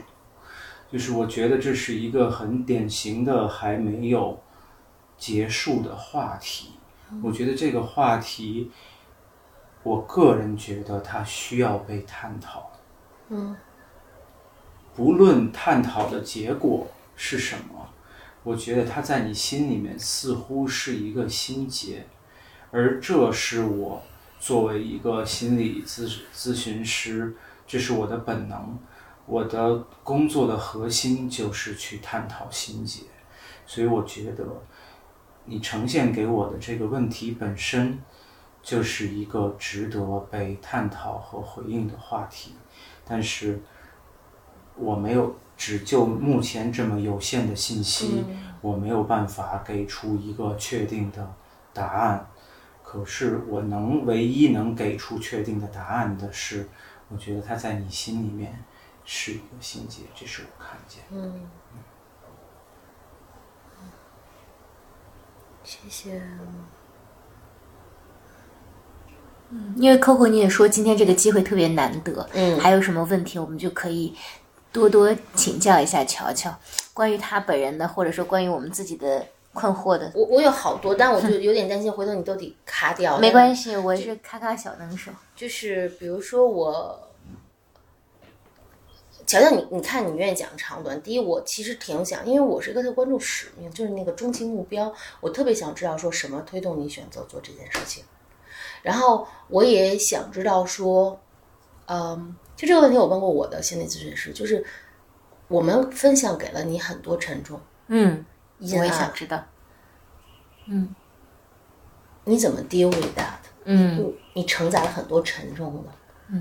就是我觉得这是一个很典型的还没有结束的话题。我觉得这个话题，我个人觉得它需要被探讨。嗯，不论探讨的结果是什么，我觉得它在你心里面似乎是一个心结，而这是我作为一个心理咨咨询师，这是我的本能。我的工作的核心就是去探讨心结，所以我觉得你呈现给我的这个问题本身就是一个值得被探讨和回应的话题，但是我没有只就目前这么有限的信息，我没有办法给出一个确定的答案。可是我能唯一能给出确定的答案的是，我觉得他在你心里面。是一个心结，这是我看见。嗯，谢谢。嗯，因为 Coco 你也说今天这个机会特别难得，嗯还有什么问题我们就可以多多请教一下乔乔，关于他本人的，或者说关于我们自己的困惑的，我我有好多，但我就有点担心，回头你都得卡掉。没关系，我是咔咔小能手。就是比如说我，乔乔，你你看你愿意讲长短。第一，我其实挺想，因为我是一个特关注使命，就是那个终极目标，我特别想知道说什么推动你选择做这件事情。然后我也想知道说，嗯，就这个问题我问过我的心理咨询师，就是我们分享给了你很多沉重，嗯，我也想，知道。嗯你怎么 deal with that？嗯你你承载了很多沉重的。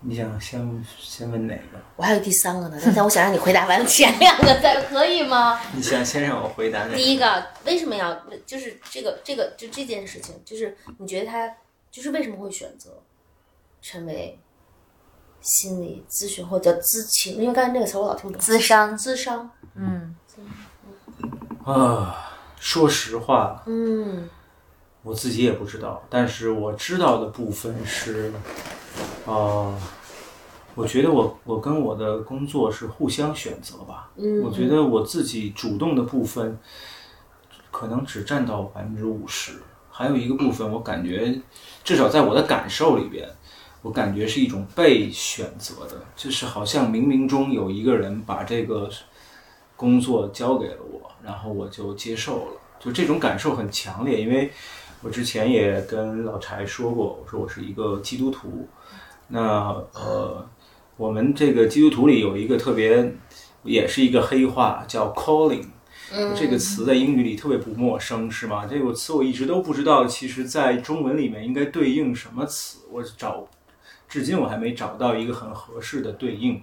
你想先先问哪个？我还有第三个呢，但我想让你回答完前两个再可以吗？[laughs] 你想先让我回答哪个？第一个，为什么要就是这个这个就这件事情，就是你觉得他就是为什么会选择成为心理咨询或者叫咨询？因为刚才那个词我老听不懂。咨商咨商，嗯啊，说实话，嗯我自己也不知道，但是我知道的部分是，呃，我觉得我我跟我的工作是互相选择吧。嗯，我觉得我自己主动的部分，可能只占到百分之五十，还有一个部分，我感觉至少在我的感受里边，我感觉是一种被选择的，就是好像冥冥中有一个人把这个工作交给了我，然后我就接受了，就这种感受很强烈，因为我之前也跟老柴说过，我说我是一个基督徒，那呃，我们这个基督徒里有一个特别，也是一个黑话，叫 calling。这个词在英语里特别不陌生，是吗？这个词我一直都不知道，其实在中文里面应该对应什么词？我找，至今我还没找到一个很合适的对应。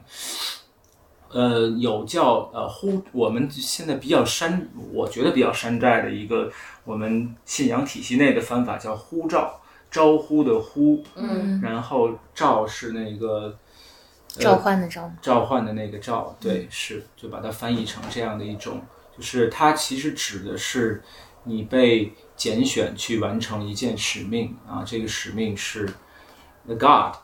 呃，有叫呃呼，我们现在比较山，我觉得比较山寨的一个我们信仰体系内的方法叫呼召，招呼的呼，嗯。然后召是那个召唤的召，召唤的那个召，对，是就把它翻译成这样的一种，就是它其实指的是你被拣选去完成一件使命啊，这个使命是 the God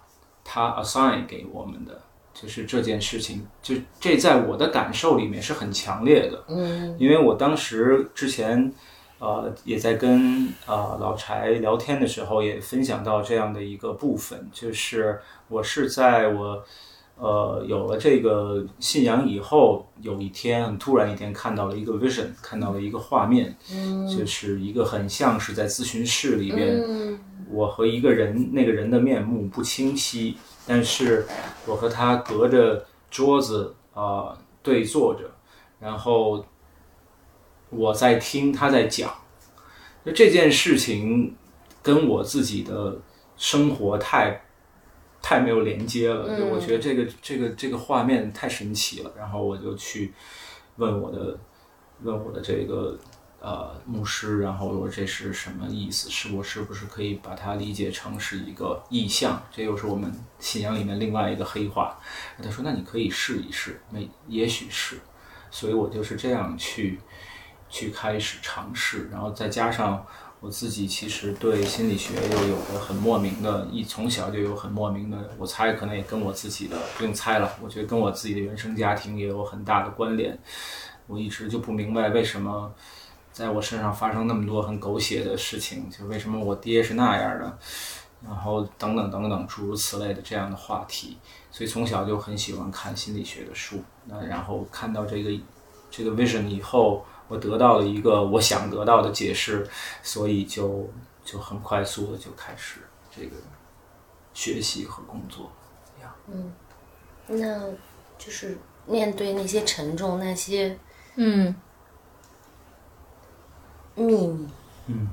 他 assign 给我们的，就是这件事情，就这在我的感受里面是很强烈的，嗯。因为我当时之前，呃，也在跟呃老柴聊天的时候，也分享到这样的一个部分，就是我是在我呃有了这个信仰以后，有一天很突然一天看到了一个 vision，看到了一个画面，就是一个很像是在咨询室里边，嗯。我和一个人，那个人的面目不清晰，但是我和他隔着桌子啊、对坐着，然后我在听他在讲，就这件事情跟我自己的生活太太没有连接了，就我觉得这个这个这个画面太神奇了，然后我就去问我的问我的这个呃牧师，然后我说这是什么意思？是我是不是可以把它理解成是一个意象？这又是我们信仰里面另外一个黑话。他说那你可以试一试，没也许是。所以我就是这样去去开始尝试，然后再加上我自己其实对心理学又有个很莫名的，一从小就有很莫名的，我猜可能也跟我自己的不用猜了，我觉得跟我自己的原生家庭也有很大的关联。我一直就不明白为什么在我身上发生那么多很狗血的事情，就为什么我爹是那样的，然后等等等等诸如此类的这样的话题。所以从小就很喜欢看心理学的书，那然后看到这个这个 vision 以后，我得到了一个我想得到的解释，所以就就很快速的就开始这个学习和工作。嗯，那就是面对那些沉重、那些嗯秘密、嗯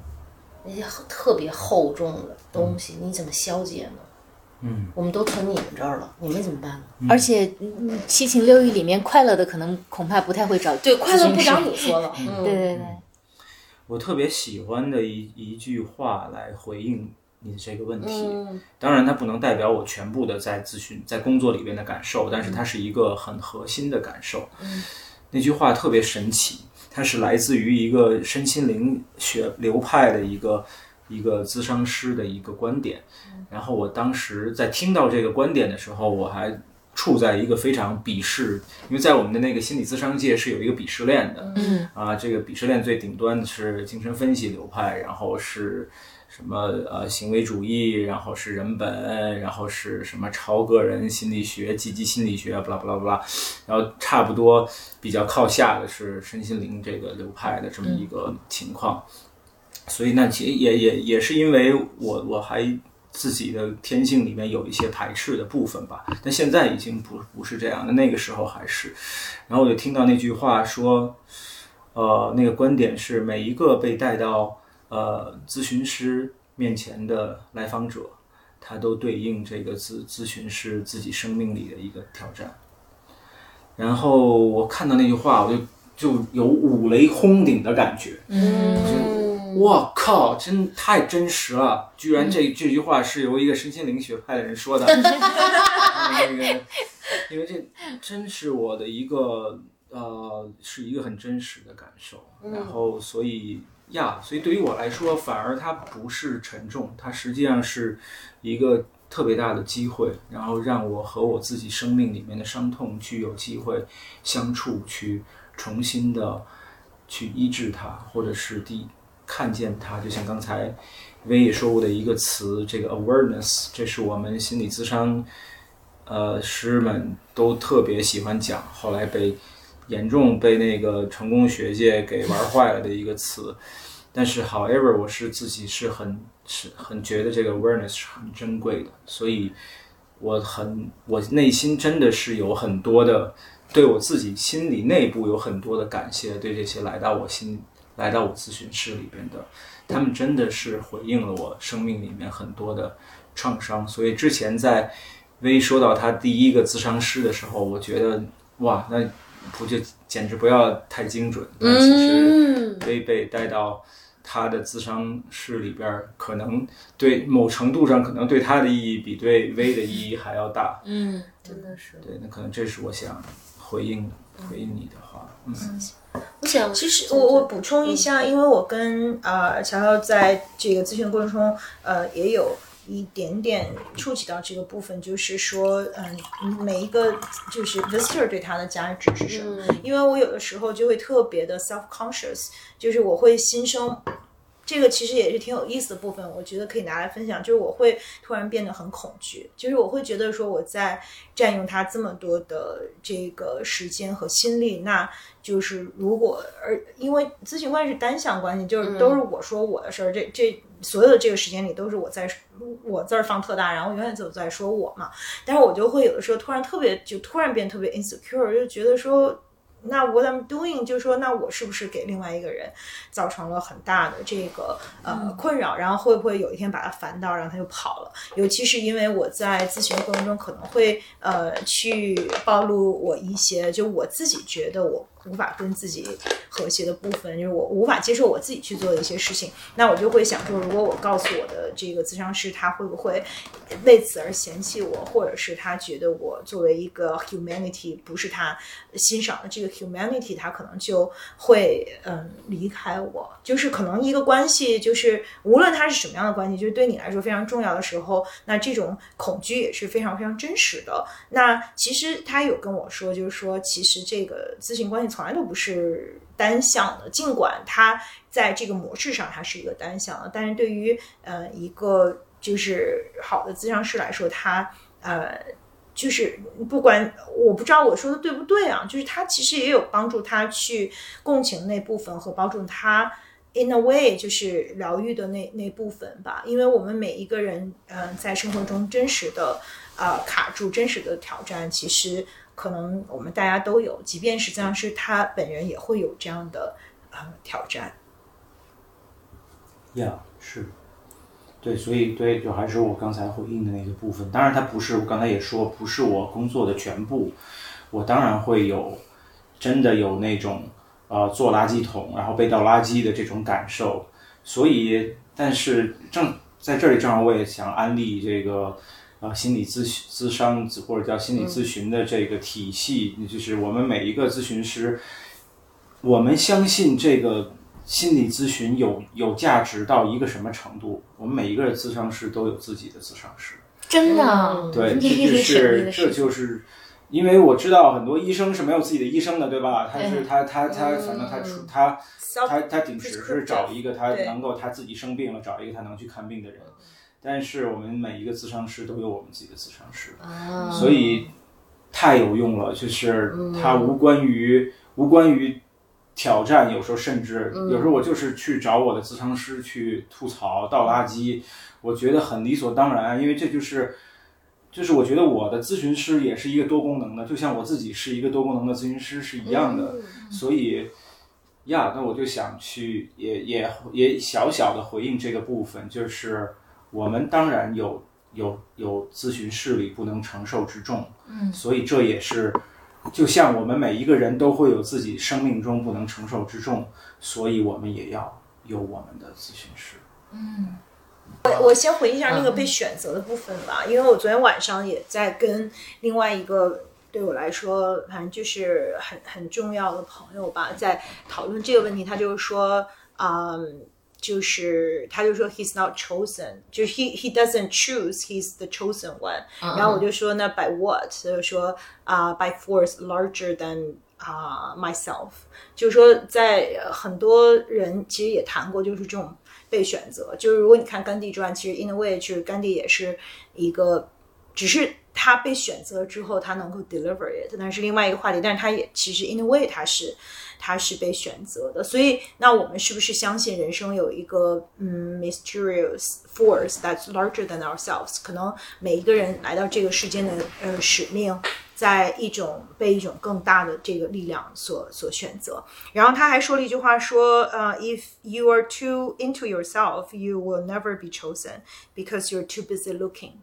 那些特别厚重的东西，你怎么消解呢？嗯，我们都存你们这儿了，你们怎么办呢？而且嗯七情六欲里面快乐的可能恐怕不太会找对，快乐不找找你说了，嗯，对对对，我特别喜欢的一一句话来回应你的这个问题。嗯。当然，它不能代表我全部的在咨询、在工作里边的感受，但是它是一个很核心的感受。那句话特别神奇，它是来自于一个身心灵学流派的一个一个咨商师的一个观点。然后我当时在听到这个观点的时候，我还处在一个非常鄙视，因为在我们的那个心理咨商界是有一个鄙视链的。嗯啊，这个鄙视链最顶端的是精神分析流派，然后是什么呃行为主义，然后是人本，然后是什么超个人心理学、积极心理学，不啦不啦不啦，然后差不多比较靠下的是身心灵这个流派的这么一个情况。所以那其实也也也是因为我我还自己的天性里面有一些排斥的部分吧，但现在已经不不是这样的，那个时候还是。然后我就听到那句话说，呃，那个观点是每一个被带到呃咨询师面前的来访者，他都对应这个咨咨询师自己生命里的一个挑战。然后我看到那句话，我就就有五雷轰顶的感觉。嗯，我靠，真太真实了！居然这这句话是由一个身心灵学派的人说的。[laughs] 那个，因为这真是我的一个呃，是一个很真实的感受。然后，所以呀，所以对于我来说，反而它不是沉重，它实际上是一个特别大的机会，然后让我和我自己生命里面的伤痛去有机会相处，去重新的去医治它，或者是第看见它。就像刚才薇也说过的一个词，这个 awareness，这是我们心理咨商呃师们都特别喜欢讲，后来被严重被那个成功学界给玩坏了的一个词。但是，however，我是自己是很是很觉得这个 awareness 是很珍贵的，所以我很我内心真的是有很多的对我自己心理内部有很多的感谢，对这些来到我心来到我咨询室里边的，他们真的是回应了我生命里面很多的创伤。所以之前在微说到他第一个咨商师的时候，我觉得哇，那不就简直不要太精准。但其实微被带到他的咨商室里边，可能对某程度上可能对他的意义比对微的意义还要大。嗯，真的是。对，那可能这是我想回应回应你的话。嗯，我想，其实我我补充一下，因为我跟呃乔乔在这个咨询过程中，呃也有一点点触及到这个部分，就是说，嗯，每一个就是 visitor 对他的价值是什么？因为我有的时候就会特别的 self conscious，就是我会心生。这个其实也是挺有意思的部分，我觉得可以拿来分享。就是我会突然变得很恐惧，就是我会觉得说我在占用他这么多的这个时间和心力，那就是如果而因为咨询关系是单向关系，就是都是我说我的事儿，这这所有的这个时间里都是我在我字儿放特大，然后永远都在说我嘛。但是我就会有的时候突然特别就突然变特别 insecure，就觉得说。那 what I'm doing 就是说，那我是不是给另外一个人造成了很大的这个呃困扰？然后会不会有一天把他烦到，然后他就跑了？尤其是因为我在咨询过程中可能会呃去暴露我一些，就我自己觉得我无法跟自己和谐的部分，就是我无法接受我自己去做的一些事情，那我就会想说，如果我告诉我的这个咨商师，他会不会为此而嫌弃我，或者是他觉得我作为一个 humanity 不是他欣赏的这个 humanity，他可能就会嗯离开我。就是可能一个关系，就是无论它是什么样的关系，就是对你来说非常重要的时候，那这种恐惧也是非常非常真实的。那其实他有跟我说，就是说，其实这个咨询关系从从来都不是单向的，尽管它在这个模式上它是一个单向的，但是对于呃一个就是好的咨商师来说，他呃就是不管我不知道我说的对不对啊，就是他其实也有帮助他去共情那部分和帮助他。In a way，就是疗愈的那那部分吧，因为我们每一个人，嗯、在生活中真实的呃卡住、真实的挑战，其实可能我们大家都有，即便实际上是他本人也会有这样的呃挑战。呀是，对，所以对，就还是我刚才回应的那个部分。当然，它不是我刚才也说，不是我工作的全部。我当然会有，真的有那种呃做垃圾桶，然后被倒垃圾的这种感受。所以，但是正在这里，正好我也想安利这个呃心理咨询咨商或者叫心理咨询的这个体系，就是我们每一个咨询师，我们相信这个心理咨询有有价值到一个什么程度？我们每一个咨商师都有自己的咨商师。真的，对，这这就是这。就是，因为我知道很多医生是没有自己的医生的，对吧？他是他他他，反正他出他他他顶只是找一个他能够他自己生病了，找一个他能去看病的人。但是我们每一个咨商师都有我们自己的咨商师，啊所以太有用了。就是嗯它无关于无关于挑战，有时候甚至嗯有时候我就是去找我的咨商师去吐槽倒垃圾，我觉得很理所当然，因为这就是。就是我觉得我的咨询师也是一个多功能的，就像我自己是一个多功能的咨询师是一样的，所以呀，那我就想去也也也小小的回应这个部分，就是我们当然有有有咨询室里不能承受之重，嗯，所以这也是就像我们每一个人都会有自己生命中不能承受之重，所以我们也要有我们的咨询室，嗯。我我先回忆一下那个被选择的部分吧，因为我昨天晚上也在跟另外一个对我来说，反正就是很很重要的朋友吧，在讨论这个问题。他就是说，嗯，就是他就说 he's not chosen，就是 he he doesn't choose he's the chosen one、然后我就说那 by what？他就说啊、by force larger than 啊、myself，就是说在呃很多人其实也谈过，就是这种被选择。就是如果你看甘地传，其实 in a way 就是甘地也是一个，只是他被选择之后，他能够 deliver it，但是另外一个话题。但是他也其实 in a way 他是他是被选择的。所以那我们是不是相信人生有一个嗯 mysterious force that's larger than ourselves？可能每一个人来到这个世间的呃使命。在一种被一种更大的这个力量所所选择，然后他还说了一句话说，呃、i f you are too into yourself, you will never be chosen because you're too busy looking。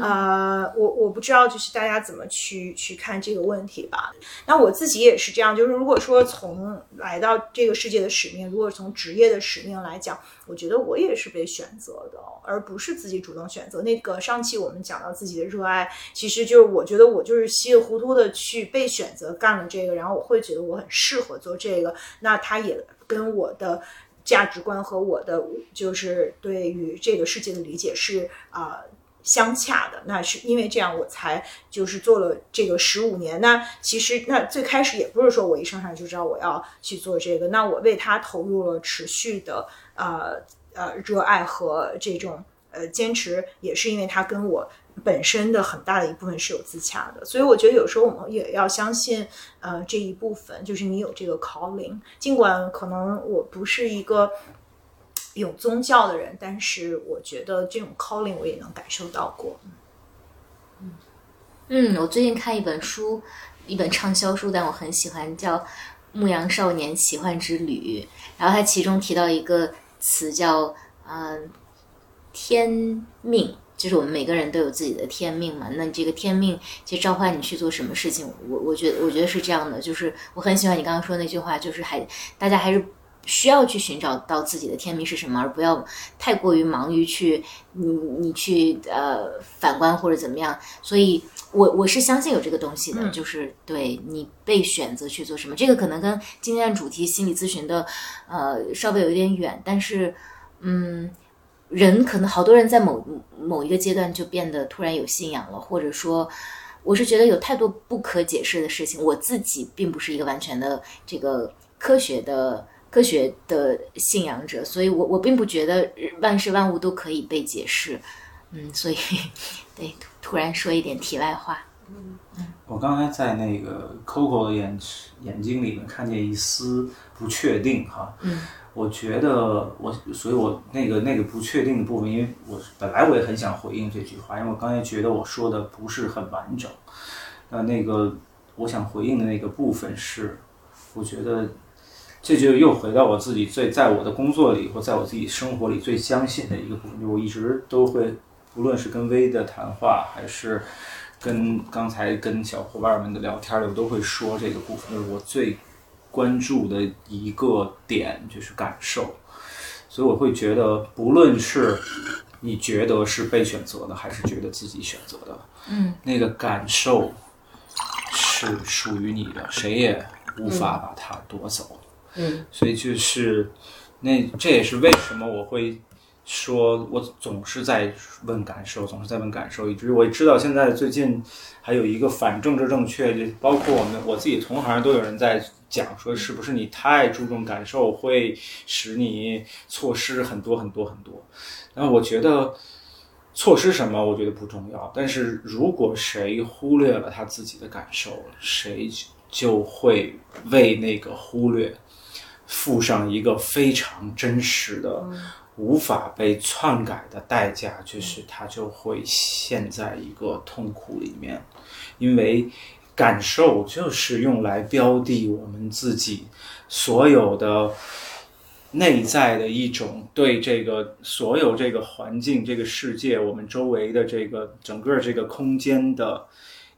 呃，我我不知道，就是大家怎么去去看这个问题吧。那我自己也是这样，就是如果说从来到这个世界的使命，如果从职业的使命来讲，我觉得我也是被选择的，而不是自己主动选择。那个上期我们讲到自己的热爱，其实就是我觉得我就是稀里糊涂的去被选择干了这个，然后我会觉得我很适合做这个，那它也跟我的。价值观和我的就是对于这个世界的理解是啊、相洽的，那是因为这样我才就是做了这个十五年。那其实那最开始也不是说我一上场就知道我要去做这个，那我为它投入了持续的呃呃热爱和这种呃坚持，也是因为它跟我本身的很大的一部分是有自洽的。所以我觉得有时候我们也要相信呃这一部分，就是你有这个 calling，尽管可能我不是一个。有宗教的人，但是我觉得这种 calling 我也能感受到过。嗯，我最近看一本书，一本畅销书，但我很喜欢，叫《牧羊少年奇幻之旅》。然后它其中提到一个词叫“嗯、天命”，就是我们每个人都有自己的天命嘛。那这个天命其实召唤你去做什么事情，我我觉得我觉得是这样的。就是我很喜欢你刚刚说那句话，就是还大家还是需要去寻找到自己的天命是什么，而不要太过于忙于去你你去呃反观或者怎么样。所以我我是相信有这个东西的，就是对你被选择去做什么，这个可能跟今天的主题心理咨询的呃稍微有一点远，但是嗯。人可能好多人在某某一个阶段就变得突然有信仰了，或者说，我是觉得有太多不可解释的事情。我自己并不是一个完全的这个科学的科学的信仰者，所以我我并不觉得万事万物都可以被解释。嗯，所以对，突然说一点题外话。嗯我刚才在那个 Coco 的眼眼睛里面看见一丝不确定哈。嗯。我觉得我，所以我那个那个不确定的部分，因为我本来我也很想回应这句话，因为我刚才觉得我说的不是很完整。那那个我想回应的那个部分是，我觉得这就又回到我自己最在我的工作里或在我自己生活里最相信的一个部分，就我一直都会，不论是跟薇的谈话，还是跟刚才跟小伙伴们的聊天里，我都会说这个部分，就是我最。关注的一个点就是感受，所以我会觉得，不论是你觉得是被选择的，还是觉得自己选择的，嗯，那个感受是属于你的，谁也无法把它夺走。嗯，所以就是那这也是为什么我会说，我总是在问感受，总是在问感受，以至于我知道现在最近还有一个反政治正确，就包括我们我自己同行都有人在。讲说是不是你太注重感受会使你错失很多很多很多？那我觉得错失什么，我觉得不重要。但是如果谁忽略了他自己的感受，谁就会为那个忽略付上一个非常真实的、无法被篡改的代价，就是他就会陷在一个痛苦里面，因为。感受就是用来标的我们自己所有的内在的一种对这个所有这个环境、这个世界、我们周围的这个整个这个空间的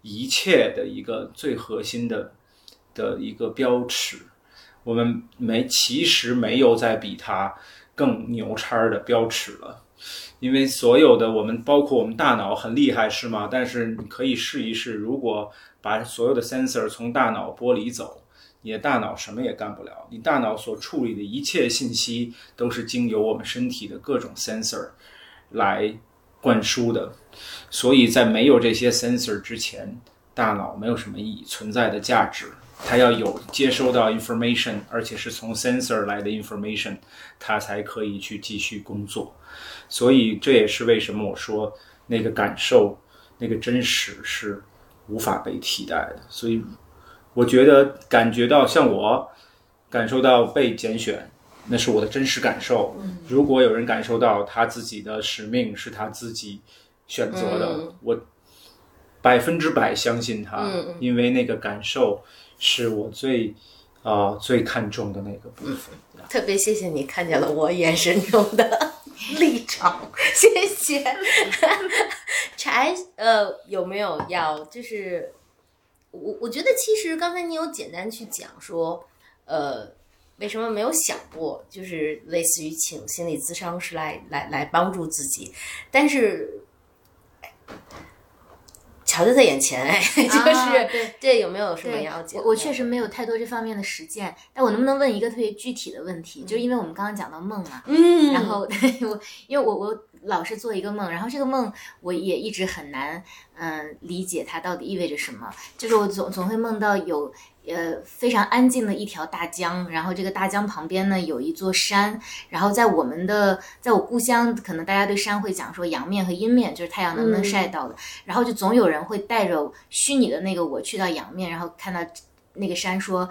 一切的一个最核心的的一个标尺。我们没其实没有在比它更牛叉的标尺了，因为所有的我们，包括我们大脑很厉害，是吗？但是你可以试一试，如果。把所有的 sensor 从大脑剥离走，你的大脑什么也干不了。你大脑所处理的一切信息都是经由我们身体的各种 sensor 来灌输的。所以在没有这些 sensor 之前，大脑没有什么意义存在的价值。它要有接收到 information，而且是从 sensor 来的 information，它才可以去继续工作。所以这也是为什么我说那个感受、那个真实是。无法被替代的，所以我觉得感觉到像我感受到被拣选，那是我的真实感受。如果有人感受到他自己的使命是他自己选择的，我百分之百相信他，因为那个感受是我最啊最看重的那个部分。特别谢谢你看见了我眼神中的。立场，[laughs] 谢谢。[laughs] 柴，呃，有没有要？就是我，我觉得其实刚才你有简单去讲说，呃，为什么没有想过，就是类似于请心理咨商师来来来帮助自己，但是。瞧就在眼前，哎，[laughs] 就是这有没有什么要讲？我我确实没有太多这方面的实践，但我能不能问一个特别具体的问题？就是因为我们刚刚讲到梦嘛，嗯，然后 [laughs] 我因为我我老是做一个梦，然后这个梦我也一直很难嗯理解它到底意味着什么，就是我总总会梦到有。呃，非常安静的一条大江，然后这个大江旁边呢有一座山，然后在我们的，在我故乡，可能大家对山会讲说阳面和阴面，就是太阳能不能晒到的，然后就总有人会带着虚拟的那个我去到阳面，然后看到那个山说，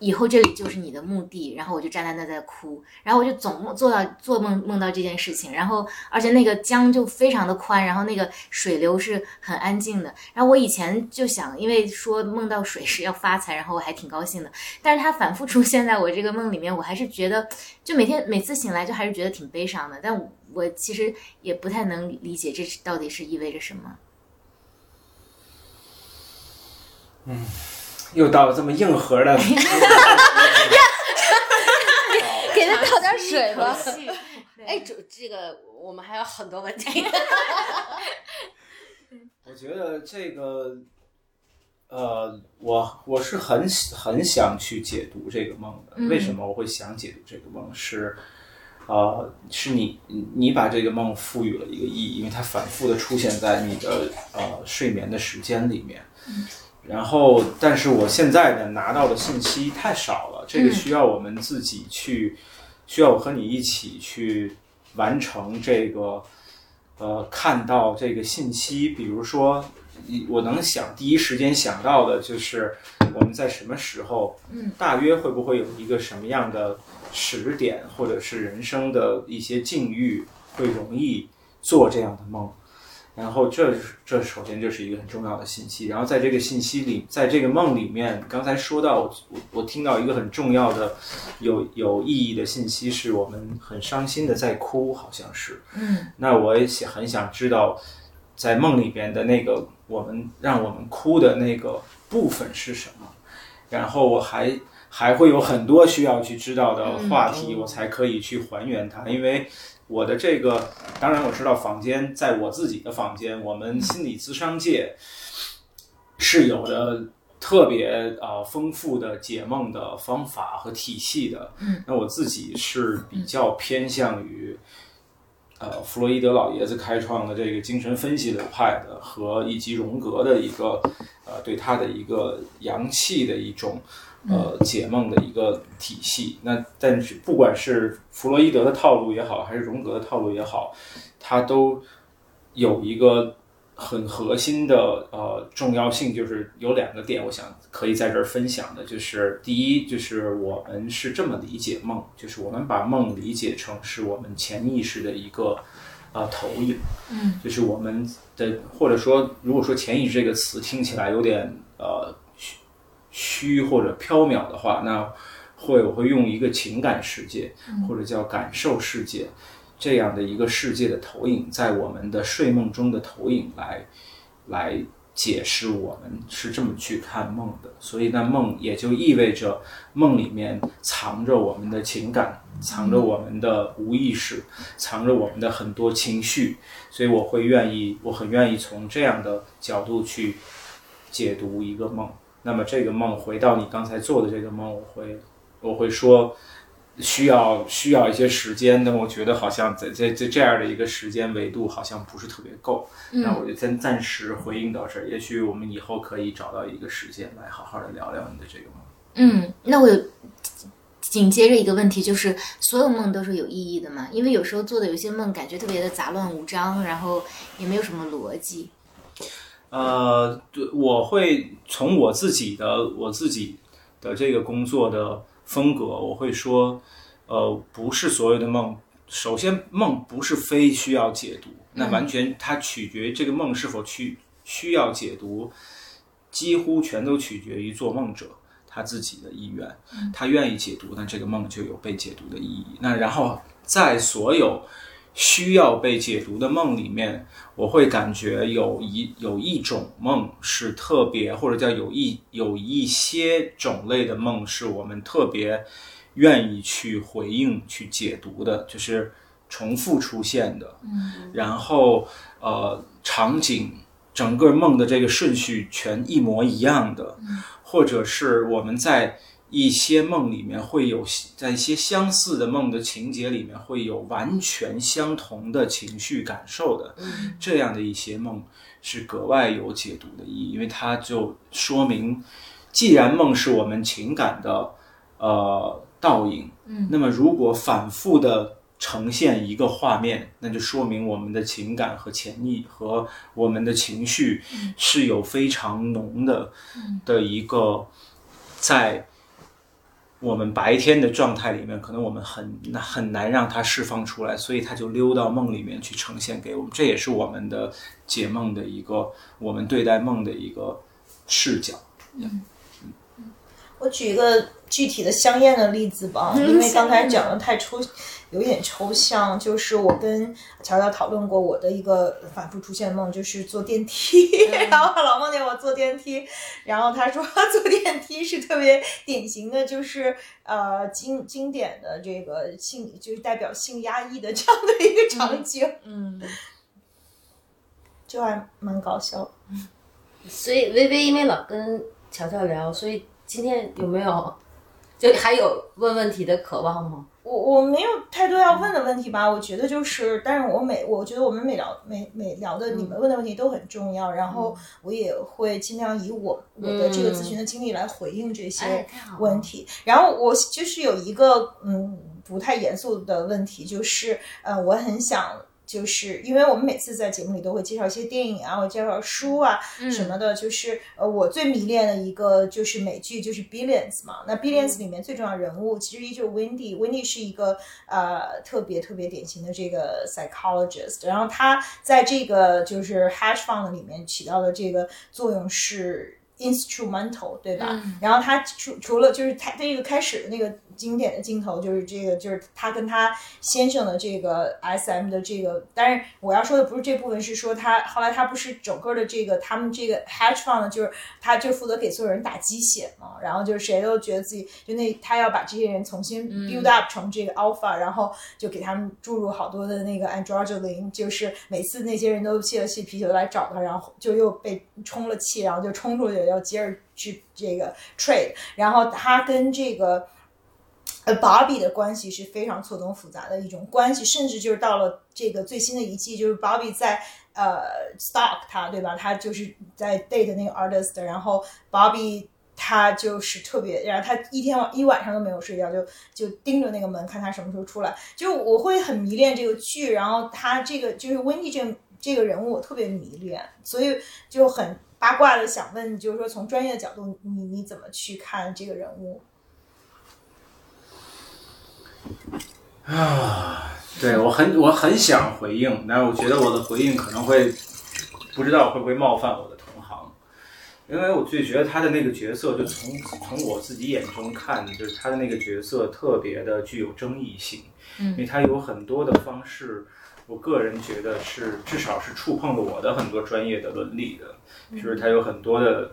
以后这里就是你的墓地，然后我就站在那在哭，然后我就总梦做到做梦梦到这件事情，然后而且那个江就非常的宽，然后那个水流是很安静的，然后我以前就想，因为说梦到水是要发财，然后我还挺高兴的，但是它反复出现在我这个梦里面，我还是觉得就每天每次醒来就还是觉得挺悲伤的，但我其实也不太能理解这到底是意味着什么。嗯。又到了这么硬核的，[laughs] 给他倒点水吧。哎，哎，这这个我们还有很多问题。我觉得这个，呃，我我是很很想去解读这个梦的。嗯为什么我会想解读这个梦？是，呃，是你你把这个梦赋予了一个意义，因为它反复的出现在你的呃睡眠的时间里面。然后，但是我现在呢拿到的信息太少了，这个需要我们自己去，需要我和你一起去完成这个，呃，看到这个信息。比如说，一我能想第一时间想到的就是我们在什么时候，嗯，大约会不会有一个什么样的时点，或者是人生的一些境遇，会容易做这样的梦。然后这这首先就是一个很重要的信息。然后在这个信息里，在这个梦里面，刚才说到我我我听到一个很重要的有有意义的信息，是我们很伤心的在哭，好像是。嗯那我也想很想知道，在梦里边的那个我们让我们哭的那个部分是什么。然后我还还会有很多需要去知道的话题，我才可以去还原它，因为。我的这个，当然我知道房间，在我自己的房间，我们心理咨商界是有的特别啊、呃丰富的解梦的方法和体系的。嗯，那我自己是比较偏向于，呃，弗洛伊德老爷子开创的这个精神分析流派的，和以及荣格的一个呃对他的一个阳气的一种。呃，解梦的一个体系。那但是不管是弗洛伊德的套路也好，还是荣格的套路也好，它都有一个很核心的呃重要性，就是有两个点，我想可以在这儿分享的，就是第一，就是我们是这么理解梦，就是我们把梦理解成是我们潜意识的一个呃投影，嗯，就是我们的或者说，如果说潜意识这个词听起来有点呃虚虚或者缥缈的话，那会我会用一个情感世界或者叫感受世界这样的一个世界的投影，在我们的睡梦中的投影来来解释我们是这么去看梦的。所以，那梦也就意味着梦里面藏着我们的情感，藏着我们的无意识，藏着我们的很多情绪。所以，我会愿意，我很愿意从这样的角度去解读一个梦。那么，这个梦回到你刚才做的这个梦，我会我会说。需要需要一些时间，但我觉得好像在在在这样的一个时间维度好像不是特别够，那我就暂暂时回应到这儿。也许我们以后可以找到一个时间来好好的聊聊你的这个梦。嗯，那我有紧接着一个问题，就是所有梦都是有意义的吗？因为有时候做的有些梦感觉特别的杂乱无章，然后也没有什么逻辑。呃，对，我会从我自己的我自己的这个工作的风格，我会说，呃，不是所有的梦。首先，梦不是非需要解读，那完全它取决于这个梦是否去需要解读，几乎全都取决于做梦者他自己的意愿。他愿意解读，那这个梦就有被解读的意义。那然后在所有需要被解读的梦里面，我会感觉有一有一种梦是特别，或者叫有一有一些种类的梦是我们特别愿意去回应、去解读的，就是重复出现的，嗯，然后呃场景整个梦的这个顺序全一模一样的，或者是我们在。一些梦里面会有，在一些相似的梦的情节里面会有完全相同的情绪感受的，这样的一些梦是格外有解读的意义，因为它就说明，既然梦是我们情感的呃倒影，嗯，那么如果反复的呈现一个画面，那就说明我们的情感和潜意和我们的情绪是有非常浓的的一个在。我们白天的状态里面，可能我们很很难让它释放出来，所以它就溜到梦里面去呈现给我们。这也是我们的解梦的一个，我们对待梦的一个视角。嗯我举一个具体的香艳的例子吧，因为刚才讲的太抽，有点抽象。就是我跟乔乔讨论过我的一个反复出现梦，就是坐电梯，[laughs] 然后老梦见我坐电梯，然后他说坐电梯是特别典型的，就是呃经经典的这个性，就是代表性压抑的这样的一个场景，嗯，就还蛮搞笑。所以微微因为老跟乔乔聊，所以今天有没有就还有问问题的渴望吗？我我没有太多要问的问题吧，我觉得就是，但是我每我觉得我们每聊每每聊的你们问的问题都很重要，然后我也会尽量以我我的这个咨询的经历来回应这哎些问题。然后我就是有一个嗯不太严肃的问题，就是呃我很想。就是因为我们每次在节目里都会介绍一些电影啊，或介绍书啊什么的，就是呃我最迷恋的一个就是美剧，就是 Billions 嘛。那 Billions 里面最重要人物其实依旧 Wendy。Wendy 是一个呃特别特别典型的这个 psychologist，然后他在这个就是 hash fund 里面起到的这个作用是 instrumental，对吧？然后他除除了就是他这个开始的那个经典的镜头，就是这个就是他跟他先生的这个 SM 的这个，但是我要说的不是这部分，是说他后来他不是整个的这个他们这个 hedge fund 就是他就负责给所有人打鸡血嘛，然后就是谁都觉得自己就那他要把这些人重新 build up 成这个 alpha，、然后就给他们注入好多的那个 androgen，就是每次那些人都泄了气皮球来找他，然后就又被充了气，然后就冲出去要接着去这个 trade，然后他跟这个。呃，Bobby 的关系是非常错综复杂的一种关系，甚至就是到了这个最新的一季，就是 Bobby 在呃 stalk 他，对吧？他就是在 date 那个 artist，然后 Bobby 他就是特别，然后他一天一晚上都没有睡觉，就就盯着那个门看他什么时候出来。就我会很迷恋这个剧，然后他这个就是 Wendy 这这个人物我特别迷恋，所以就很八卦的想问，就是说从专业的角度，你你怎么去看这个人物？[sighs] 啊，对我很我很想回应，但是我觉得我的回应可能会不知道会不会冒犯我的同行，因为我就觉得他的那个角色，就从从我自己眼中看，就是他的那个角色特别的具有争议性，嗯。因为他有很多的方式，我个人觉得是至少是触碰了我的很多专业的伦理的，比如他有很多的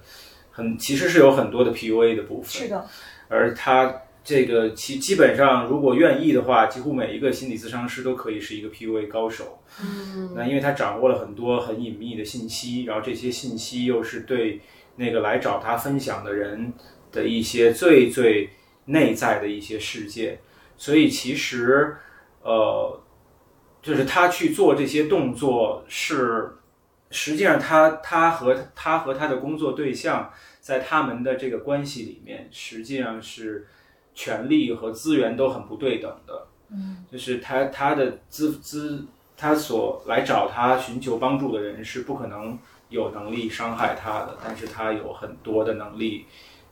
很其实是有很多的 PUA 的部分，是的，而他这个其基本上如果愿意的话，几乎每一个心理咨商师都可以是一个 PUA 高手。嗯，那因为他掌握了很多很隐秘的信息，然后这些信息又是对那个来找他分享的人的一些最最内在的一些世界，所以其实呃，就是他去做这些动作是，实际上他他和他和他的工作对象在他们的这个关系里面，实际上是权力和资源都很不对等的。嗯，就是他他的资资他所来找他寻求帮助的人是不可能有能力伤害他的，但是他有很多的能力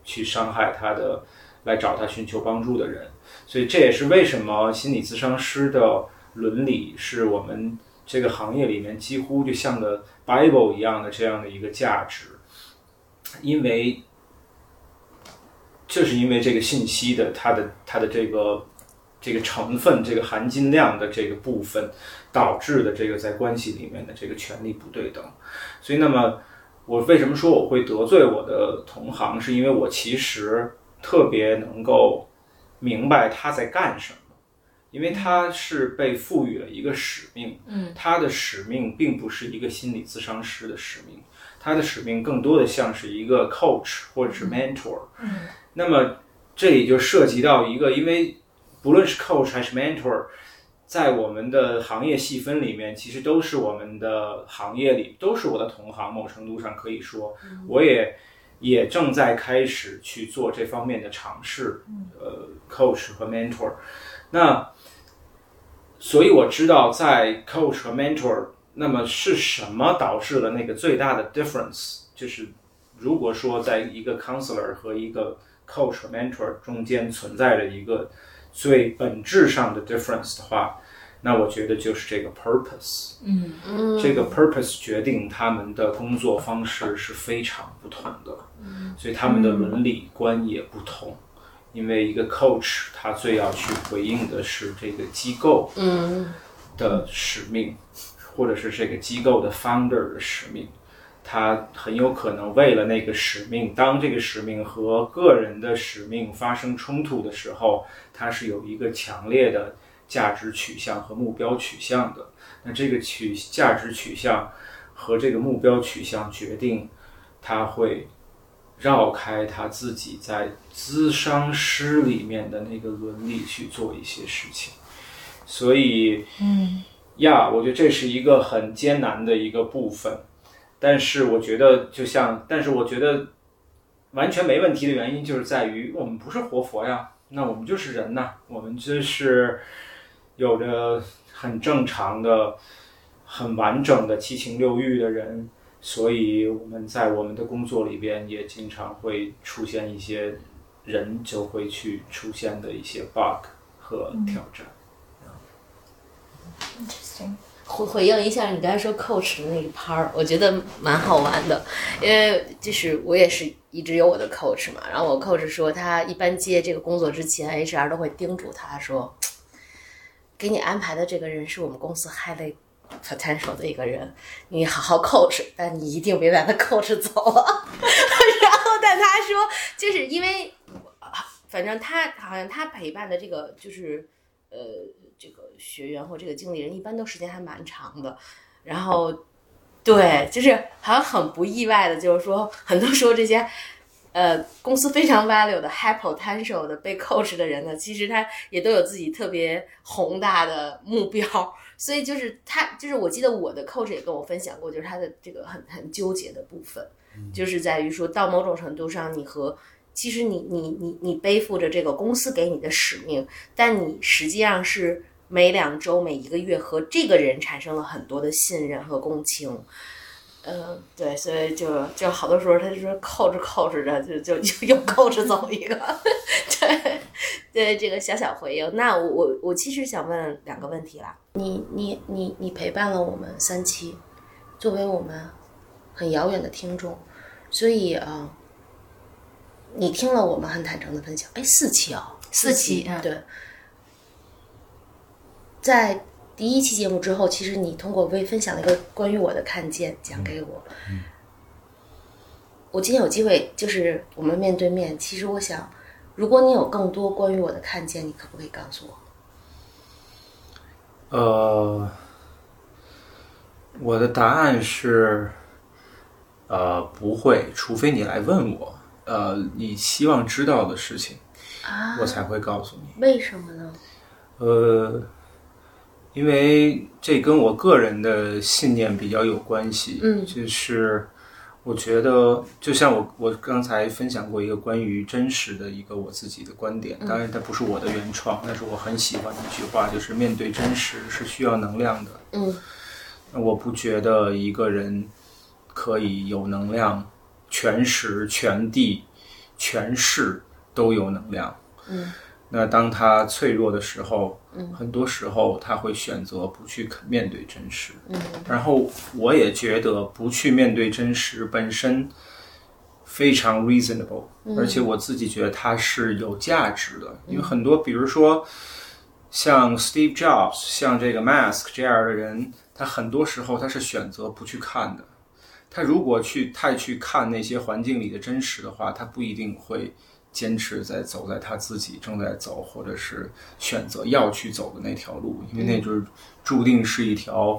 去伤害他的来找他寻求帮助的人，所以这也是为什么心理咨商师的伦理是我们这个行业里面几乎就像个 Bible 一样的这样的一个价值，因为就是因为这个信息的它的它的这个这个成分、这个含金量的这个部分，导致的这个在关系里面的这个权力不对等。所以，那么我为什么说我会得罪我的同行，是因为我其实特别能够明白他在干什么。因为他是被赋予了一个使命，嗯，他的使命并不是一个心理咨商师的使命，他的使命更多的像是一个 coach 或者是 mentor，嗯，那么这里就涉及到一个，因为不论是 coach 还是 mentor，在我们的行业细分里面，其实都是我们的行业里都是我的同行，某程度上可以说，我也也正在开始去做这方面的尝试，呃，coach 和 mentor，那所以我知道在 coach 和 mentor，那么是什么导致了那个最大的 difference？就是如果说在一个 counselor 和一个 coach 和 mentor 中间存在着一个最本质上的 difference 的话，那我觉得就是这个 purpose。嗯嗯这个 purpose 决定他们的工作方式是非常不同的，所以他们的伦理观也不同。因为一个 coach 他最要去回应的是这个机构嗯的使命，或者是这个机构的 founder 的使命。他很有可能为了那个使命，当这个使命和个人的使命发生冲突的时候，他是有一个强烈的价值取向和目标取向的。那这个取价值取向和这个目标取向决定他会绕开他自己在咨商师里面的那个伦理去做一些事情。所以，嗯呀我觉得这是一个很艰难的一个部分。但是我觉得，就像，但是我觉得完全没问题的原因，就是在于我们不是活佛呀，那我们就是人呐，我们就是有着很正常的、很完整的七情六欲的人，所以我们在我们的工作里边也经常会出现一些人就会去出现的一些 bug 和挑战。回回应一下你刚才说 coach 的那一 part，我觉得蛮好玩的，因为就是我也是一直有我的 coach 嘛，然后我 coach 说他一般接这个工作之前，HR 都会叮嘱他说，给你安排的这个人是我们公司 highly potential 的一个人，你好好 coach，但你一定别把他 coach 走了。[laughs] 然后但他说，就是因为反正他好像他陪伴的这个就是呃。这个学员或这个经理人一般都时间还蛮长的，然后对，就是好像很不意外的，就是说很多时候这些呃公司非常 value 的 high potential 的被 coach 的人呢，其实他也都有自己特别宏大的目标，所以就是他就是我记得我的 coach 也跟我分享过，就是他的这个很很纠结的部分，就是在于说到某种程度上，你和其实你你你你背负着这个公司给你的使命，但你实际上是。每两周、每一个月和这个人产生了很多的信任和共情，嗯，对，所以就就好多时候他就说扣着扣着着就就就又扣着走一个，[laughs] 对对，这个小小回应。那我我我其实想问两个问题啦，你你你你陪伴了我们三期，作为我们很遥远的听众，所以啊，你听了我们很坦诚的分享，哎，四期哦，四期嗯对。在第一期节目之后，其实你通过微分享了一个关于我的看见，讲给我。我今天有机会，就是我们面对面。其实我想，如果你有更多关于我的看见，你可不可以告诉我？呃，我的答案是，呃，不会，除非你来问我，呃，你希望知道的事情，啊我才会告诉你。为什么呢？呃，因为这跟我个人的信念比较有关系。嗯就是我觉得，就像我我刚才分享过一个关于真实的一个我自己的观点，当然它不是我的原创，但是我很喜欢的一句话，就是面对真实是需要能量的。嗯我不觉得一个人可以有能量，全时、全地、全市都有能量。嗯那当他脆弱的时候，嗯，很多时候他会选择不去面对真实。嗯然后我也觉得不去面对真实本身非常 reasonable，、而且我自己觉得它是有价值的，因为很多比如说像 Steve Jobs、像这个 Mask 这样的人，他很多时候他是选择不去看的。他如果去太去看那些环境里的真实的话，他不一定会坚持在走在他自己正在走，或者是选择要去走的那条路，因为那就是注定是一条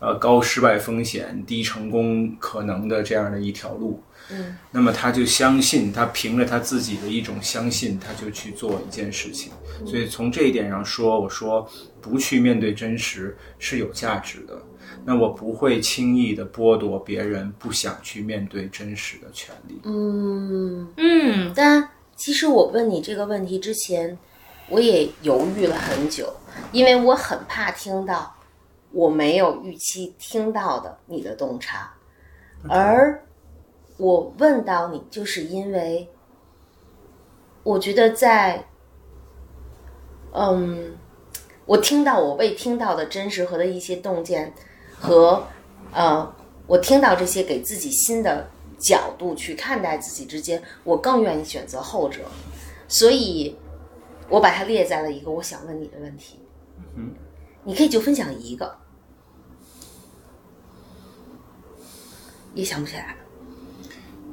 呃高失败风险、低成功可能的这样的一条路。嗯，那么他就相信，他凭着他自己的一种相信，他就去做一件事情。所以从这一点上说，我说不去面对真实是有价值的。那我不会轻易的剥夺别人不想去面对真实的权利。嗯，嗯但其实我问你这个问题之前，我也犹豫了很久，因为我很怕听到我没有预期听到的你的洞察，而我问到你，就是因为我觉得在，嗯，我听到我未听到的真实和的一些洞见，和呃，我听到这些给自己新的角度去看待自己之间，我更愿意选择后者，所以我把它列在了一个我想问你的问题。嗯，你可以就分享一个，也想不起来了。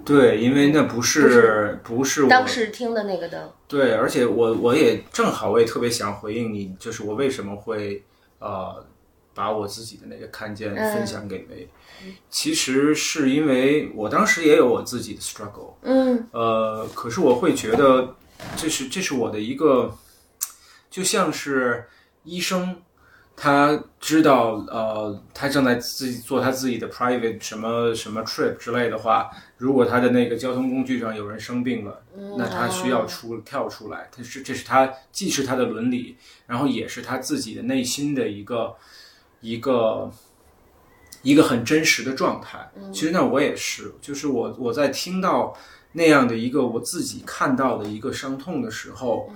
对，因为那不是不是我当时听的那个的，对，而且我我也正好我也特别想回应你，就是我为什么会呃把我自己的那个看见嗯。分享给梅，其实是因为我当时也有我自己的 struggle，嗯。呃，可是我会觉得这是这是我的一个，就像是医生，他知道呃，他正在自己做他自己的 private 什么什么 trip 之类的话，如果他的那个交通工具上有人生病了，那他需要出跳出来，他是这是他既是他的伦理，然后也是他自己的内心的一个一个一个很真实的状态。其实那我也是，就是我我在听到那样的一个我自己看到的一个伤痛的时候，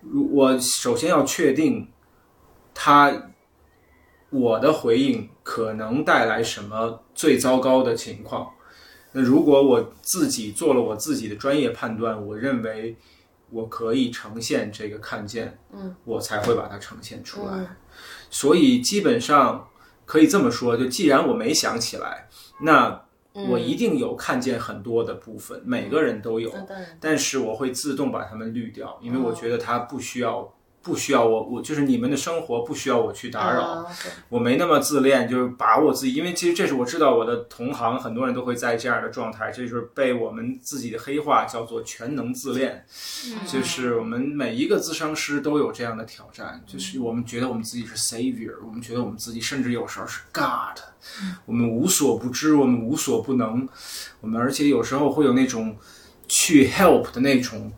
如我首先要确定他我的回应可能带来什么最糟糕的情况。那如果我自己做了我自己的专业判断，我认为我可以呈现这个看见，嗯，我才会把它呈现出来。嗯所以基本上可以这么说，就既然我没想起来，那我一定有看见很多的部分，每个人都有，嗯但是我会自动把它们滤掉，因为哦。我觉得它不需要。不需要我，我就是你们的生活不需要我去打扰，啊我没那么自恋，就是把我自己，因为其实这是我知道我的同行很多人都会在这样的状态，这就是被我们自己的黑话叫做全能自恋，就是我们每一个咨商师都有这样的挑战，就是我们觉得我们自己是 savior，我们觉得我们自己甚至有时候是 God，我们无所不知，我们无所不能，我们而且有时候会有那种去 help 的那种。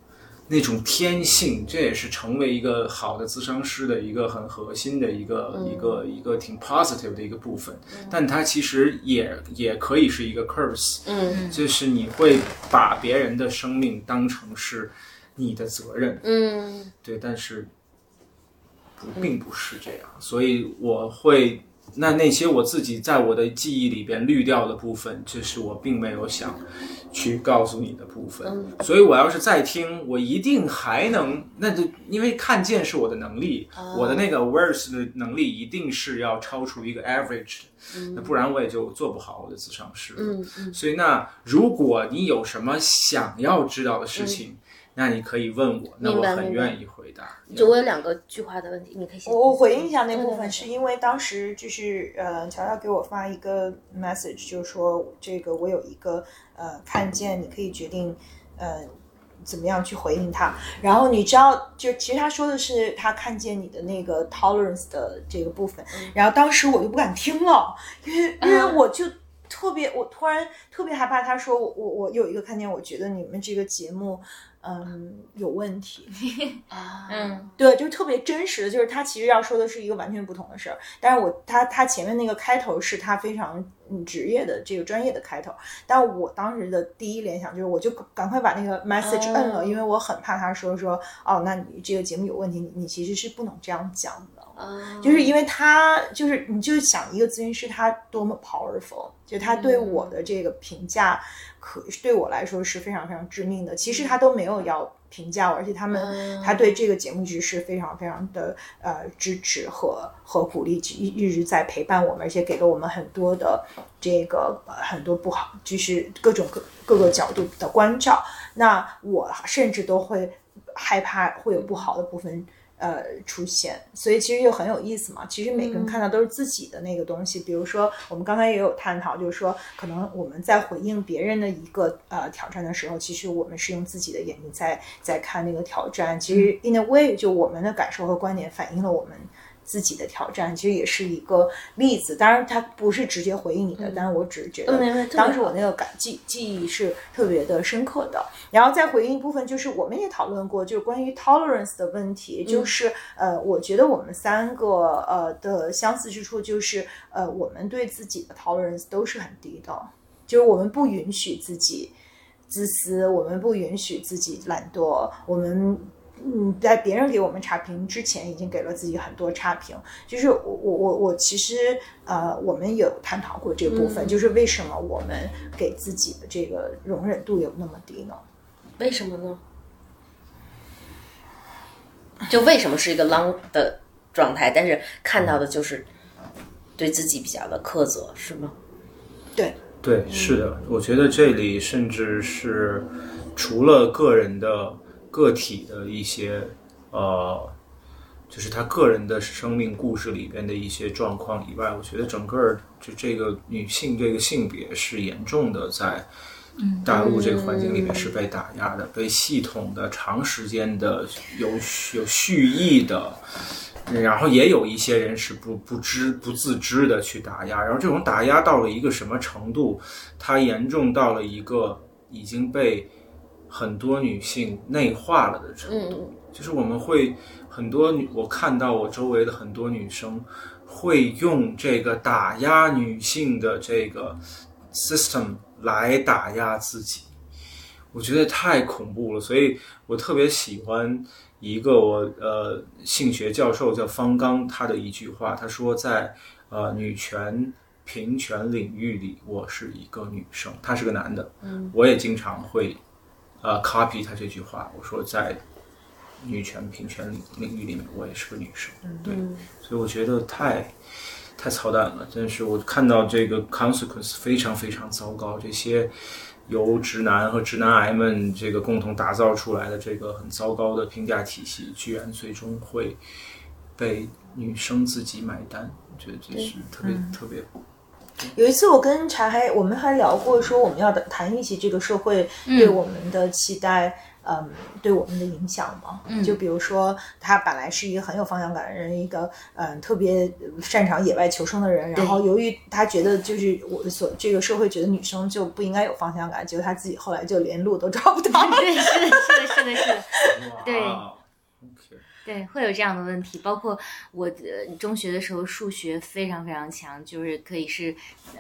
那种天性，这也是成为一个好的咨商师的一个很核心的一个、一个一个挺 positive 的一个部分，但它其实也也可以是一个 curse，嗯。就是你会把别人的生命当成是你的责任，嗯。对，但是不并不是这样，所以我会那那些我自己在我的记忆里边滤掉的部分，这是我并没有想去告诉你的部分。所以我要是再听，我一定还能，那就因为看见是我的能力，我的那个 awareness 的能力一定是要超出一个 average 的，那不然我也就做不好我的自上师。嗯嗯所以那如果你有什么想要知道的事情，那你可以问我，那我很愿意回答。就我有两个句话的问题，你可以先。我我回应一下那部分，是因为当时就是呃，乔乔给我发一个 message，就是说这个我有一个呃看见，你可以决定呃怎么样去回应他。然后你知道，就其实他说的是他看见你的那个 tolerance 的这个部分，然后当时我就不敢听了，因为因为嗯我就。特别，我突然特别害怕。他说我我我有一个看见，我觉得你们这个节目，嗯，有问题。[laughs] 啊，嗯对，就特别真实的，就是他其实要说的是一个完全不同的事儿，但是我他他前面那个开头是他非常嗯职业的这个专业的开头，但我当时的第一联想就是我就赶快把那个 message 摁了，哦因为我很怕他说说哦，那你这个节目有问题，你你其实是不能这样讲的。啊就是因为他就是你就想一个咨询师他多么 powerful，就他对我的这个评价可对我来说是非常非常致命的。其实他都没有要评价我，而且他们、嗯他对这个节目局是非常非常的呃支持和和鼓励，一一直在陪伴我们，而且给了我们很多的这个、呃很多不好，就是各种各各个角度的关照。那我甚至都会害怕会有不好的部分。呃，出现，所以其实就很有意思嘛。其实每个人看到都是自己的那个东西。比如说，我们刚才也有探讨，就是说，可能我们在回应别人的一个呃挑战的时候，其实我们是用自己的眼睛在在看那个挑战。其实 in a way，就我们的感受和观点反映了我们自己的挑战，其实也是一个例子。当然，它不是直接回应你的，但是我只是觉得当时我那个感记记忆是特别的深刻的。然后再回应一部分，就是我们也讨论过，就是关于 tolerance 的问题，就是呃，我觉得我们三个呃的相似之处就是呃，我们对自己的 tolerance 都是很低的，就是我们不允许自己自私，我们不允许自己懒惰，我们。嗯，在别人给我们差评之前，已经给了自己很多差评。就是我我我我其实呃，我们有探讨过这部分，就是为什么我们给自己的这个容忍度有那么低呢？为什么呢？就为什么是一个 long 的状态，但是看到的就是对自己比较的苛责，是吗？对对，是的，我觉得这里甚至是除了个人的。个体的一些呃，就是他个人的生命故事里边的一些状况以外，我觉得整个就这个女性这个性别是严重的在大陆这个环境里面是被打压的，被系统的、长时间的、有有蓄意的，然后也有一些人是不不知不自知的去打压，然后这种打压到了一个什么程度？它严重到了一个已经被。很多女性内化了的程度，就是我们会很多女，我看到我周围的很多女生会用这个打压女性的这个 system 来打压自己，我觉得太恐怖了。所以我特别喜欢一个我呃性学教授叫方刚他的一句话，他说在呃女权平权领域里，我是一个女生，他是个男的，嗯，我也经常会。呃，copy 他这句话，我说在女权平权领领域里面，我也是个女生，对，所以我觉得太太操蛋了，真是我看到这个 consequence 非常非常糟糕，这些由直男和直男癌们这个共同打造出来的这个很糟糕的评价体系，居然最终会被女生自己买单，我觉得这是特别特别。有一次，我跟茶还我们还聊过，说我们要谈一起这个社会对我们的期待，嗯，对我们的影响嘛。就比如说，他本来是一个很有方向感的人，一个嗯特别擅长野外求生的人，然后由于他觉得就是我所这个社会觉得女生就不应该有方向感，结果他自己后来就连路都找不到。对，是的，是的，是的，是的，对。对，会有这样的问题。包括我呃中学的时候，数学非常非常强，就是可以是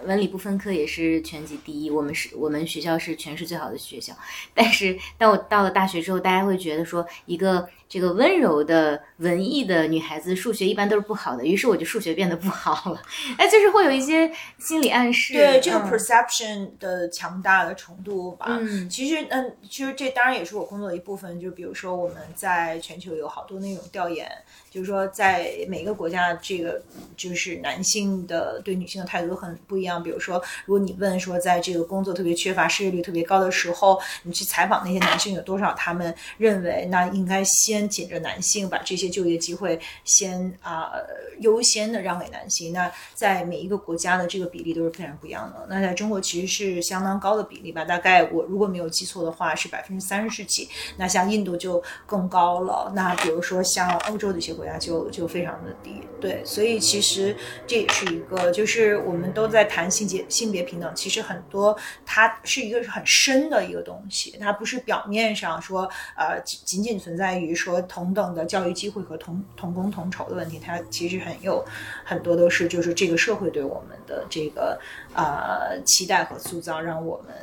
文理不分科，也是全级第一。我们是我们学校是全市最好的学校。但是当我到了大学之后，大家会觉得说一个。这个温柔的文艺的女孩子，数学一般都是不好的，于是我就数学变得不好了。[laughs] 哎，就是会有一些心理暗示。对这个 perception 的强大的程度吧。嗯，其实，嗯，其实这当然也是我工作的一部分。就比如说，我们在全球有好多那种调研。就是说，在每个国家，这个就是男性的对女性的态度都很不一样。比如说，如果你问说，在这个工作特别缺乏、失业率特别高的时候，你去采访那些男性有多少，他们认为那应该先紧着男性，把这些就业机会先啊优先的让给男性。那在每一个国家的这个比例都是非常不一样的。那在中国其实是相当高的比例吧？大概我如果没有记错的话，是百分之三十几。那像印度就更高了。那比如说像欧洲的一些国。就就非常的低，对，所以其实这也是一个，就是我们都在谈性别性别平等，其实很多它是一个很深的一个东西，它不是表面上说呃仅仅存在于说同等的教育机会和同同工同酬的问题，它其实很有很多都是就是这个社会对我们的这个呃期待和塑造，让我们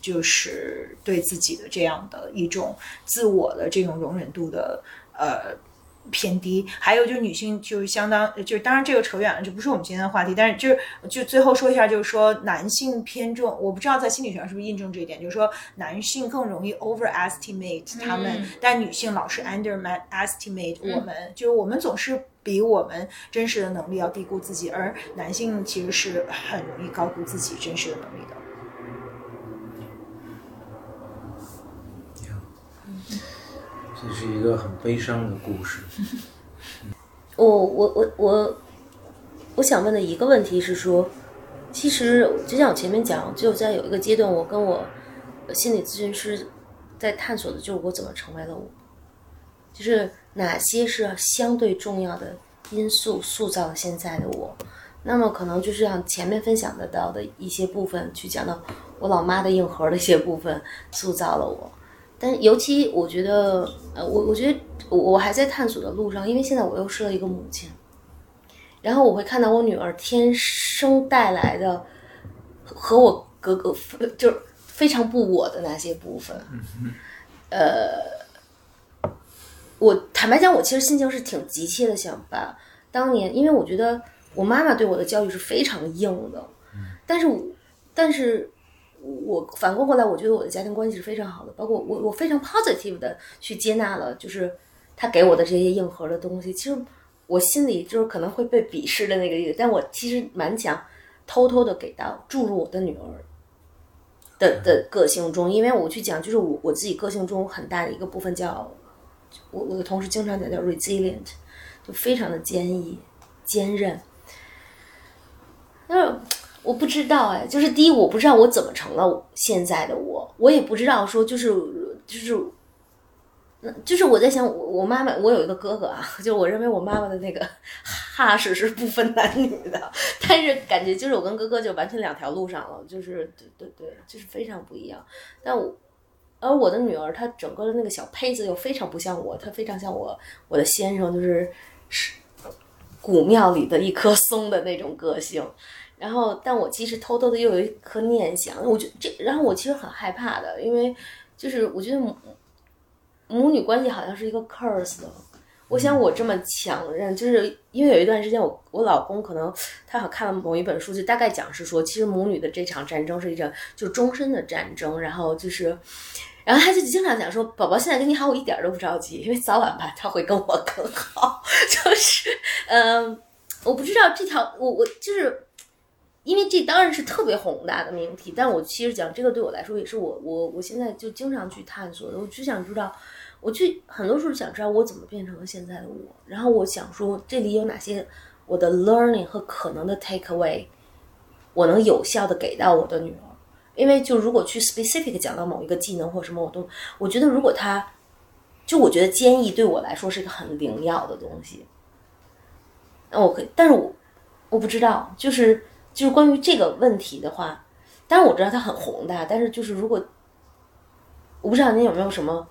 就是对自己的这样的一种自我的这种容忍度的呃。偏低，还有就是女性就是相当，就当然这个扯远了，这不是我们今天的话题。但是就是就最后说一下，就是说男性偏重，我不知道在心理学上是不是印证这一点，就是说男性更容易 overestimate 他们，但女性老是 underestimate 我们，就是我们总是比我们真实的能力要低估自己，而男性其实是很容易高估自己真实的能力的。这是一个很悲伤的故事。[laughs] 我我我我，我想问的一个问题是说，其实就像我前面讲，就在有一个阶段，我跟我心理咨询师在探索的就是我怎么成为了我，就是哪些是相对重要的因素塑造了现在的我。那么可能就是像前面分享的到的一些部分，去讲到我老妈的硬核的一些部分，塑造了我。但尤其我觉得，呃，我我觉得我还在探索的路上，因为现在我又是了一个母亲，然后我会看到我女儿天生带来的和我格格就是非常不我的那些部分。呃，我坦白讲，我其实心情是挺急切的，想把当年，因为我觉得我妈妈对我的教育是非常硬的，但是我但是我反过过来，我觉得我的家庭关系是非常好的，包括我我非常 positive 的去接纳了，就是他给我的这些硬核的东西。其实我心里就是可能会被鄙视的那个意思，但我其实蛮想偷偷的给到注入我的女儿的的个性中，因为我去讲，就是我我自己个性中很大的一个部分叫，我我的同事经常讲叫 resilient，就非常的坚毅、坚韧。但是我不知道哎，就是第一，我不知道我怎么成了现在的我，我也不知道说就是就是。就是我在想，我我妈妈，我有一个哥哥啊，[laughs] 就我认为我妈妈的那个哈士是不分男女的，[laughs] 但是感觉就是我跟哥哥就完全两条路上了，就是对对对，就是非常不一样。但我而我的女儿，她整个的那个小胚子又非常不像我，她非常像我我的先生，就是是古庙里的一棵松的那种个性。然后，但我其实偷偷的又有一颗念想，我觉这，然后我其实很害怕的，因为就是我觉得。母母女关系好像是一个 curse 的，我想我这么强韧，就是因为有一段时间我我老公可能他好看了某一本书，就大概讲是说，其实母女的这场战争是一场就终身的战争，然后就是，然后他就经常讲说，宝宝现在跟你好，我一点都不着急，因为早晚吧他会跟我更好，[laughs] 就是，嗯，我不知道这条我我就是。因为这当然是特别宏大的命题，但我其实讲这个对我来说也是我我我现在就经常去探索的。我只想知道，我去很多时候想知道我怎么变成了现在的我。然后我想说，这里有哪些我的 learning 和可能的 take away，我能有效的给到我的女儿。因为就如果去 specific 讲到某一个技能或什么，我都我觉得如果他，就我觉得坚毅对我来说是一个很灵药的东西。那我可以，但是我我不知道，就是。就是关于这个问题的话，当然我知道它很宏大，但是就是如果我不知道您有没有什么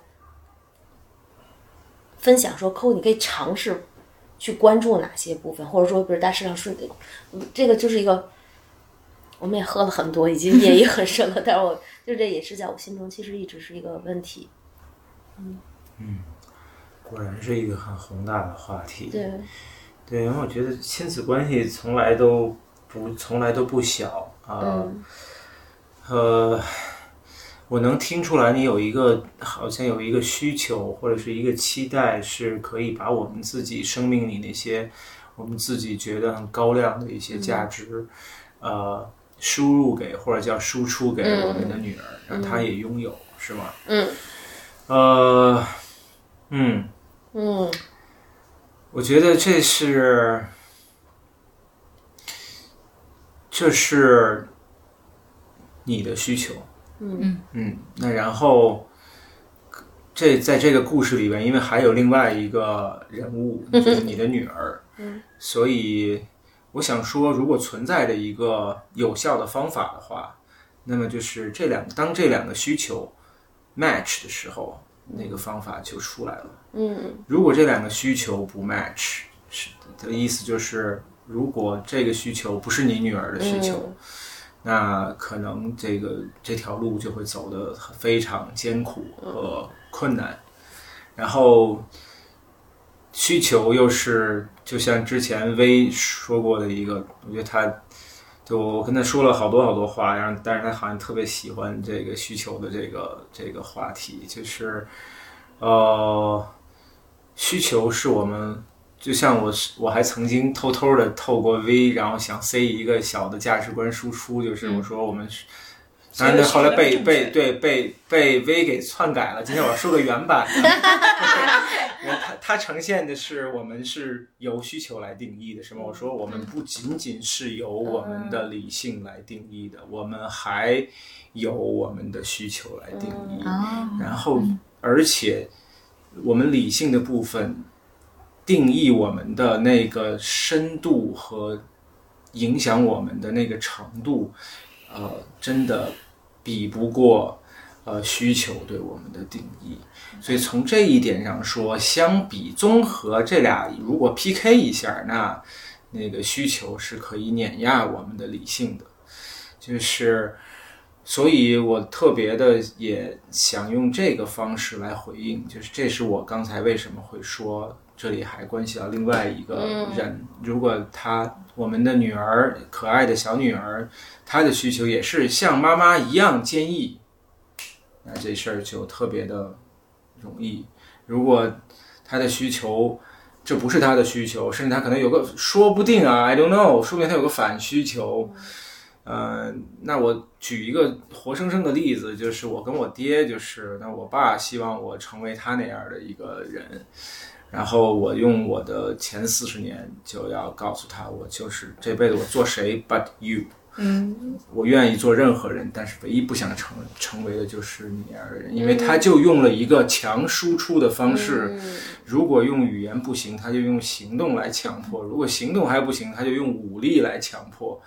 分享，说客户你可以尝试去关注哪些部分，或者说比如大市场顺这个就是一个，我们也喝了很多，已经也也很深了，但是我就这也是在我心中其实一直是一个问题。嗯嗯，果然是一个很宏大的话题。对对，因为我觉得亲子关系从来都。不，从来都不小啊。呃，我能听出来，你有一个好像有一个需求或者是一个期待，是可以把我们自己生命里那些我们自己觉得很高亮的一些价值，呃，输入给或者叫输出给我们的女儿，让她也拥有，是吗？嗯。呃，嗯。嗯。我觉得这是。这是你的需求，嗯。嗯，那然后这在这个故事里边，因为还有另外一个人物，就是你的女儿，[laughs] 嗯，所以我想说，如果存在着一个有效的方法的话，那么就是这两当这两个需求 match 的时候，那个方法就出来了，嗯，如果这两个需求不 match，是的意思就是。如果这个需求不是你女儿的需求，那可能这个这条路就会走得非常艰苦和困难。然后需求又是就像之前薇说过的一个，我觉得他就我跟他说了好多好多话，然后但是他好像特别喜欢这个需求的这个这个话题，就是呃，需求是我们。就像我，我还曾经偷偷的透过 V，然后想塞一个小的价值观输出，就是我说我们，当然后来被被对被被 V 给篡改了。今天我要说个原版的，[laughs] 它它呈现的是我们是由需求来定义的，是吗？我说我们不仅仅是由我们的理性来定义的，我们还有我们的需求来定义，然后而且我们理性的部分。定义我们的那个深度和影响我们的那个程度，呃，真的比不过呃需求对我们的定义。所以从这一点上说，相比综合这俩，如果 PK 一下，那那个需求是可以碾压我们的理性的。就是所以我特别的也想用这个方式来回应，就是这是我刚才为什么会说这里还关系到另外一个人，如果他我们的女儿可爱的小女儿，她的需求也是像妈妈一样坚毅，那这事儿就特别的容易。如果她的需求这不是她的需求，甚至她可能有个说不定啊，I don't know，说不定她有个反需求。呃，那我举一个活生生的例子，就是我跟我爹，就是那我爸希望我成为他那样的一个人，然后我用我的前四十年就要告诉他，我就是这辈子我做谁 but you，嗯。我愿意做任何人，但是唯一不想成成为的就是你那样的人，因为他就用了一个强输出的方式，如果用语言不行，他就用行动来强迫；如果行动还不行，他就用武力来强迫。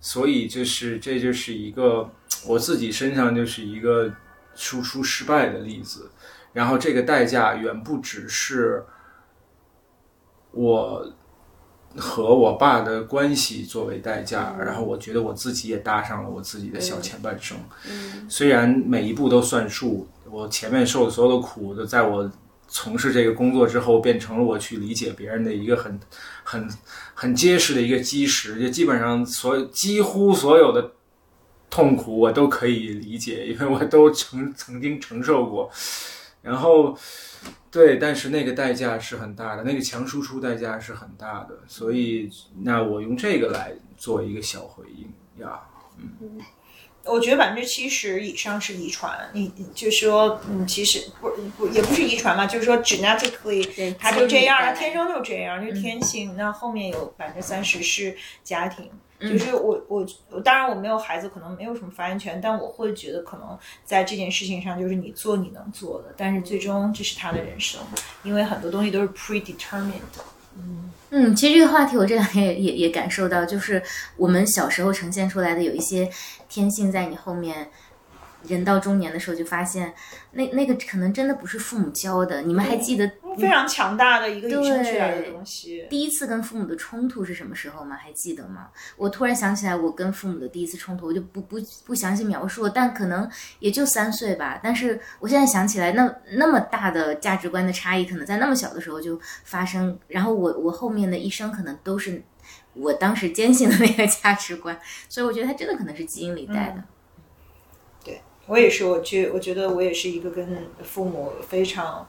所以就是这就是一个我自己身上就是一个输出失败的例子，然后这个代价远不只是我和我爸的关系作为代价，然后我觉得我自己也搭上了我自己的小前半生。虽然每一步都算数，我前面受的所有的苦，都在我从事这个工作之后，变成了我去理解别人的一个很、很、很结实的一个基石。就基本上所有、几乎所有的痛苦，我都可以理解，因为我都曾曾经承受过。然后，对，但是那个代价是很大的，那个强输出代价是很大的。所以，那我用这个来做一个小回应呀。嗯我觉得百分之七十以上是遗传，你你就说，嗯，其实不不也不是遗传嘛，就是说 genetically 他就这样，它天生就这样，就是天性。那后面有百分之三十是家庭，就是我我我当然我没有孩子，可能没有什么发言权，但我会觉得可能在这件事情上，就是你做你能做的，但是最终这是他的人生，因为很多东西都是 predetermined。嗯，其实这个话题我这两天也也也感受到，就是我们小时候呈现出来的有一些天性，在你后面人到中年的时候就发现，那那个可能真的不是父母教的。你们还记得非常强大的一个与生俱来的东西。第一次跟父母的冲突是什么时候吗？还记得吗？我突然想起来，我跟父母的第一次冲突，我就不不不详细描述了，但可能也就三岁吧。但是我现在想起来，那那么大的价值观的差异，可能在那么小的时候就发生。然后我我后面的一生可能都是我当时坚信的那个价值观，所以我觉得它真的可能是基因里带的。我也是，我觉我觉得我也是一个跟父母非常，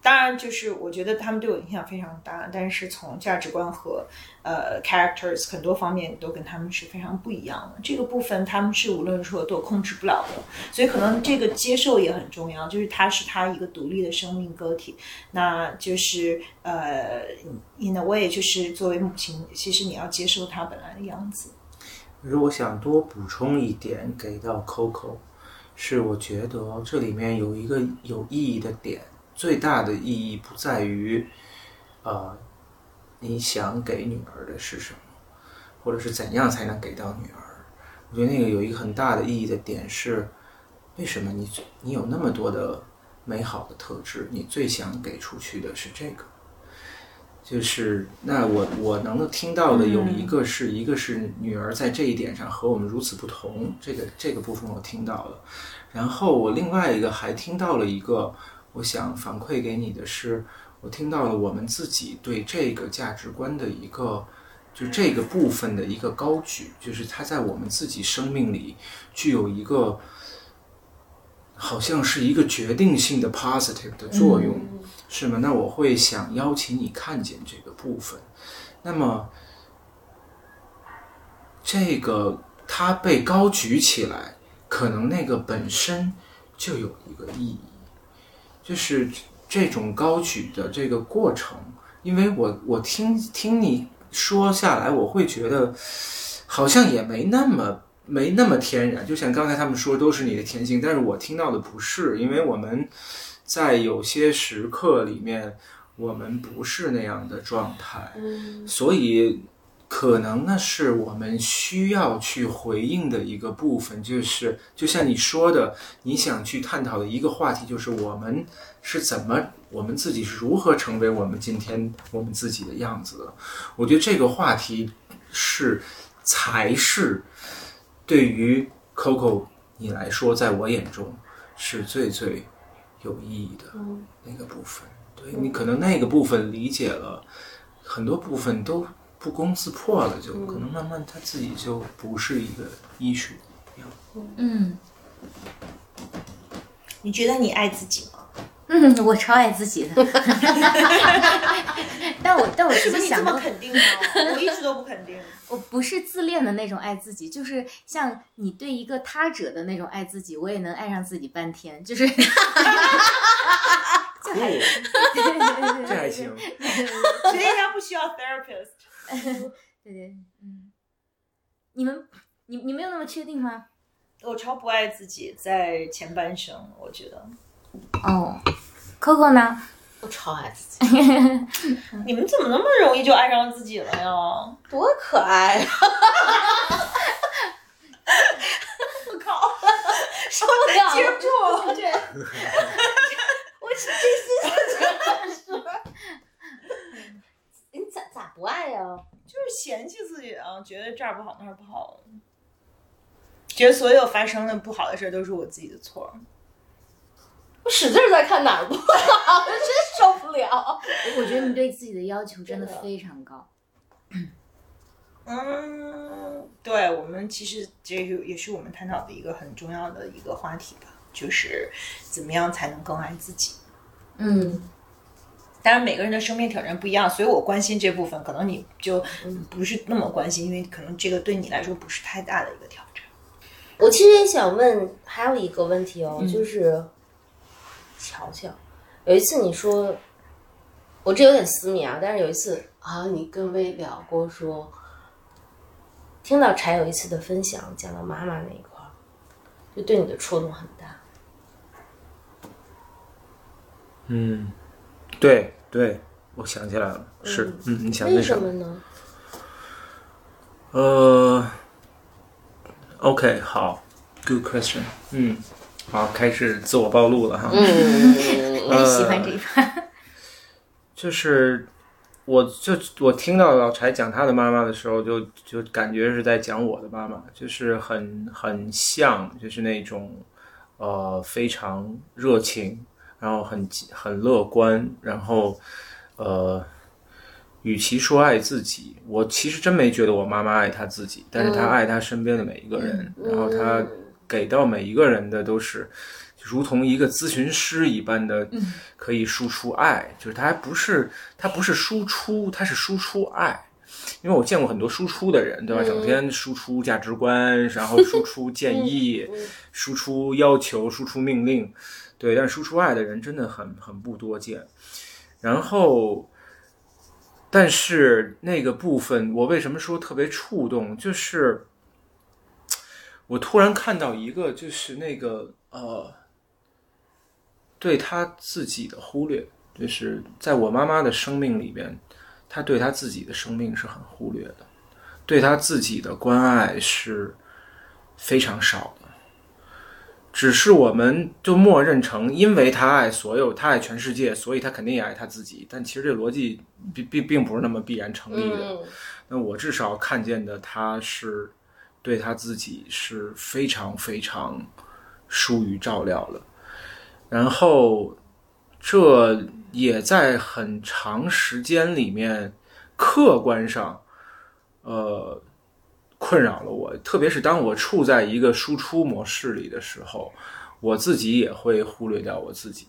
当然就是我觉得他们对我影响非常大，但是从价值观和呃 characters 很多方面都跟他们是非常不一样的。这个部分他们是无论如何都控制不了的，所以可能这个接受也很重要，就是他是他一个独立的生命个体，那就是呃，in a way 就是作为母亲，其实你要接受他本来的样子。如果想多补充一点给到 Coco，是我觉得这里面有一个有意义的点，最大的意义不在于，呃，你想给女儿的是什么，或者是怎样才能给到女儿。我觉得那个有一个很大的意义的点是，为什么你你有那么多的美好的特质，你最想给出去的是这个。就是那我我能够听到的有一个是、一个是女儿在这一点上和我们如此不同，这个这个部分我听到了，然后我另外一个还听到了一个，我想反馈给你的是，我听到了我们自己对这个价值观的一个，就这个部分的一个高举，就是它在我们自己生命里具有一个，好像是一个决定性的 positive 的作用。是吗？那我会想邀请你看见这个部分。那么，这个它被高举起来，可能那个本身就有一个意义，就是这种高举的这个过程。因为我我听听你说下来，我会觉得好像也没那么没那么天然。就像刚才他们说，都是你的天性，但是我听到的不是，因为我们。在有些时刻里面，我们不是那样的状态，所以可能那是我们需要去回应的一个部分，就是就像你说的，你想去探讨的一个话题，就是我们是怎么，我们自己是如何成为我们今天我们自己的样子的。我觉得这个话题是才是对于 Coco 你来说，在我眼中是最最有意义的那个部分。对你可能那个部分理解了，很多部分都不攻自破了，就可能慢慢他自己就不是一个医学一样。嗯你觉得你爱自己吗？嗯，我超爱自己的，[laughs] 但我但我怎么你这其实想到，么肯定吗？我一直都不肯定。我不是自恋的那种爱自己，就是像你对一个他者的那种爱自己，我也能爱上自己半天，就是 [laughs] 就还对对对对这还行。[laughs] 所以他不需要 therapist。[laughs] 对对，嗯，你们你你没有那么确定吗？我超不爱自己，在前半生，我觉得哦，Coco 呢？我超爱自己，[laughs] 你们怎么那么容易就爱上自己了呀？多可爱啊！我靠，受不了接不住了，这我是真心说，你咋咋不爱呀、就是嫌弃自己啊，觉得这儿不好那儿不好，觉得所有发生的不好的事儿都是我自己的错。我使劲儿在看哪儿不好，我 [laughs] 真受不了。我觉得你对自己的要求真的非常高。嗯，对我们其实这个也是我们探讨的一个很重要的一个话题吧，就是怎么样才能更爱自己。嗯，当然，每个人的生命挑战不一样，所以我关心这部分，可能你就不是那么关心，因为可能这个对你来说不是太大的一个挑战。我其实也想问，还有一个问题哦，就是乔乔，有一次你说，我这有点私密啊，但是有一次啊，你跟薇聊过说，听到柴有一次的分享，讲到妈妈那一块儿，就对你的触动很大。嗯，对对，我想起来了，是，嗯，你想为？什么呢？呃，OK，好，Good question，嗯，好，开始自我暴露了哈，嗯，我喜欢这一趴。就是，我就我听到老柴讲他的妈妈的时候，就就感觉是在讲我的妈妈，就是很很像，就是那种呃非常热情，然后很很乐观，然后呃，与其说爱自己，我其实真没觉得我妈妈爱她自己，但是她爱她身边的每一个人，然后她给到每一个人的都是。如同一个咨询师一般的，可以输出爱，就是他还不是他不是输出，他是输出爱。因为我见过很多输出的人，对吧？整天输出价值观，然后输出 [laughs] 建议，输出要求，输出命令，对。但是输出爱的人真的很很不多见。然后，但是那个部分，我为什么说特别触动？就是我突然看到一个，就是那个呃。对他自己的忽略，就是在我妈妈的生命里边，她对她自己的生命是很忽略的，对她自己的关爱是非常少的。只是我们就默认成，因为她爱所有，她爱全世界，所以她肯定也爱她自己。但其实这逻辑并并并不是那么必然成立的。嗯那我至少看见的，她是对他自己是非常非常疏于照料了。然后，这也在很长时间里面，客观上，呃，困扰了我。特别是当我处在一个输出模式里的时候，我自己也会忽略掉我自己。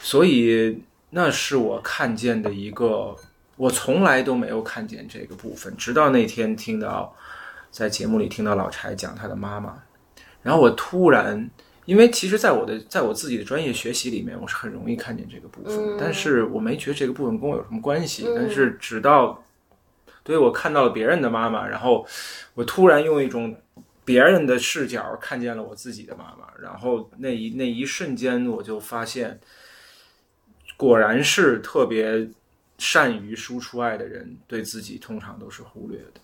所以，那是我看见的一个，我从来都没有看见这个部分，直到那天听到在节目里听到老柴讲他的妈妈，然后我突然。因为其实，在我的在我自己的专业学习里面，我是很容易看见这个部分，但是我没觉得这个部分跟我有什么关系。但是直到，对我看到了别人的妈妈，然后我突然用一种别人的视角看见了我自己的妈妈，然后那一那一瞬间，我就发现，果然是特别善于输出爱的人，对自己通常都是忽略的。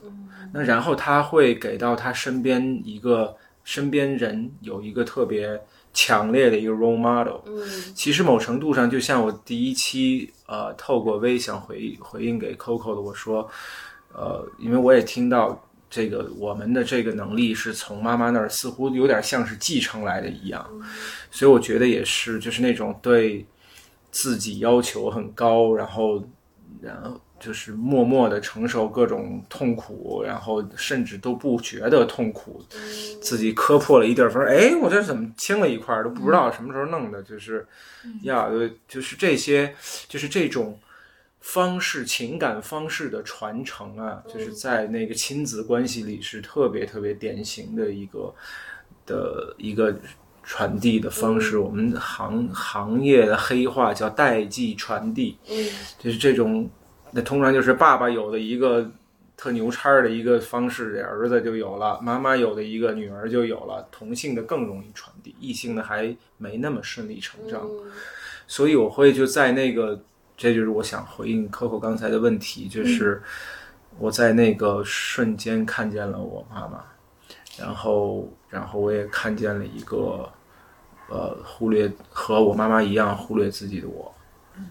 那然后他会给到他身边一个。身边人有一个特别强烈的一个 role model，嗯其实某程度上就像我第一期呃透过微想回回应给 Coco 的我说，呃，因为我也听到这个我们的这个能力是从妈妈那儿似乎有点像是继承来的一样，所以我觉得也是，就是那种对自己要求很高，然后然后就是默默的承受各种痛苦，然后甚至都不觉得痛苦，自己磕破了一地儿缝，哎，我这怎么青了一块儿都不知道什么时候弄的，就是呀，对，就是这些，就是这种。方式情感方式的传承啊，就是在那个亲子关系里是特别特别典型的一个的一个传递的方式。我们行行业的黑话叫代际传递，嗯就是这种，那通常就是爸爸有的一个特牛叉儿的一个方式，儿子就有了；妈妈有的一个，女儿就有了。同性的更容易传递，异性的还没那么顺理成章。所以我会就在那个。这就是我想回应 Coco 刚才的问题，就是我在那个瞬间看见了我妈妈，然后，然后我也看见了一个，呃，忽略和我妈妈一样忽略自己的我，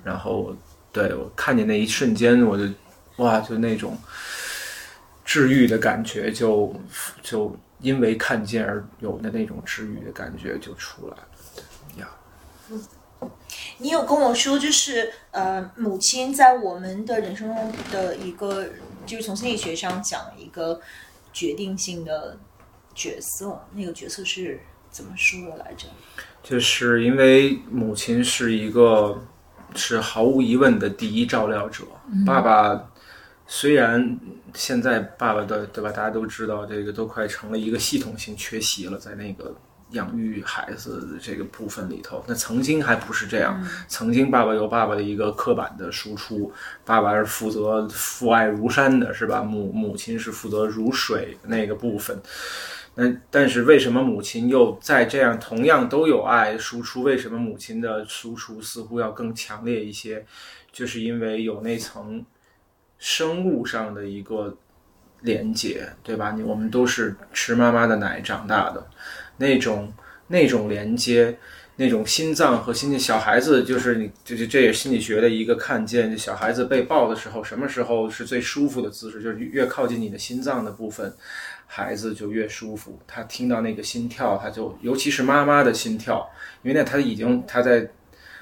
然后，对我看见那一瞬间，我就，哇，就那种治愈的感觉，就就因为看见而有的那种治愈的感觉就出来了，呀。你有跟我说，就是呃，母亲在我们的人生中的一个，就是从心理学上讲一个决定性的角色。那个角色是怎么说的来着？就是因为母亲是一个是毫无疑问的第一照料者。爸爸虽然现在爸爸的对吧，大家都知道这个都快成了一个系统性缺席了，在那个。养育孩子的这个部分里头，那曾经还不是这样。曾经爸爸有爸爸的一个刻板的输出，爸爸是负责父爱如山的，是吧？母母亲是负责如水那个部分。那但是为什么母亲又在这样同样都有爱输出？为什么母亲的输出似乎要更强烈一些？就是因为有那层生物上的一个连接，对吧？你我们都是吃妈妈的奶长大的。那种那种连接，那种心脏和心小孩子就是你，就是这也是心理学的一个看见。小孩子被抱的时候，什么时候是最舒服的姿势？就是越靠近你的心脏的部分，孩子就越舒服。他听到那个心跳，他就尤其是妈妈的心跳，因为那他已经他在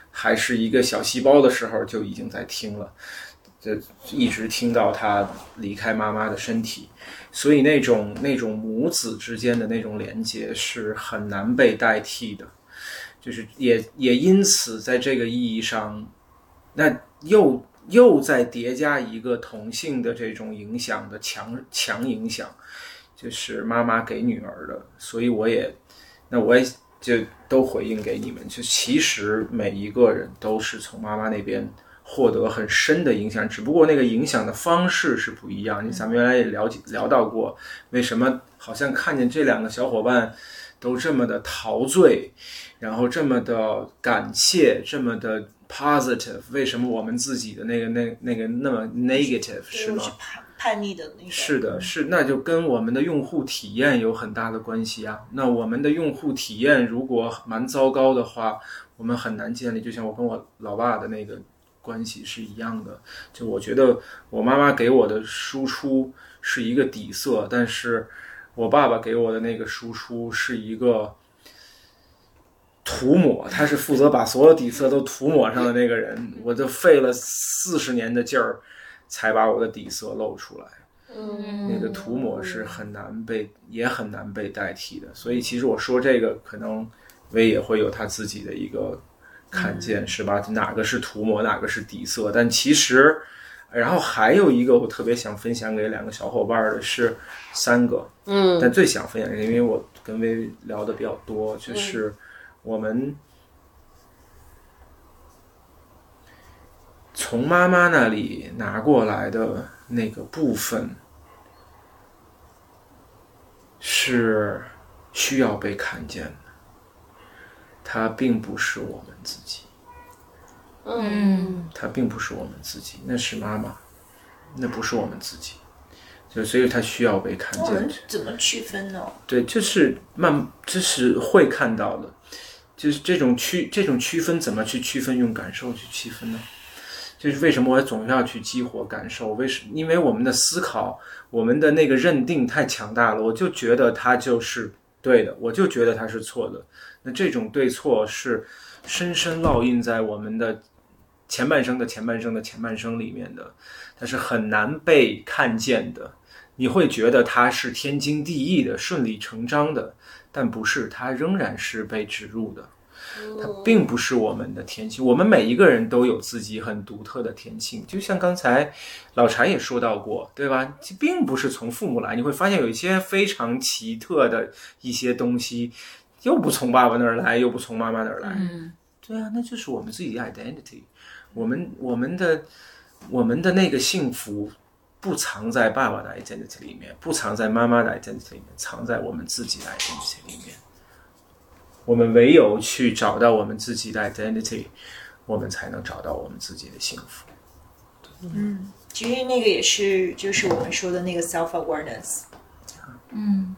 还是一个小细胞的时候就已经在听了，就一直听到他离开妈妈的身体。所以那种那种母子之间的那种连接是很难被代替的，就是也也因此在这个意义上，那又又在叠加一个同性的这种影响的强强影响，就是妈妈给女儿的。所以我也那我也就都回应给你们，就其实每一个人都是从妈妈那边。获得很深的影响，只不过那个影响的方式是不一样。你咱们原来也了解聊到过，为什么好像看见这两个小伙伴都这么的陶醉，然后这么的感谢，这么的 positive，为什么我们自己的那个那那个那么 negative 是吗？叛逆的那个。是的，是那就跟我们的用户体验有很大的关系啊。那我们的用户体验如果蛮糟糕的话，我们很难建立。就像我跟我老爸的那个。关系是一样的，就我觉得我妈妈给我的输出是一个底色，但是我爸爸给我的那个输出是一个涂抹，他是负责把所有底色都涂抹上的那个人，我就费了四十年的劲儿才把我的底色露出来。嗯，那个涂抹是很难被，也很难被代替的。所以其实我说这个，可能薇也会有他自己的一个。看见是吧？哪个是涂抹，哪个是底色？但其实，然后还有一个我特别想分享给两个小伙伴的是三个，嗯，但最想分享，因为我跟薇聊的比较多，就是我们从妈妈那里拿过来的那个部分是需要被看见的。他并不是我们自己，嗯，他并不是我们自己，那是妈妈，那不是我们自己，就所以他需要被看见。我们怎么区分呢？对，就是慢，这是会看到的，就是这种区，这种区分怎么去区分？用感受去区分呢？就是为什么我总要去激活感受？为什么？因为我们的思考，我们的那个认定太强大了，我就觉得它就是对的，我就觉得它是错的。那这种对错是深深烙印在我们的前半生的前半生的前半生里面的，它是很难被看见的。你会觉得它是天经地义的、顺理成章的，但不是，它仍然是被植入的。它并不是我们的天性，我们每一个人都有自己很独特的天性。就像刚才老柴也说到过，对吧？这并不是从父母来，你会发现有一些非常奇特的一些东西，又不从爸爸那儿来，又不从妈妈那儿来。嗯，对啊，那就是我们自己的 identity，我们我们的我们的那个幸福。不藏在爸爸的 identity 里面，不藏在妈妈的 identity 里面，藏在我们自己的 identity 里面。我们唯有去找到我们自己的 identity，我们才能找到我们自己的幸福。嗯，其实那个也是，就是我们说的那个 self awareness。嗯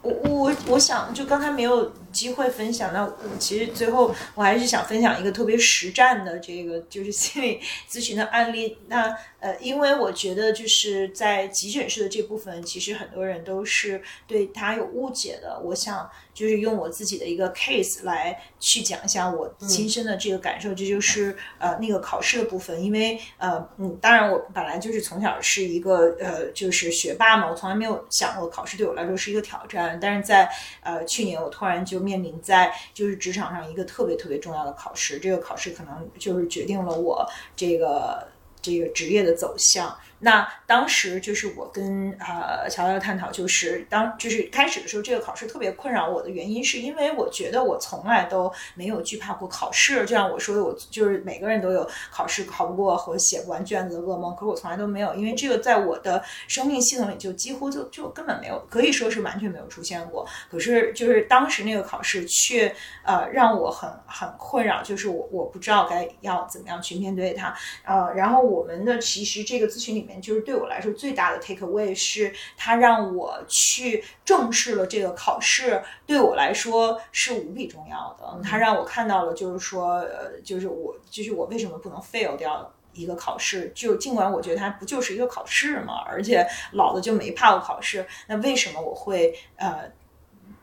我我我想，就刚才没有机会分享，那我其实最后我还是想分享一个特别实战的这个就是心理咨询的案例。那呃，因为我觉得就是在急诊室的这部分，其实很多人都是对他有误解的。我想就是用我自己的一个 case 来去讲一下我亲身的这个感受。这就是呃那个考试的部分，因为呃嗯，当然我本来就是从小是一个呃就是学霸嘛，我从来没有想过考试对我来说是一个挑战。但是在呃去年，我突然就面临在就是职场上一个特别特别重要的考试，这个考试可能就是决定了我这个这个职业的走向。那当时就是我跟呃乔乔探讨，就是当就是开始的时候，这个考试特别困扰我的原因，是因为我觉得我从来都没有惧怕过考试。就像我说的，我就是每个人都有考试考不过和写不完卷子的噩梦，可是我从来都没有，因为这个在我的生命系统里就几乎就就根本没有，可以说是完全没有出现过。可是就是当时那个考试却呃让我很很困扰，就是我我不知道该要怎么样去面对它。呃，然后我们的其实这个咨询里面。就是对我来说最大的 take away 是，它让我去正视了这个考试，对我来说是无比重要的。它让我看到了，就是说，呃，就是我，就是我为什么不能 fail 掉一个考试？就尽管我觉得它不就是一个考试嘛，而且老子就没怕过考试，那为什么我会呃？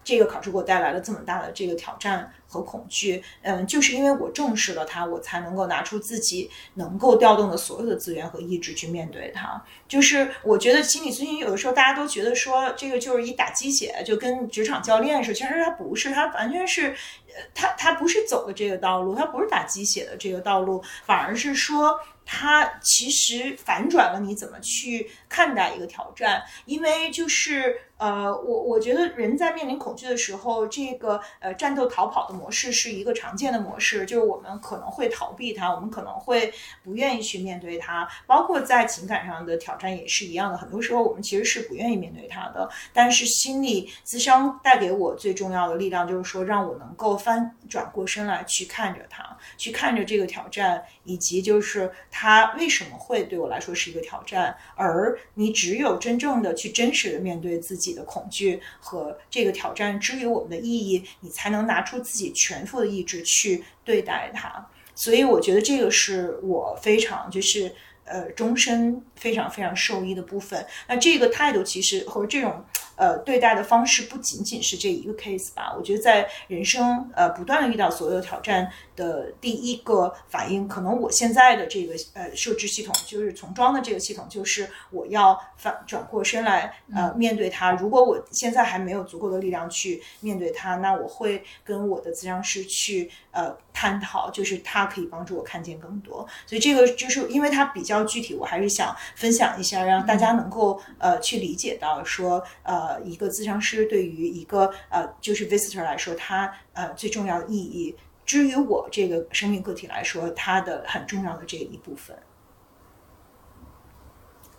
这个考试给我带来了这么大的这个挑战和恐惧，嗯，就是因为我正视了它，我才能够拿出自己能够调动的所有的资源和意志去面对它。就是我觉得心理咨询有的时候大家都觉得说这个就是一打鸡血，就跟职场教练似的，其实它不是，它完全是，呃，它它不是走的这个道路，它不是打鸡血的这个道路，反而是说。它其实反转了你怎么去看待一个挑战，因为就是呃，我我觉得人在面临恐惧的时候，这个呃战斗逃跑的模式是一个常见的模式，就是我们可能会逃避它，我们可能会不愿意去面对它，包括在情感上的挑战也是一样的，很多时候我们其实是不愿意面对它的。但是心理咨商带给我最重要的力量，就是说让我能够翻转过身来去看着它，去看着这个挑战，以及就是。它为什么会对我来说是一个挑战？而你只有真正的去真实的面对自己的恐惧和这个挑战之于我们的意义，你才能拿出自己全副的意志去对待它。所以我觉得这个是我非常就是呃终身非常非常受益的部分。那这个态度其实和这种。呃，对待的方式不仅仅是这一个 case 吧？我觉得在人生呃不断的遇到所有挑战的第一个反应，可能我现在的这个呃设置系统就是重装的这个系统，就是我要反转过身来呃面对它。如果我现在还没有足够的力量去面对它，那我会跟我的咨商师去呃探讨，就是他可以帮助我看见更多。所以这个就是因为它比较具体，我还是想分享一下，让大家能够呃去理解到说呃。一个咨商师对于一个呃，就是 visitor 来说，他呃最重要的意义。至于我这个生命个体来说，它的很重要的这一部分，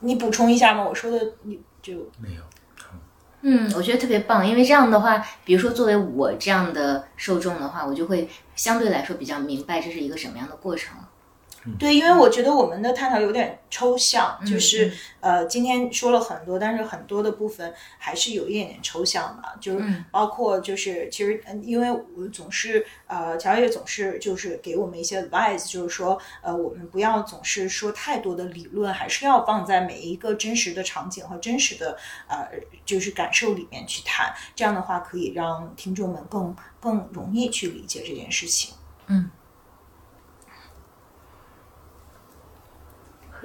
你补充一下吗？我说的你就没有。嗯，我觉得特别棒，因为这样的话，比如说作为我这样的受众的话，我就会相对来说比较明白这是一个什么样的过程。对，因为我觉得我们的探讨有点抽象，嗯就是呃，今天说了很多，但是很多的部分还是有一点点抽象的，就是嗯。包括就是其实嗯因为我总是呃，乔也总是就是给我们一些 advice，就是说呃，我们不要总是说太多的理论，还是要放在每一个真实的场景和真实的呃就是感受里面去谈，这样的话可以让听众们更更容易去理解这件事情。可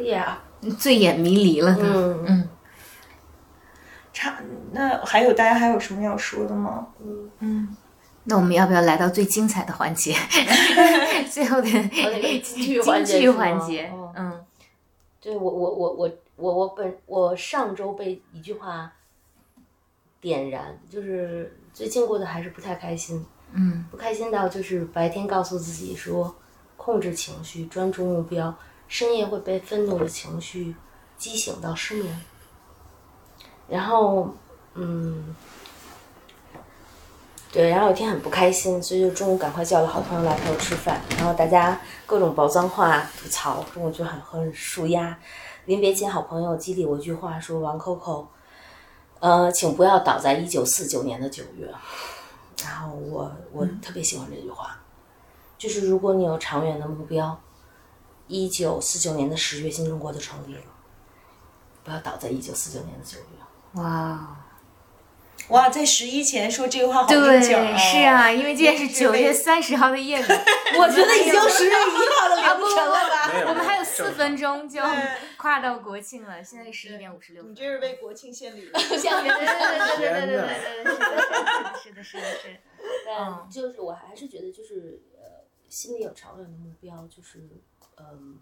以啊，醉眼迷离了都。嗯。嗯。差那还有大家还有什么要说的吗？嗯。嗯那我们要不要来到最精彩的环节？[laughs] 最后的那个 [laughs] 京剧环节嗯。对我我我我我我本我上周被一句话点燃，就是最近过得还是不太开心，嗯。不开心到就是白天告诉自己说控制情绪，专注目标，深夜会被愤怒的情绪激醒到失眠，然后嗯。对，然后有一天很不开心，所以就中午赶快叫了好朋友来陪我吃饭，然后大家各种爆脏话吐槽，中午就很很舒压。临别前，好朋友激励我一句话说：“王 Coco，呃，请不要倒在一九四九年的九月。”然后我我特别喜欢这句话，就是如果你有长远的目标，一九四九年的十月新中国就成立了，不要倒在一九四九年的九月。哇，哇，在十一前说这个话好对应景哦，是啊，因为今天是九月三十号的夜里，[laughs] 我觉得已经十月一号的啊不凌晨了吧？我们还有四分钟就对跨到国庆了，现在十一点五十六分你。这是为国庆献礼了。对对对对对对对对对，是的，是的，是的，是的。但就是我还是觉得就是呃，心里有长远的目标，就是嗯。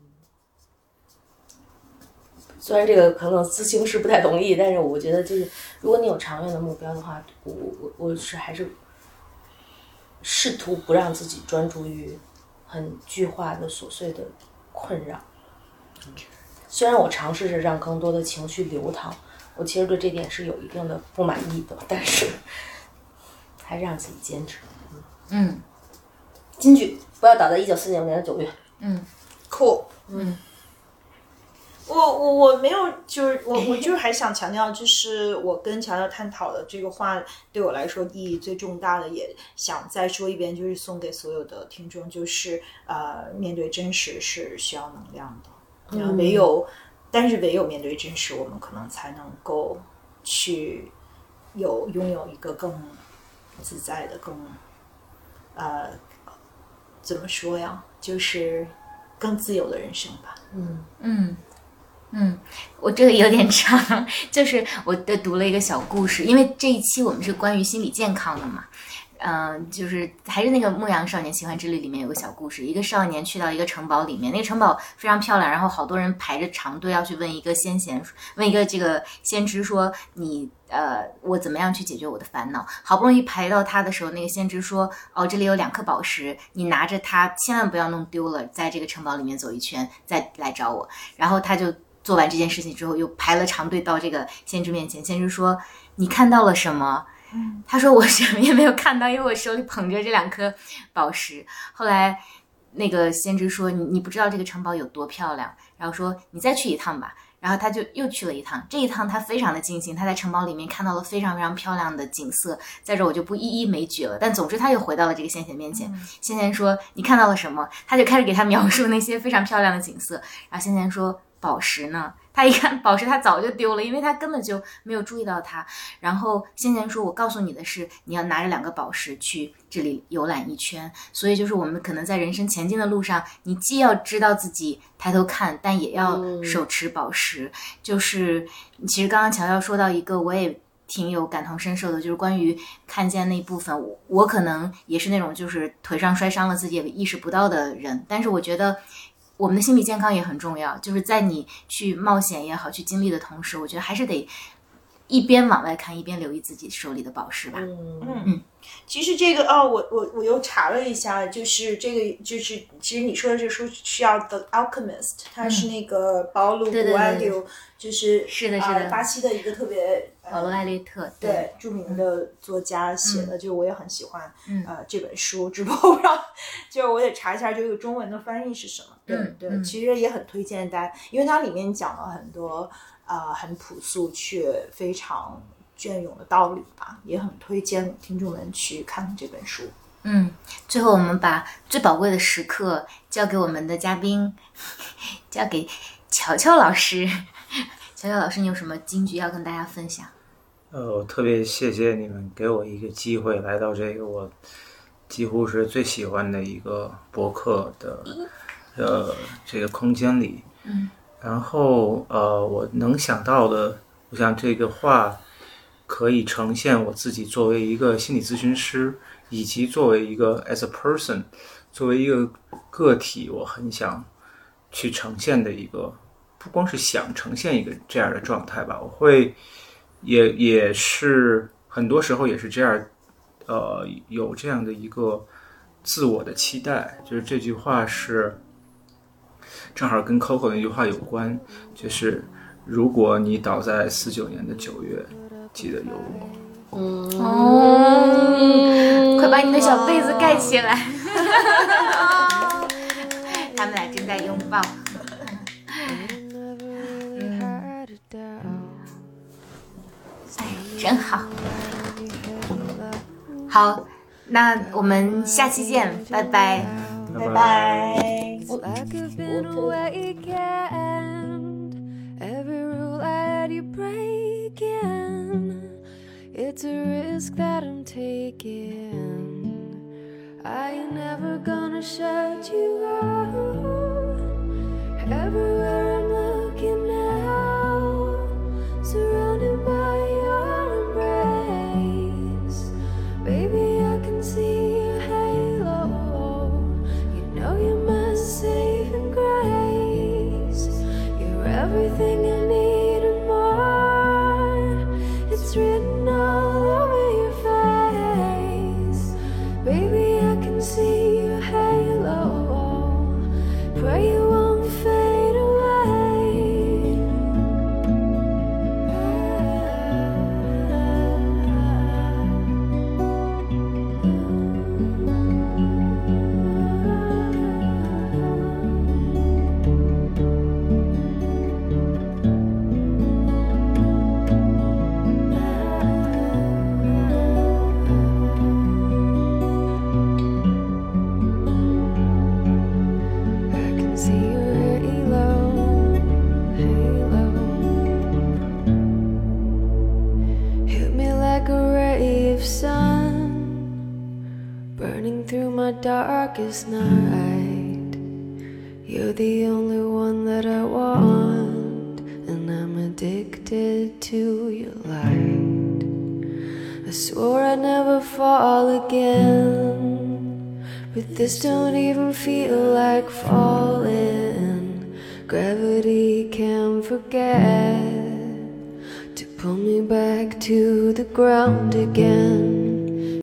虽然这个可能咨询师不太同意，但是我觉得就是，如果你有长远的目标的话，我我我是还是试图不让自己专注于很具化的琐碎的困扰。虽然我尝试着让更多的情绪流淌，我其实对这点是有一定的不满意的，但是还是让自己坚持。嗯金句不要倒在一九四九年的九月。嗯酷，嗯，我我我没有，就是我我就是还想强调，就是我跟乔乔探讨的这个话，对我来说意义最重大的，也想再说一遍，就是送给所有的听众，就是呃，面对真实是需要能量的，然后唯有，但是唯有面对真实，我们可能才能够去有拥有一个更自在的、更呃怎么说呀，就是更自由的人生吧。嗯嗯嗯，我这个有点长，[laughs] 就是我的读了一个小故事，因为这一期我们是关于心理健康的嘛。嗯、就是还是那个《牧羊少年奇幻之旅》里面有个小故事，一个少年去到一个城堡里面，那个城堡非常漂亮，然后好多人排着长队要去问一个先贤，问一个这个先知说你呃我怎么样去解决我的烦恼？好不容易排到他的时候，那个先知说哦这里有两颗宝石，你拿着它千万不要弄丢了，在这个城堡里面走一圈再来找我。然后他就做完这件事情之后，又排了长队到这个先知面前。先知说：“你看到了什么？”他说：“我什么也没有看到，因为我手里捧着这两颗宝石。”后来那个先知说：“你你不知道这个城堡有多漂亮。”然后说：“你再去一趟吧。”然后他就又去了一趟，这一趟他非常的尽兴，他在城堡里面看到了非常非常漂亮的景色，在这我就不一一枚举了。但总之他又回到了这个先贤面前，先贤说：“你看到了什么？”他就开始给他描述那些非常漂亮的景色。然后先贤说：“宝石呢？”他一看宝石，[laughs] 他早就丢了，因为他根本就没有注意到它。然后先前说：“我告诉你的是，你要拿着两个宝石去这里游览一圈。所以就是我们可能在人生前进的路上，你既要知道自己抬头看，但也要嗯手持宝石。就是其实刚刚乔乔说到一个，我也挺有感同身受的，就是关于看见那一部分，我我可能也是那种就是腿上摔伤了自己也意识不到的人，但是我觉得。我们的心理健康也很重要，就是在你去冒险也好，去经历的同时，我觉得还是得一边往外看，一边留意自己手里的宝石吧。嗯嗯，其实这个哦，我我我又查了一下，就是这个就是其实你说的这书需要《The Alchemist》，它是那个保鲁古埃留，就是是的是的。呃巴西的一个特别保罗·艾略特，对著名的作家写的，就我也很喜欢，嗯。呃，这本书，只不过我不知道，就是我得查一下这个中文的翻译是什么。对、对，其实也很推荐大家，因为它里面讲了很多呃很朴素却非常隽永的道理吧，也很推荐听众们去看看这本书。嗯，最后我们把最宝贵的时刻交给我们的嘉宾，[laughs] 交给乔乔老师。[laughs] 乔乔老师，你有什么金句要跟大家分享？呃，我特别谢谢你们给我一个机会来到这个我几乎是最喜欢的一个博客的呃这个空间里。嗯。然后呃，我能想到的，我想这个话可以呈现我自己作为一个心理咨询师，以及作为一个 as a person，作为一个个体，我很想去呈现的一个，不光是想呈现一个这样的状态吧，我会。也也是很多时候也是这样，呃，有这样的一个自我的期待，就是这句话是正好跟 Coco 那句话有关，就是如果你倒在四九年的九月，记得有我。哦，快把你的小被子盖起来。[laughs] 他们俩正在拥抱。哎，真好。好，那我们下期见，拜拜。拜拜。like I've been a weekend. Every rule I had you breaking. It's a risk that I'm taking. I ain't never gonna shut you out. Everywhere everything my darkest night. You're the only one that I want, and I'm addicted to your light. I swore I'd never fall again. But this don't even feel like falling. Gravity can forget to pull me back to the ground again.